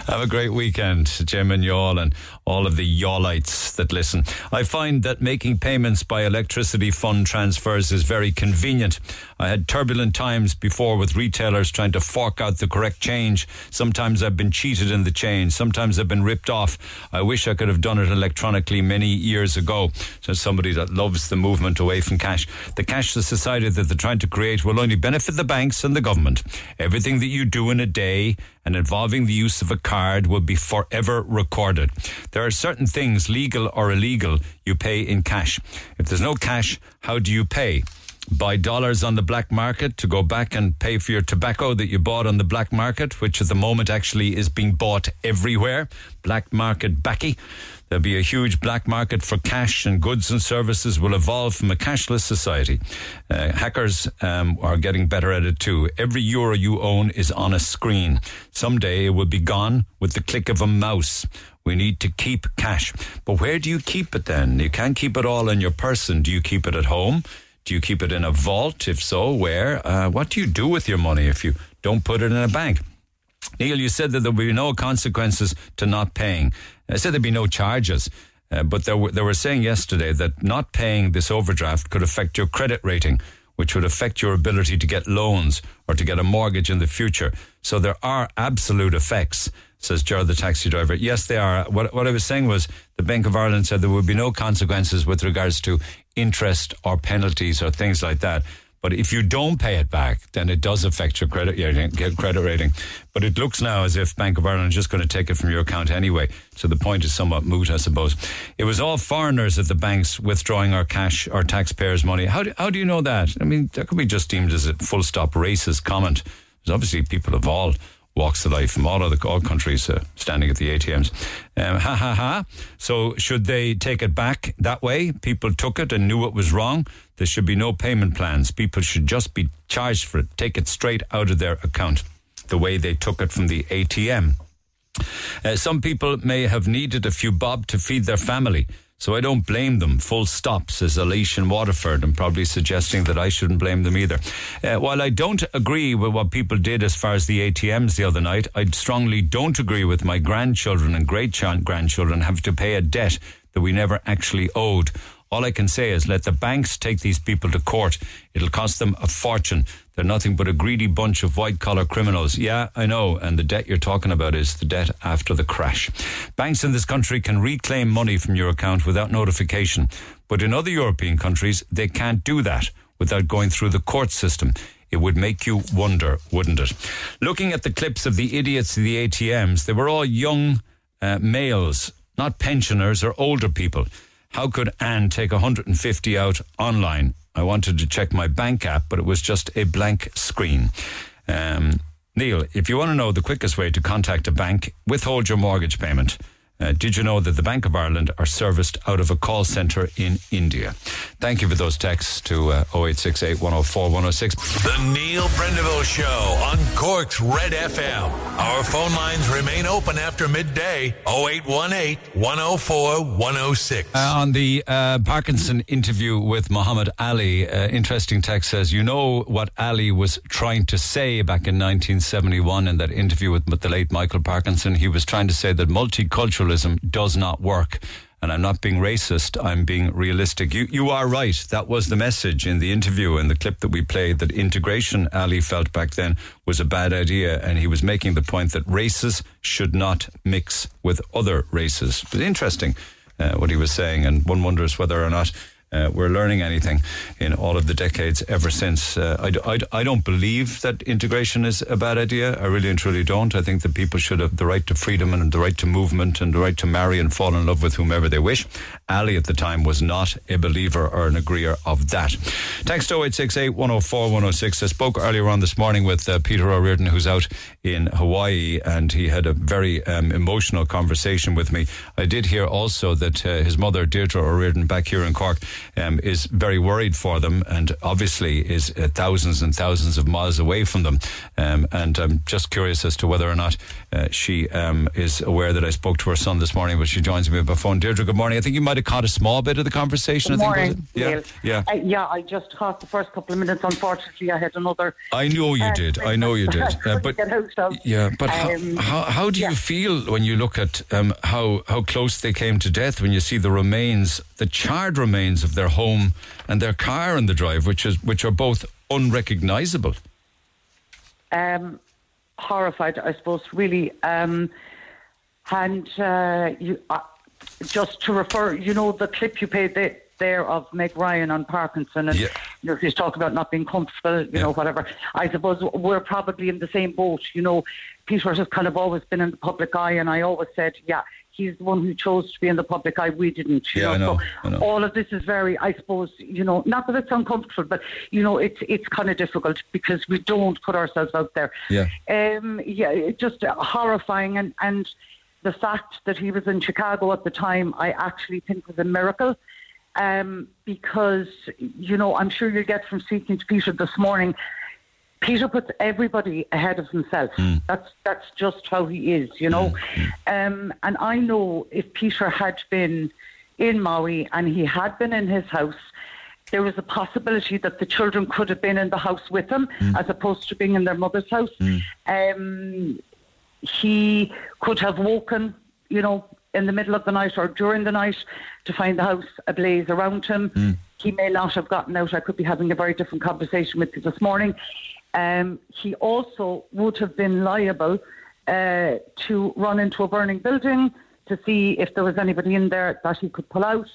Have a great weekend, Jim and Youghal, and all of the Youghalites that listen. I find that making payments by electricity fund transfers is very convenient. I had turbulent times before with retailers trying to fork out the correct change. Sometimes I've been cheated in the change. Sometimes I've been ripped off. I wish I could have done it electronically many years ago. So somebody that loves the movement away from cash. The cashless society that they're trying to create will only benefit the banks and the government. Everything that you do in a day and involving the use of a card will be forever recorded. There are certain things, legal or illegal, you pay in cash. If there's no cash, how do you pay? Buy dollars on the black market to go back and pay for your tobacco that you bought on the black market, which at the moment actually is being bought everywhere. Black market backy. There'll be a huge black market for cash and goods and services will evolve from a cashless society. Uh, hackers um, are getting better at it too. Every euro you own is on a screen. Someday it will be gone with the click of a mouse. We need to keep cash. But where do you keep it then? You can't keep it all in your person. Do you keep it at home? Do you keep it in a vault? If so, where? Uh, what do you do with your money if you don't put it in a bank? Neil, you said that there will be no consequences to not paying. I said there'd be no charges. Uh, but they were, they were saying yesterday that not paying this overdraft could affect your credit rating, which would affect your ability to get loans or to get a mortgage in the future. So there are absolute effects, says Gerard, the taxi driver. Yes, they are. What, what I was saying was the Bank of Ireland said there would be no consequences with regards to interest or penalties or things like that. But if you don't pay it back, then it does affect your credit rating. Credit rating. But it looks now as if Bank of Ireland is just going to take it from your account anyway. So the point is somewhat moot, I suppose. It was all foreigners at the banks withdrawing our cash, our taxpayers' money. How do, how do you know that? I mean, that could be just deemed as a full stop racist comment. There's obviously people of all walks of life from all other all countries uh, standing at the ATMs. Um, ha ha ha. So should they take it back that way? People took it and knew it was wrong. There should be no payment plans. People should just be charged for it. Take it straight out of their account, the way they took it from the ATM. Uh, some people may have needed a few bob to feed their family. So I don't blame them. Full stop, says Alicia in Waterford, and probably suggesting that I shouldn't blame them either. Uh, while I don't agree with what people did as far as the ATMs the other night, I strongly don't agree with my grandchildren and great grandchildren having to pay a debt that we never actually owed. All I can say is let the banks take these people to court. It'll cost them a fortune. They're nothing but a greedy bunch of white collar criminals. Yeah, I know. And the debt you're talking about is the debt after the crash. Banks in this country can reclaim money from your account without notification. But in other European countries, they can't do that without going through the court system. It would make you wonder, wouldn't it? Looking at the clips of the idiots of the ATMs, they were all young uh, males, not pensioners or older people. How could Anne take 150 out online? I wanted to check my bank app, but it was just a blank screen. Um, Neil, if you want to know the quickest way to contact a bank, withhold your mortgage payment. Uh, did you know that the Bank of Ireland are serviced out of a call centre in India? Thank you for those texts to uh, 0868 104 106. The Neil Prendeville Show on Cork's Red FM. Our phone lines remain open after midday 0818 104 106. Uh, on the uh, Parkinson interview with Muhammad Ali, uh, interesting text says, You know what Ali was trying to say back in 1971 in that interview with the late Michael Parkinson? He was trying to say that multicultural does not work. And I'm not being racist, I'm being realistic. You, you are right. That was the message in the interview and the clip that we played that integration, Ali felt back then, was a bad idea. And he was making the point that races should not mix with other races. It was interesting uh, what he was saying. And one wonders whether or not uh, we're learning anything in all of the decades ever since. Uh, I, I, I, don't believe that integration is a bad idea. I really and truly don't. I think that people should have the right to freedom and the right to movement and the right to marry and fall in love with whomever they wish. Ali at the time was not a believer or an agreeer of that. Text 0868 104 106. I spoke earlier on this morning with uh, Peter O'Riordan, who's out in Hawaii, and he had a very um, emotional conversation with me. I did hear also that uh, his mother, Deirdre O'Riordan, back here in Cork, um, is very worried for them and obviously is uh, thousands and thousands of miles away from them. Um, and I'm just curious as to whether or not uh, she um, is aware that I spoke to her son this morning, but she joins me by phone. Deirdre, good morning. I think you might have caught a small bit of the conversation. Good I morning, think, Neil. Yeah, yeah. Uh, yeah, I just caught the first couple of minutes. Unfortunately, I had another. I know you uh, did. I know you did. Uh, but yeah, but Um, how, how, how do yeah. you feel when you look at um, how how close they came to death? When you see the remains, the charred remains of their home and their car in the drive, which is which are both unrecognizable. um, horrified, I suppose, really. Um, and uh, you, uh, just to refer, you know, the clip you played the, there of Meg Ryan on Parkinson, and Yeah. you know, he's talking about not being comfortable, you know, whatever. I suppose we're probably in the same boat. You know, Peter has kind of always been in the public eye, and I always said, yeah. He's the one who chose to be in the public eye. We didn't. You Yeah, I know, So I know. all of this is very, I suppose, you know, not that it's uncomfortable, but you know, it's it's kind of difficult because we don't put ourselves out there. Yeah. Um, yeah, just horrifying, and and the fact that he was in Chicago at the time, I actually think was a miracle. Um, because you know, I'm sure you'll get from speaking to Peter this morning. Peter puts everybody ahead of himself. Hmm. That's that's just how he is, you know. Hmm, hmm. Um, and I know if Peter had been in Maui and he had been in his house, there was a possibility that the children could have been in the house with him as opposed to being in their mother's house. Um, he could have woken, you know, in the middle of the night or during the night to find the house ablaze around him. He may not have gotten out. I could be having a very different conversation with you this morning. Um, he also would have been liable uh, to run into a burning building to see if there was anybody in there that he could pull out.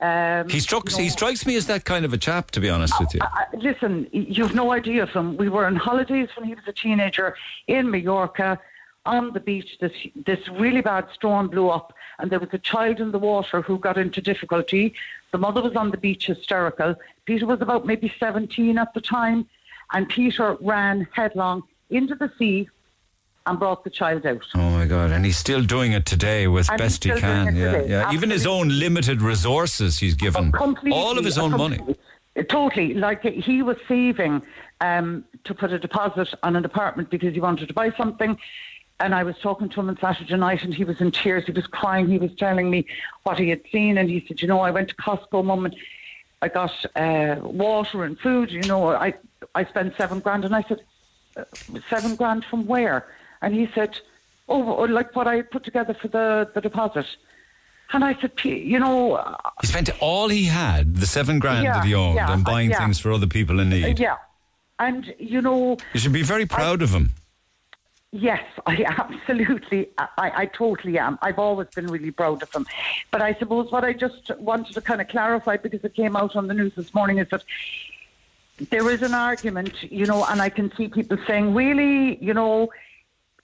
Um, He strikes. you know, He strikes me as that kind of a chap, to be honest with you. I- I- listen, you've no idea of him. We were on holidays when he was a teenager in Mallorca on the beach. This this really bad storm blew up, and there was a child in the water who got into difficulty. The mother was on the beach hysterical. Peter was about maybe 17 at the time, and Peter ran headlong into the sea and brought the child out. Oh my God! And he's still doing it today with And best he can. Yeah, today. yeah. Even his own limited resources, he's given all of his own money. Totally. Like he was saving um, to put a deposit on an apartment because he wanted to buy something. And I was talking to him on Saturday night and he was in tears. He was crying. He was telling me what he had seen. And he said, You know, I went to Costco, mum, and I got uh, water and food. You know, I, I spent seven grand. And I said, "Uh, Seven grand from where? And he said, Oh, like what I put together for the, the deposit. And I said, "P- You know, He spent all he had, the seven grand Yeah, that he owned, yeah, and buying yeah. things for other people in need. Yeah. And, you know, You should be very proud of him. yes, I absolutely, I, I totally am. I've always been really proud of him. But I suppose what I just wanted to kind of clarify, because it came out on the news this morning, is that there is an argument, you know, and I can see people saying, really, you know,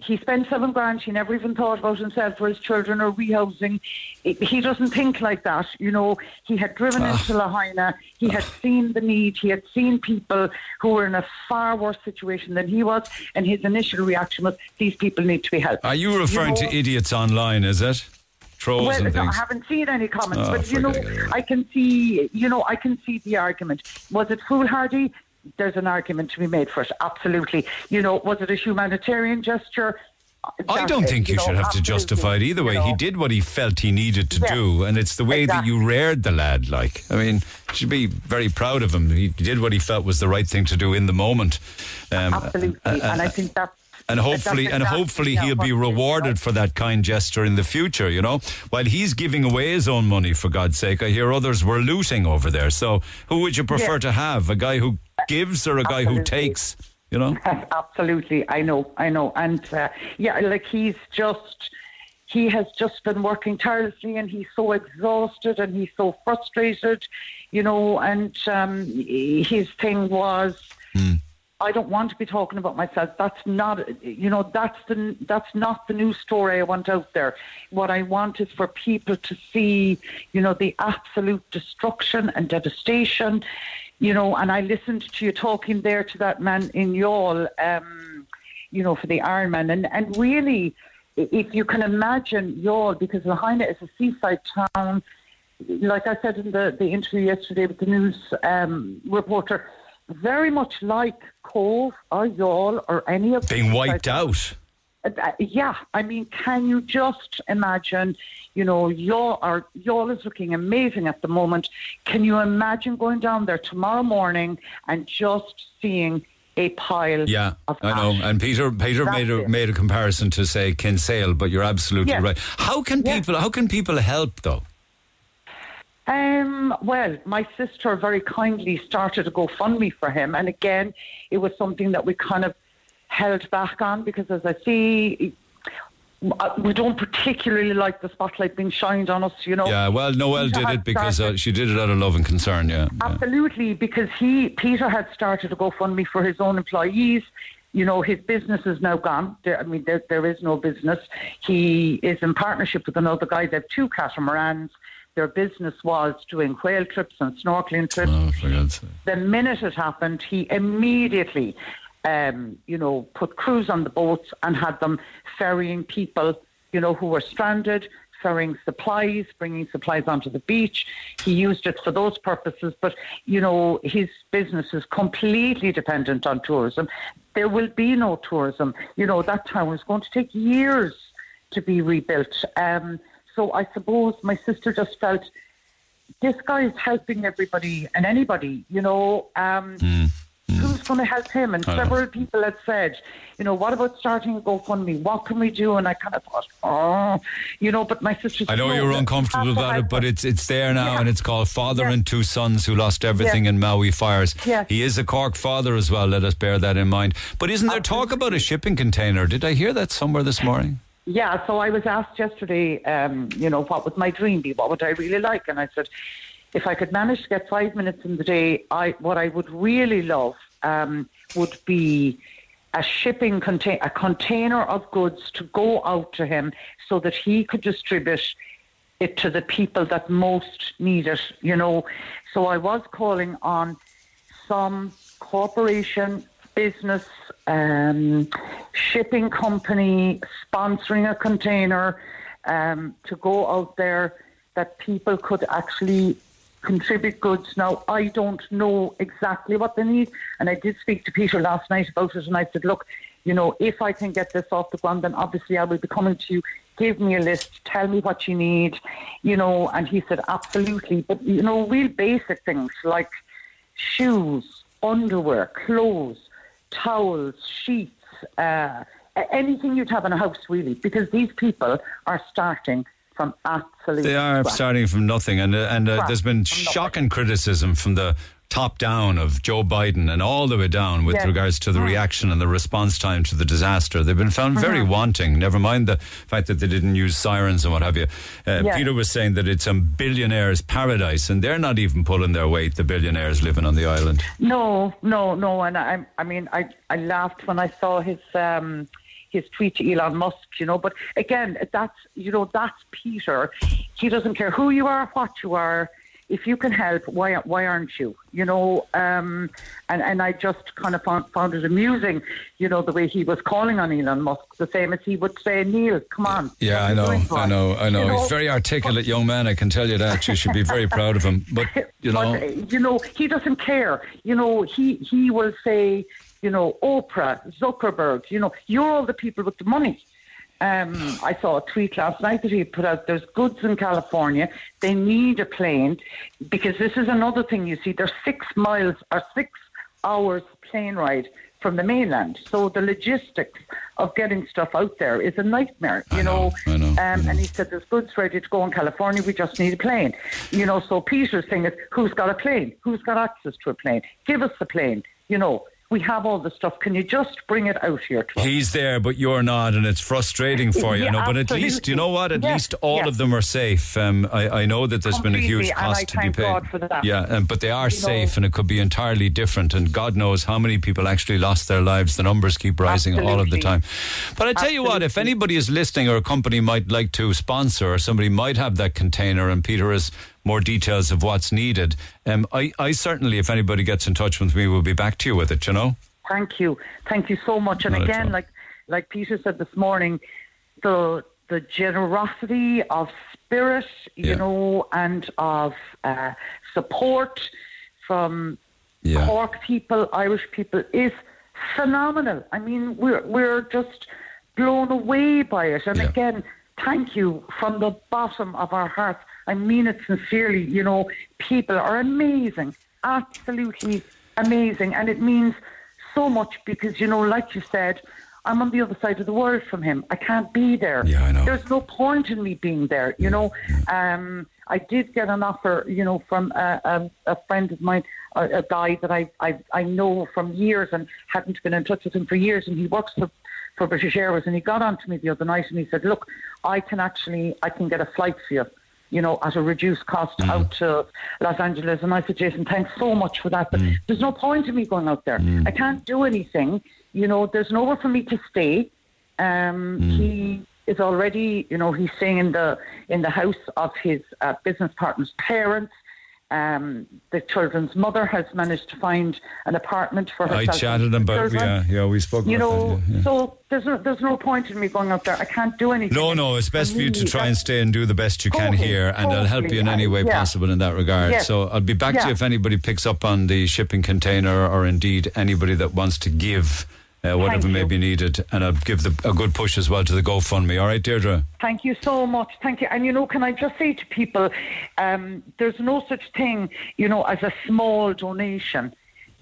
he spent seven grand. He never even thought about himself or his children or rehousing. He doesn't think like that. You know, he had driven ah. into Lahaina. He had ah. seen the need. He had seen people who were in a far worse situation than he was. And his initial reaction was, these people need to be helped. Are you referring know, to idiots online, is it? Trolls well, and no, I haven't seen any comments, Oh, but you know, it. I can see, you know, I can see the argument. Was it foolhardy? There's an argument to be made for it. Absolutely. You know, was it a humanitarian gesture? I don't think you, know, should have to justify it either way. you know. He did what he felt he needed to Yeah. do, and it's the way that you reared the lad. Like, I mean, you should be very proud of him. He did what he felt was the right thing to do in the moment. Um, Absolutely, uh, uh, and I think that. And hopefully, and hopefully, he'll be rewarded for that kind gesture in the future. You know, while he's giving away his own money, for God's sake, I hear others were looting over there. So, who would you prefer Yeah. to have? A guy who gives or a guy who takes? You know. Absolutely, I know, I know, and uh, yeah, like he's just. He has just been working tirelessly, and he's so exhausted, and he's so frustrated, you know. And um, his thing was, I don't want to be talking about myself. That's not, you know, that's the that's not the news story I want out there. What I want is for people to see, you know, the absolute destruction and devastation, you know. And I listened to you talking there to that man in Youghal, um, you know, for the Ironman, and and really, if you can imagine Youghal, because Lahaina is a seaside town. Like I said in the, the interview yesterday with the news um, reporter, very much like Cobh or Youghal or any of Being wiped out. uh, yeah, I mean, can you just imagine? You know, Youghal are Youghal is looking amazing at the moment. Can you imagine going down there tomorrow morning and just seeing a pile? Yeah, of I know. And Peter, Peter That's made a it. made a comparison to say Kinsale, but you're absolutely Yeah. right. How can Yeah. people? How can people help though? Um, well, my sister very kindly started a GoFundMe for him, and again, it was something that we kind of held back on because, as I see, we don't particularly like the spotlight being shined on us. You know. Yeah, well, Noel Peter did it because uh, she did it out of love and concern. Yeah, yeah. Absolutely, because he Peter had started a GoFundMe for his own employees. You know, his business is now gone. There, I mean, there, there is no business. He is in partnership with another guy. They have two catamarans. Their business was doing whale trips and snorkeling trips. Oh, for God's sake. The minute it happened, he immediately, um, you know, put crews on the boats and had them ferrying people, you know, who were stranded, ferrying supplies, bringing supplies onto the beach. He used it for those purposes, but, you know, his business is completely dependent on tourism. There will be no tourism. You know, that town is going to take years to be rebuilt. Um, so I suppose my sister just felt this guy is helping everybody and anybody, you know. Um, Who's going to help him? And several people had said, you know, what about starting a GoFundMe? What can we do? And I kind of thought, oh, you know, but my sister I know you were we uncomfortable about it, but it's it's there now, Yeah. and it's called Father Yeah. and Two Sons Who Lost Everything Yeah. in Maui Fires. He is a Cork father as well. Let us bear that in mind. But isn't there talk about a shipping container? Did I hear that somewhere this morning? Yeah, so I was asked yesterday, um, you know, what would my dream be? What would I really like? And I said, if I could manage to get five minutes in the day, I what I would really love um, would be a shipping contain a container of goods to go out to him so that he could distribute it to the people that most need it. You know, so I was calling on some corporation business, um, shipping company sponsoring a container um, to go out there that people could actually contribute goods. Now, I don't know exactly what they need, and I did speak to Peter last night about it, and I said, look, you know, if I can get this off the ground, then obviously I will be coming to you. Give me a list, tell me what you need, you know. And he said, absolutely. But, you know, real basic things like shoes, underwear, clothes, towels, sheets, uh, anything you'd have in a house, really, because these people are starting from absolute. They are scratch. starting from nothing, and uh, and uh, there's been shocking criticism from the top down of Joe Biden and all the way down with Yes. regards to the Mm. reaction and the response time to the disaster. They've been found very Mhm. wanting. Never mind the fact that they didn't use sirens and what have you. Uh, Yes. Peter was saying that it's a billionaire's paradise, and they're not even pulling their weight. The billionaires living on the island. No, no, no. And I, I mean, I, I laughed when I saw his, um, his tweet to Elon Musk. You know, but again, that's you know, that's Peter. He doesn't care who you are, what you are. If you can help, why why aren't you? You know, um, and and I just kind of found, found it amusing. You know, the way he was calling on Elon Musk, the same as he would say, Neil, come on. Yeah, I know, I know, I know. You know, He's a very articulate young man. I can tell you that. You should be very proud of him. But you know, But, uh, you know, he doesn't care. You know, he he will say, you know, Oprah, Zuckerberg. You know, you're all the people with the money. Um, I saw a tweet last night that he put out. There's goods in California. They need a plane because this is another thing. You see, there's six miles or six hours plane ride from the mainland. So the logistics of getting stuff out there is a nightmare. You know, Um, and he said there's goods ready to go in California. We just need a plane. You know, so Peter's thing is who's got a plane? Who's got access to a plane? Give us the plane. You know, we have all the stuff. Can you just bring it out here to us? He's there, but you're not, and it's frustrating for you. Yeah, know, but at least you know what? At Yes, least all yes. of them are safe. Um, I, I know that there's been a huge Completely, and cost to be paid. God for that. Yeah, um, but they are You know- safe, and it could be entirely different. And God knows how many people actually lost their lives. The numbers keep rising all of the Absolutely. time. But I tell you what, if anybody is listening or a company might like to sponsor, or somebody might have that container, and Peter has more details of what's needed, um, I, I certainly, if anybody gets in touch with me, will be back to you with it. You know. Thank you, thank you so much. And Not again, like like Peter said this morning, the the generosity of spirit, you Yeah. know, and of uh, support from Yeah. Cork people, Irish people is phenomenal. I mean, we're we're just blown away by it. And again, thank you from the bottom of our hearts. I mean it sincerely. You know, people are amazing, absolutely amazing, and it means so much because you know, like you said. I'm on the other side of the world from him. I can't be there. Yeah, I know. There's no point in me being there. You know, um, I did get an offer, you know, from a, a, a friend of mine, a, a guy that I, I I know from years and hadn't been in touch with him for years, and he works for for British Airways, and he got on to me the other night and he said, "Look, I can actually I can get a flight for you." You know, at a reduced cost out to Los Angeles. And I said, Jason, thanks so much for that. But there's no point in me going out there. I can't do anything. You know, there's nowhere for me to stay. Um, He is already, you know, he's staying in the in the house of his uh, business partner's parents. Um, the children's mother has managed to find an apartment for her. I chatted about yeah, yeah. We spoke You about know, that. yeah, yeah. so there's no, there's no point in me going out there. I can't do anything. No, no, it's best for you to try and stay and do the best you can here, and I'll help you in any way yeah. possible in that regard. Yes. So I'll be back to you if anybody picks up on the shipping container, or indeed anybody that wants to give uh, whatever Thank may you. be needed, and I'll give the, a good push as well to the GoFundMe. All right, Deirdre. Thank you so much. Thank you. And you know, can I just say to people, um, there's no such thing, you know, as a small donation.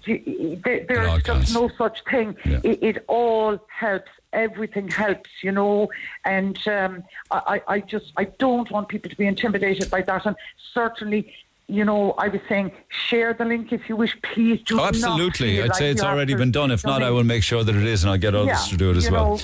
There, there's just no such thing. It, it all helps. Everything helps, you know. And um, I, I I just I don't want people to be intimidated by that. And certainly. You know, I was saying, share the link if you wish. Please do Oh, absolutely. I'd like say it's already been done. If not, I will make sure that it is, and I'll get others Yeah, to do it as well. know,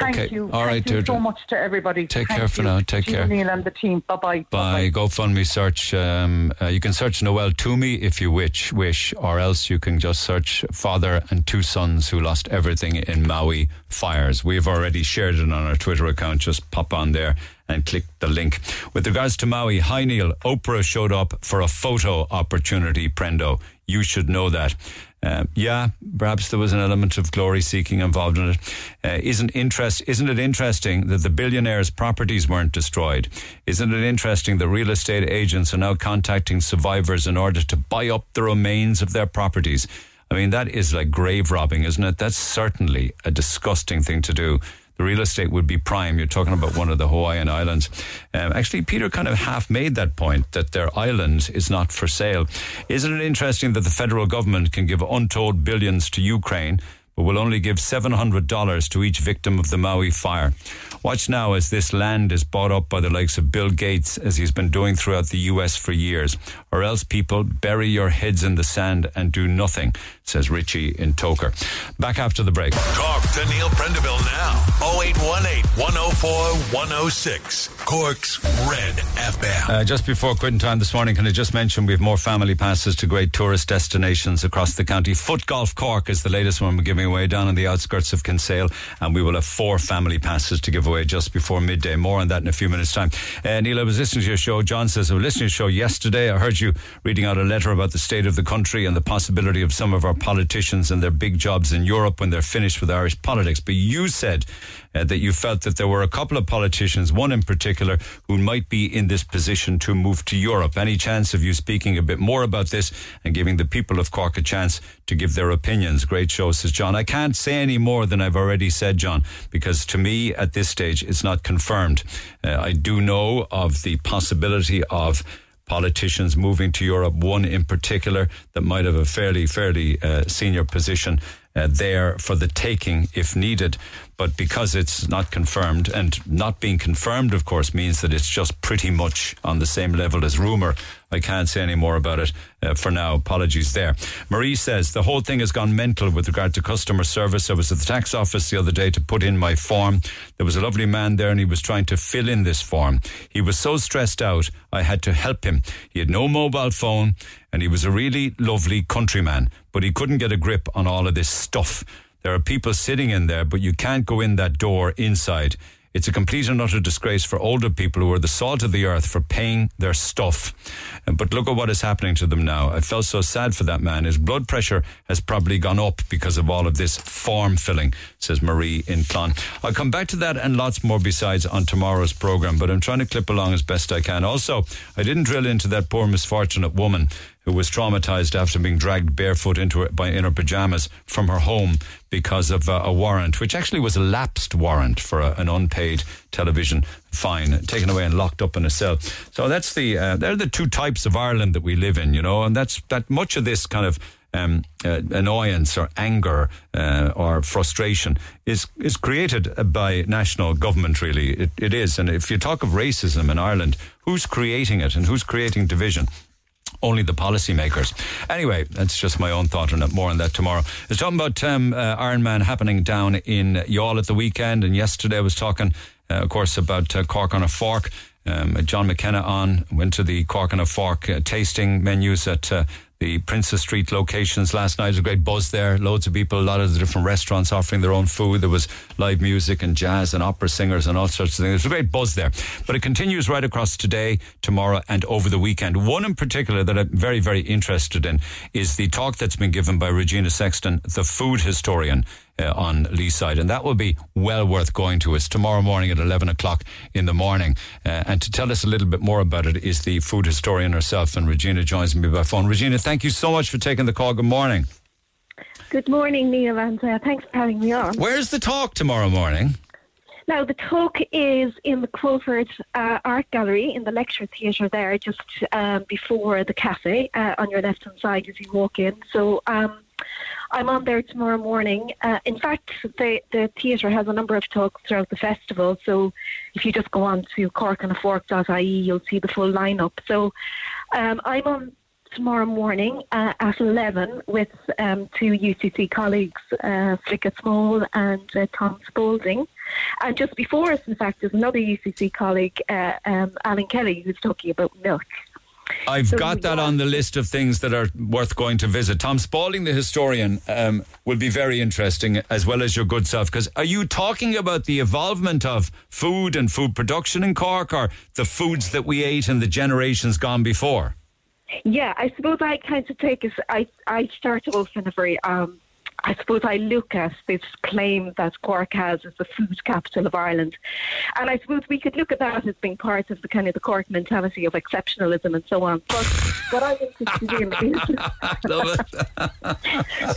Thank Okay. you. All Thank right, you Deirdre. so much to everybody. Take Thank care for you. now. Take you, care. Neil and the team. Bye bye. by GoFundMe search. Um, uh, you can search Noel Toomey if you wish, wish, or else you can just search father and two sons who lost everything in Maui fires. We've already shared it on our Twitter account. Just pop on there and click the link. With regards to Maui, hi Neil, Oprah showed up for a photo opportunity, Prendo. You should know that. Um, yeah, perhaps there was an element of glory seeking involved in it. Uh, isn't interest? Isn't it interesting that the billionaires' properties weren't destroyed? Isn't it interesting that real estate agents are now contacting survivors in order to buy up the remains of their properties? I mean, that is like grave robbing, isn't it? That's certainly a disgusting thing to do the real estate would be prime. You're talking about one of the Hawaiian islands. Um, actually, Peter kind of half made that point that their island is not for sale. Isn't it interesting that the federal government can give untold billions to Ukraine? But will only give $700 to each victim of the Maui fire. Watch now as this land is bought up by the likes of Bill Gates, as he's been doing throughout the US for years. Or else, people, bury your heads in the sand and do nothing, says Richie in Togher. Back after the break. Talk to Neil Prendeville now. 0818 104 106. Cork's Red FM. Uh, just before quitting time this morning, can I just mention we have more family passes to great tourist destinations across the county. Foot Golf Cork is the latest one we're giving away down on the outskirts of Kinsale, and we will have four family passes to give away just before midday. More on that in a few minutes' time. Uh, Neil, I was listening to your show. John says, I was listening to your show yesterday. I heard you reading out a letter about the state of the country and the possibility of some of our politicians and their big jobs in Europe when they're finished with Irish politics. But you said uh, that you felt that there were a couple of politicians, one in particular, who might be in this position to move to Europe. Any chance of you speaking a bit more about this and giving the people of Cork a chance to give their opinions? Great show, says John. I can't say any more than I've already said, John, because to me at this stage it's not confirmed. Uh, I do know of the possibility of politicians moving to Europe, one in particular that might have a fairly, fairly uh, senior position uh, there for the taking if needed. But because it's not confirmed, and not being confirmed, of course, means that it's just pretty much on the same level as rumour. I can't say any more about it uh, for now. Apologies there. Marie says the whole thing has gone mental with regard to customer service. I was at the tax office the other day to put in my form. There was a lovely man there and he was trying to fill in this form. He was so stressed out, I had to help him. He had no mobile phone and he was a really lovely countryman, but he couldn't get a grip on all of this stuff. There are people sitting in there, but you can't go in that door inside. It's a complete and utter disgrace for older people who are the salt of the earth for paying their stuff. Uh, but look at what is happening to them now. I felt so sad for that man. His blood pressure has probably gone up because of all of this form filling, says Marie in Clon. I'll come back to that and lots more besides on tomorrow's program, but I'm trying to clip along as best I can. Also, I didn't drill into that poor misfortunate woman who was traumatized after being dragged barefoot into her, by, in her pajamas from her home because of uh, a warrant, which actually was a lapsed warrant for a, an unpaid television fine, taken away and locked up in a cell. So that's the uh, they're the two types of Ireland that we live in, you know, and that's that much of this kind of. Um, uh, annoyance or anger uh, or frustration is is created by national government. Really, it, it is. And if you talk of racism in Ireland, who's creating it and who's creating division? Only the policymakers. Anyway, that's just my own thought on it. More on that tomorrow. I was talking about um, uh, Ironman happening down in Youghal at the weekend, and yesterday I was talking, uh, of course, about uh, Cork on a Fork. Um, John McKenna on went to the Cork on a Fork uh, tasting menus at uh, the Princess Street locations last night. There was a great buzz there. Loads of people, a lot of the different restaurants offering their own food. There was live music and jazz and opera singers and all sorts of things. There's a great buzz there. But it continues right across today, tomorrow, and over the weekend. One in particular that I'm very, very interested in is the talk that's been given by Regina Sexton, the food historian uh, on Leeside. And that will be well worth going to. It's tomorrow morning at 11 o'clock in the morning. Uh, and to tell us a little bit more about it is the food historian herself. And Regina joins me by phone. Regina, thank you so much for taking the call. Good morning. Good morning, Neil, and uh, thanks for having me on. Where's the talk tomorrow morning? Now, the talk is in the Crawford uh, Art Gallery in the lecture theatre there, just um, before the cafe uh, on your left hand side as you walk in. So, um, I'm on there tomorrow morning. Uh, in fact, the, the theatre has a number of talks throughout the festival. So if you just go on to corkanafork.ie, you'll see the full lineup. So um, I'm on tomorrow morning uh, at 11 with um, two UCC colleagues, uh, Flicka Small and uh, Tom Spalding. And just before us, in fact, is another UCC colleague, uh, um, Alan Kelly, who's talking about milk. I've So got that are- on the list of things that are worth going to visit. Tom Spalding, the historian, um, will be very interesting, as well as your good self. Because are you talking about the evolvement of food and food production in Cork, or the foods that we ate in the generations gone before? Yeah, I suppose I kind of take us. I I start off in a very. Um, I suppose I look at this claim that Cork has as the food capital of Ireland, and I suppose we could look at that as being part of the kind of the Cork mentality of exceptionalism and so on. But what I'm interested in is,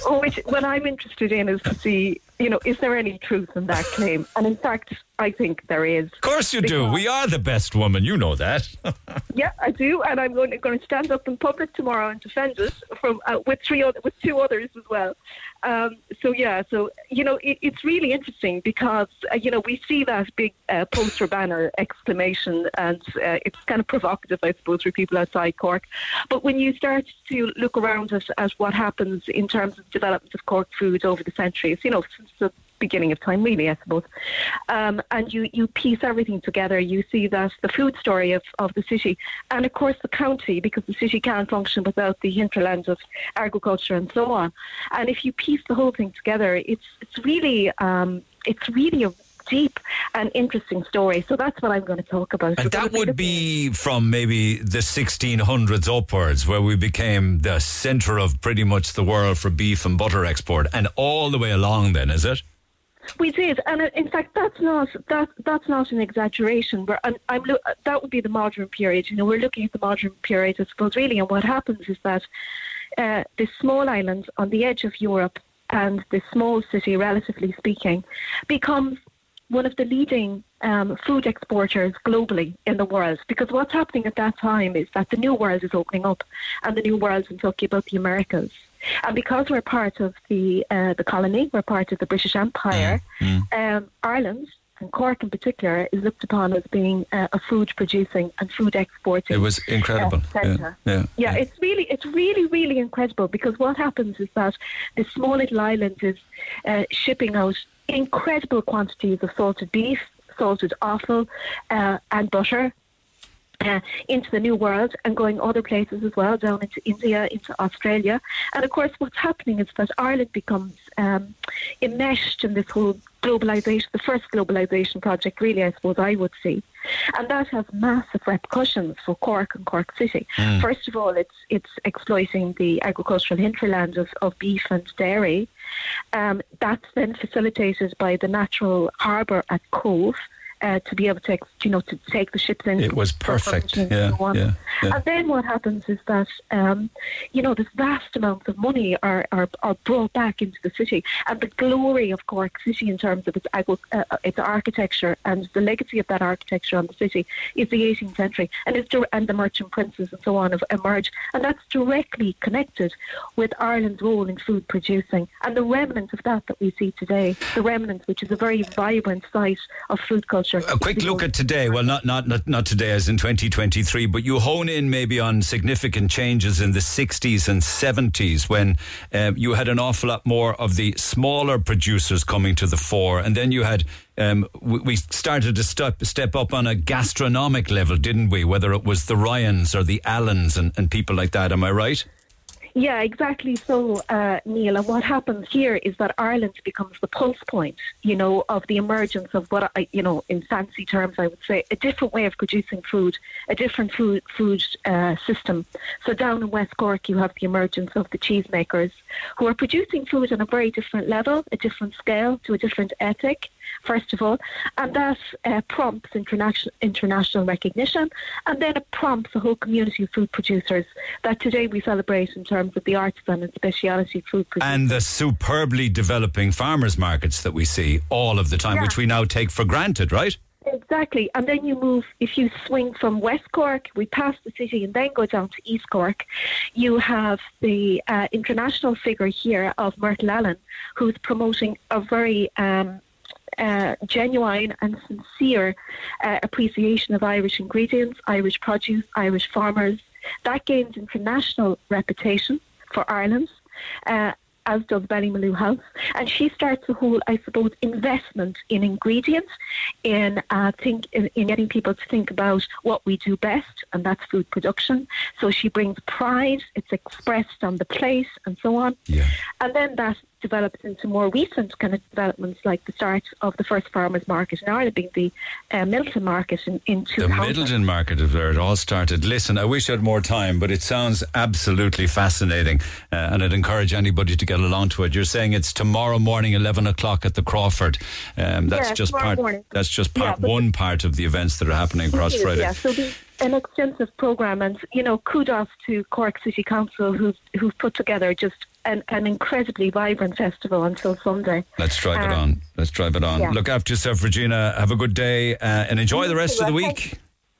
which what I'm interested in is to see, you know, is there any truth in that claim? And in fact, I think there is. Of course you do. We are the best woman. You know that. Yeah, I do, and I'm going to, going to stand up in public tomorrow and defend it from uh, with three other, with two others as well. Um, so yeah, so you know, it, it's really interesting because uh, you know we see that big uh, poster banner exclamation, and uh, it's kind of provocative, I suppose, for people outside Cork. But when you start to look around at, at what happens in terms of development of Cork food over the centuries, you know, since the beginning of time, really, I suppose. Um, and you, you piece everything together. You see that the food story of, of the city, and of course the county, because the city can't function without the hinterland of agriculture and so on. And if you piece the whole thing together, it's it's really um, it's really a deep and interesting story. So that's what I'm going to talk about. And that would be from maybe the 1600s upwards, where we became the centre of pretty much the world for beef and butter export, and all the way along. Then is it? We did, and uh, in fact, that's not that that's not an exaggeration. We're, I'm, lo- that would be the modern period. You know, we're looking at the modern period, I suppose, really. And what happens is that uh, this small island on the edge of Europe and this small city, relatively speaking, becomes one of the leading um, food exporters globally in the world. Because what's happening at that time is that the new world is opening up, and the new world is talking about the Americas. And because we're part of the uh, the colony, we're part of the British Empire. Um, Ireland and Cork in particular is looked upon as being uh, a food producing and food exporting. It was incredible. uh, yeah, yeah. Yeah, it's really, it's really, really incredible because what happens is that this small little island is uh, shipping out incredible quantities of salted beef, salted offal, uh, and butter. Uh, into the new world and going other places as well, down into India, into Australia. And of course, what's happening is that Ireland becomes um, enmeshed in this whole globalization, the first globalization project, really, I suppose I would see. And that has massive repercussions for Cork and Cork City. Mm. First of all, it's it's exploiting the agricultural hinterland of, of beef and dairy. Um, that's then facilitated by the natural harbour at Cobh. Uh, to be able to, ex- you know, to take the ships in. It was perfect. Yeah, so yeah, yeah. And then what happens is that, um, you know, this vast amounts of money are, are, are brought back into the city. And the glory of Cork City in terms of its, uh, its architecture and the legacy of that architecture on the city is the 18th century. And, it's, and the merchant princes and so on have emerged. And that's directly connected with Ireland's role in food producing and the remnant of that that we see today. The remnant, which is a very vibrant site of food culture. A quick look at today. Well, not, not not not today, as in 2023, but you hone in maybe on significant changes in the 60s and 70s when um, you had an awful lot more of the smaller producers coming to the fore, and then you had. Um, we, we started to step step up on a gastronomic level, didn't we? Whether it was the Ryans or the Allens and, and people like that. Am I right? Yeah, exactly. So, uh, Neil, and what happens here is that Ireland becomes the pulse point, you know, of the emergence of what I, you know, in fancy terms, I would say, a different way of producing food, a different food food uh, system. So, down in West Cork, you have the emergence of the cheesemakers, who are producing food on a very different level, a different scale, to a different ethic. First of all, and that uh, prompts international international recognition, and then it prompts a whole community of food producers that today we celebrate in terms of the artisan and speciality food producers. And the superbly developing farmers markets that we see all of the time, Yeah. which we now take for granted, right? Exactly. And then you move, if you swing from West Cork, we pass the city and then go down to East Cork, you have the uh, international figure here of Myrtle Allen, who's promoting a very um, uh, genuine and sincere uh, appreciation of Irish ingredients, Irish produce, Irish farmers. That gains international reputation for Ireland. Uh, as does Ballymaloe House. And she starts a whole, I suppose, investment in ingredients, in uh, think in, in getting people to think about what we do best, and that's food production. So she brings pride. It's expressed on the plate and so on. Yeah. And then that develops into more recent kind of developments, like the start of the first farmers market in Ireland, being the uh, Midleton market in, in two The. Midleton market is where it all started. Listen, I wish I had more time, but it sounds absolutely fascinating, uh, and I'd encourage anybody to get along to it. You're saying it's tomorrow morning, eleven o'clock at the Crawford. Um, that's Yeah, just part. That's just part one part of the events that are happening across is, Friday. Yeah, so an extensive program, and you know, kudos to Cork City Council who've who've put together just an, an incredibly vibrant festival until Sunday. Let's drive it Um, on. Let's drive it on. yeah. Look after yourself, Regina. Have a good day uh, and enjoy the rest of the week.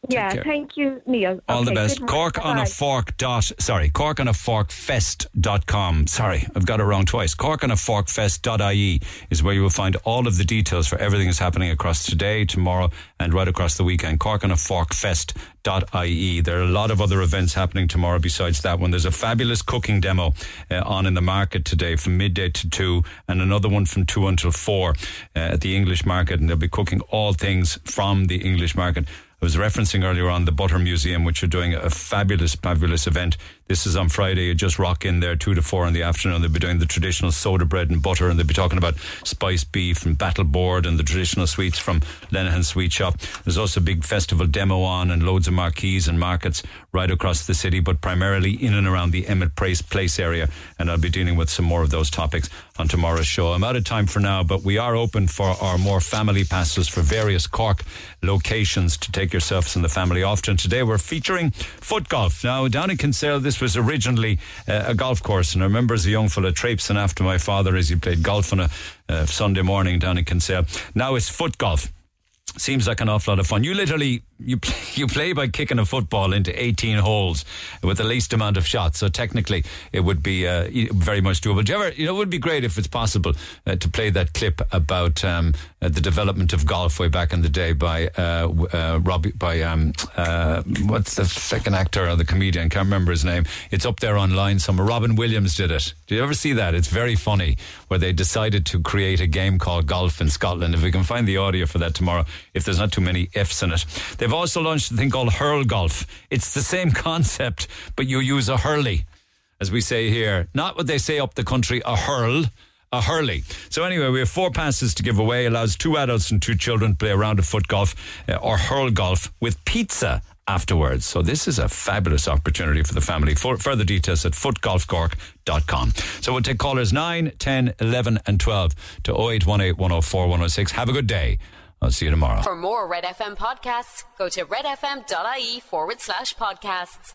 Yeah, thank you, Neil. All the best. Cork on a fork dot sorry, Cork on a fork fest dot com. Sorry, I've got it wrong twice. Cork on a fork fest dot ie is where you will find all of the details for everything that's happening across today, tomorrow, and right across the weekend. Cork on a fork fest dot ie. There are a lot of other events happening tomorrow besides that one. There's a fabulous cooking demo uh, on in the market today from midday to two, and another one from two until four uh, at the English market, and they'll be cooking all things from the English market. I was referencing earlier on the Butter Museum, which are doing a fabulous, fabulous event. This is on Friday. You just rock in there two to four in the afternoon. They'll be doing the traditional soda bread and butter, and they'll be talking about spiced beef and battle board and the traditional sweets from Linehan Sweet Shop. There's also a big festival demo on and loads of marquees and markets right across the city, but primarily in and around the Emmet Place, Place area. And I'll be dealing with some more of those topics on tomorrow's show. I'm out of time for now, but we are open for our more family passes for various Cork locations to take yourselves and the family off to. And today we're featuring foot golf. Now, down in Kinsale, this was originally uh, a golf course. And I remember as a young fella traipsing after my father as he played golf on a uh, Sunday morning down in Kinsale. Now it's foot golf. Seems like an awful lot of fun. You literally you play, you play by kicking a football into 18 holes with the least amount of shots. So technically, it would be uh, very much doable. Do you ever, you know, it would be great if it's possible uh, to play that clip about um, uh, the development of golf way back in the day by uh, uh, Robbie by um, uh, what's the second actor or the comedian? Can't remember his name. It's up there online somewhere. Robin Williams did it. Did you ever see that? It's very funny where they decided to create a game called golf in Scotland. If we can find the audio for that tomorrow, if there's not too many ifs in it. They've also launched a thing called hurl golf. It's the same concept, but you use a hurley, as we say here. Not what they say up the country, a hurl. A hurley. So anyway, we have four passes to give away. Allows two adults and two children to play a round of foot golf uh, or hurl golf with pizza afterwards. So this is a fabulous opportunity for the family. For further details at footgolfcork.com. So we'll take callers 9, 10, 11 and 12 to 0818 104 106. Have a good day. I'll see you tomorrow. For more Red FM podcasts, go to redfm.ie forward slash podcasts.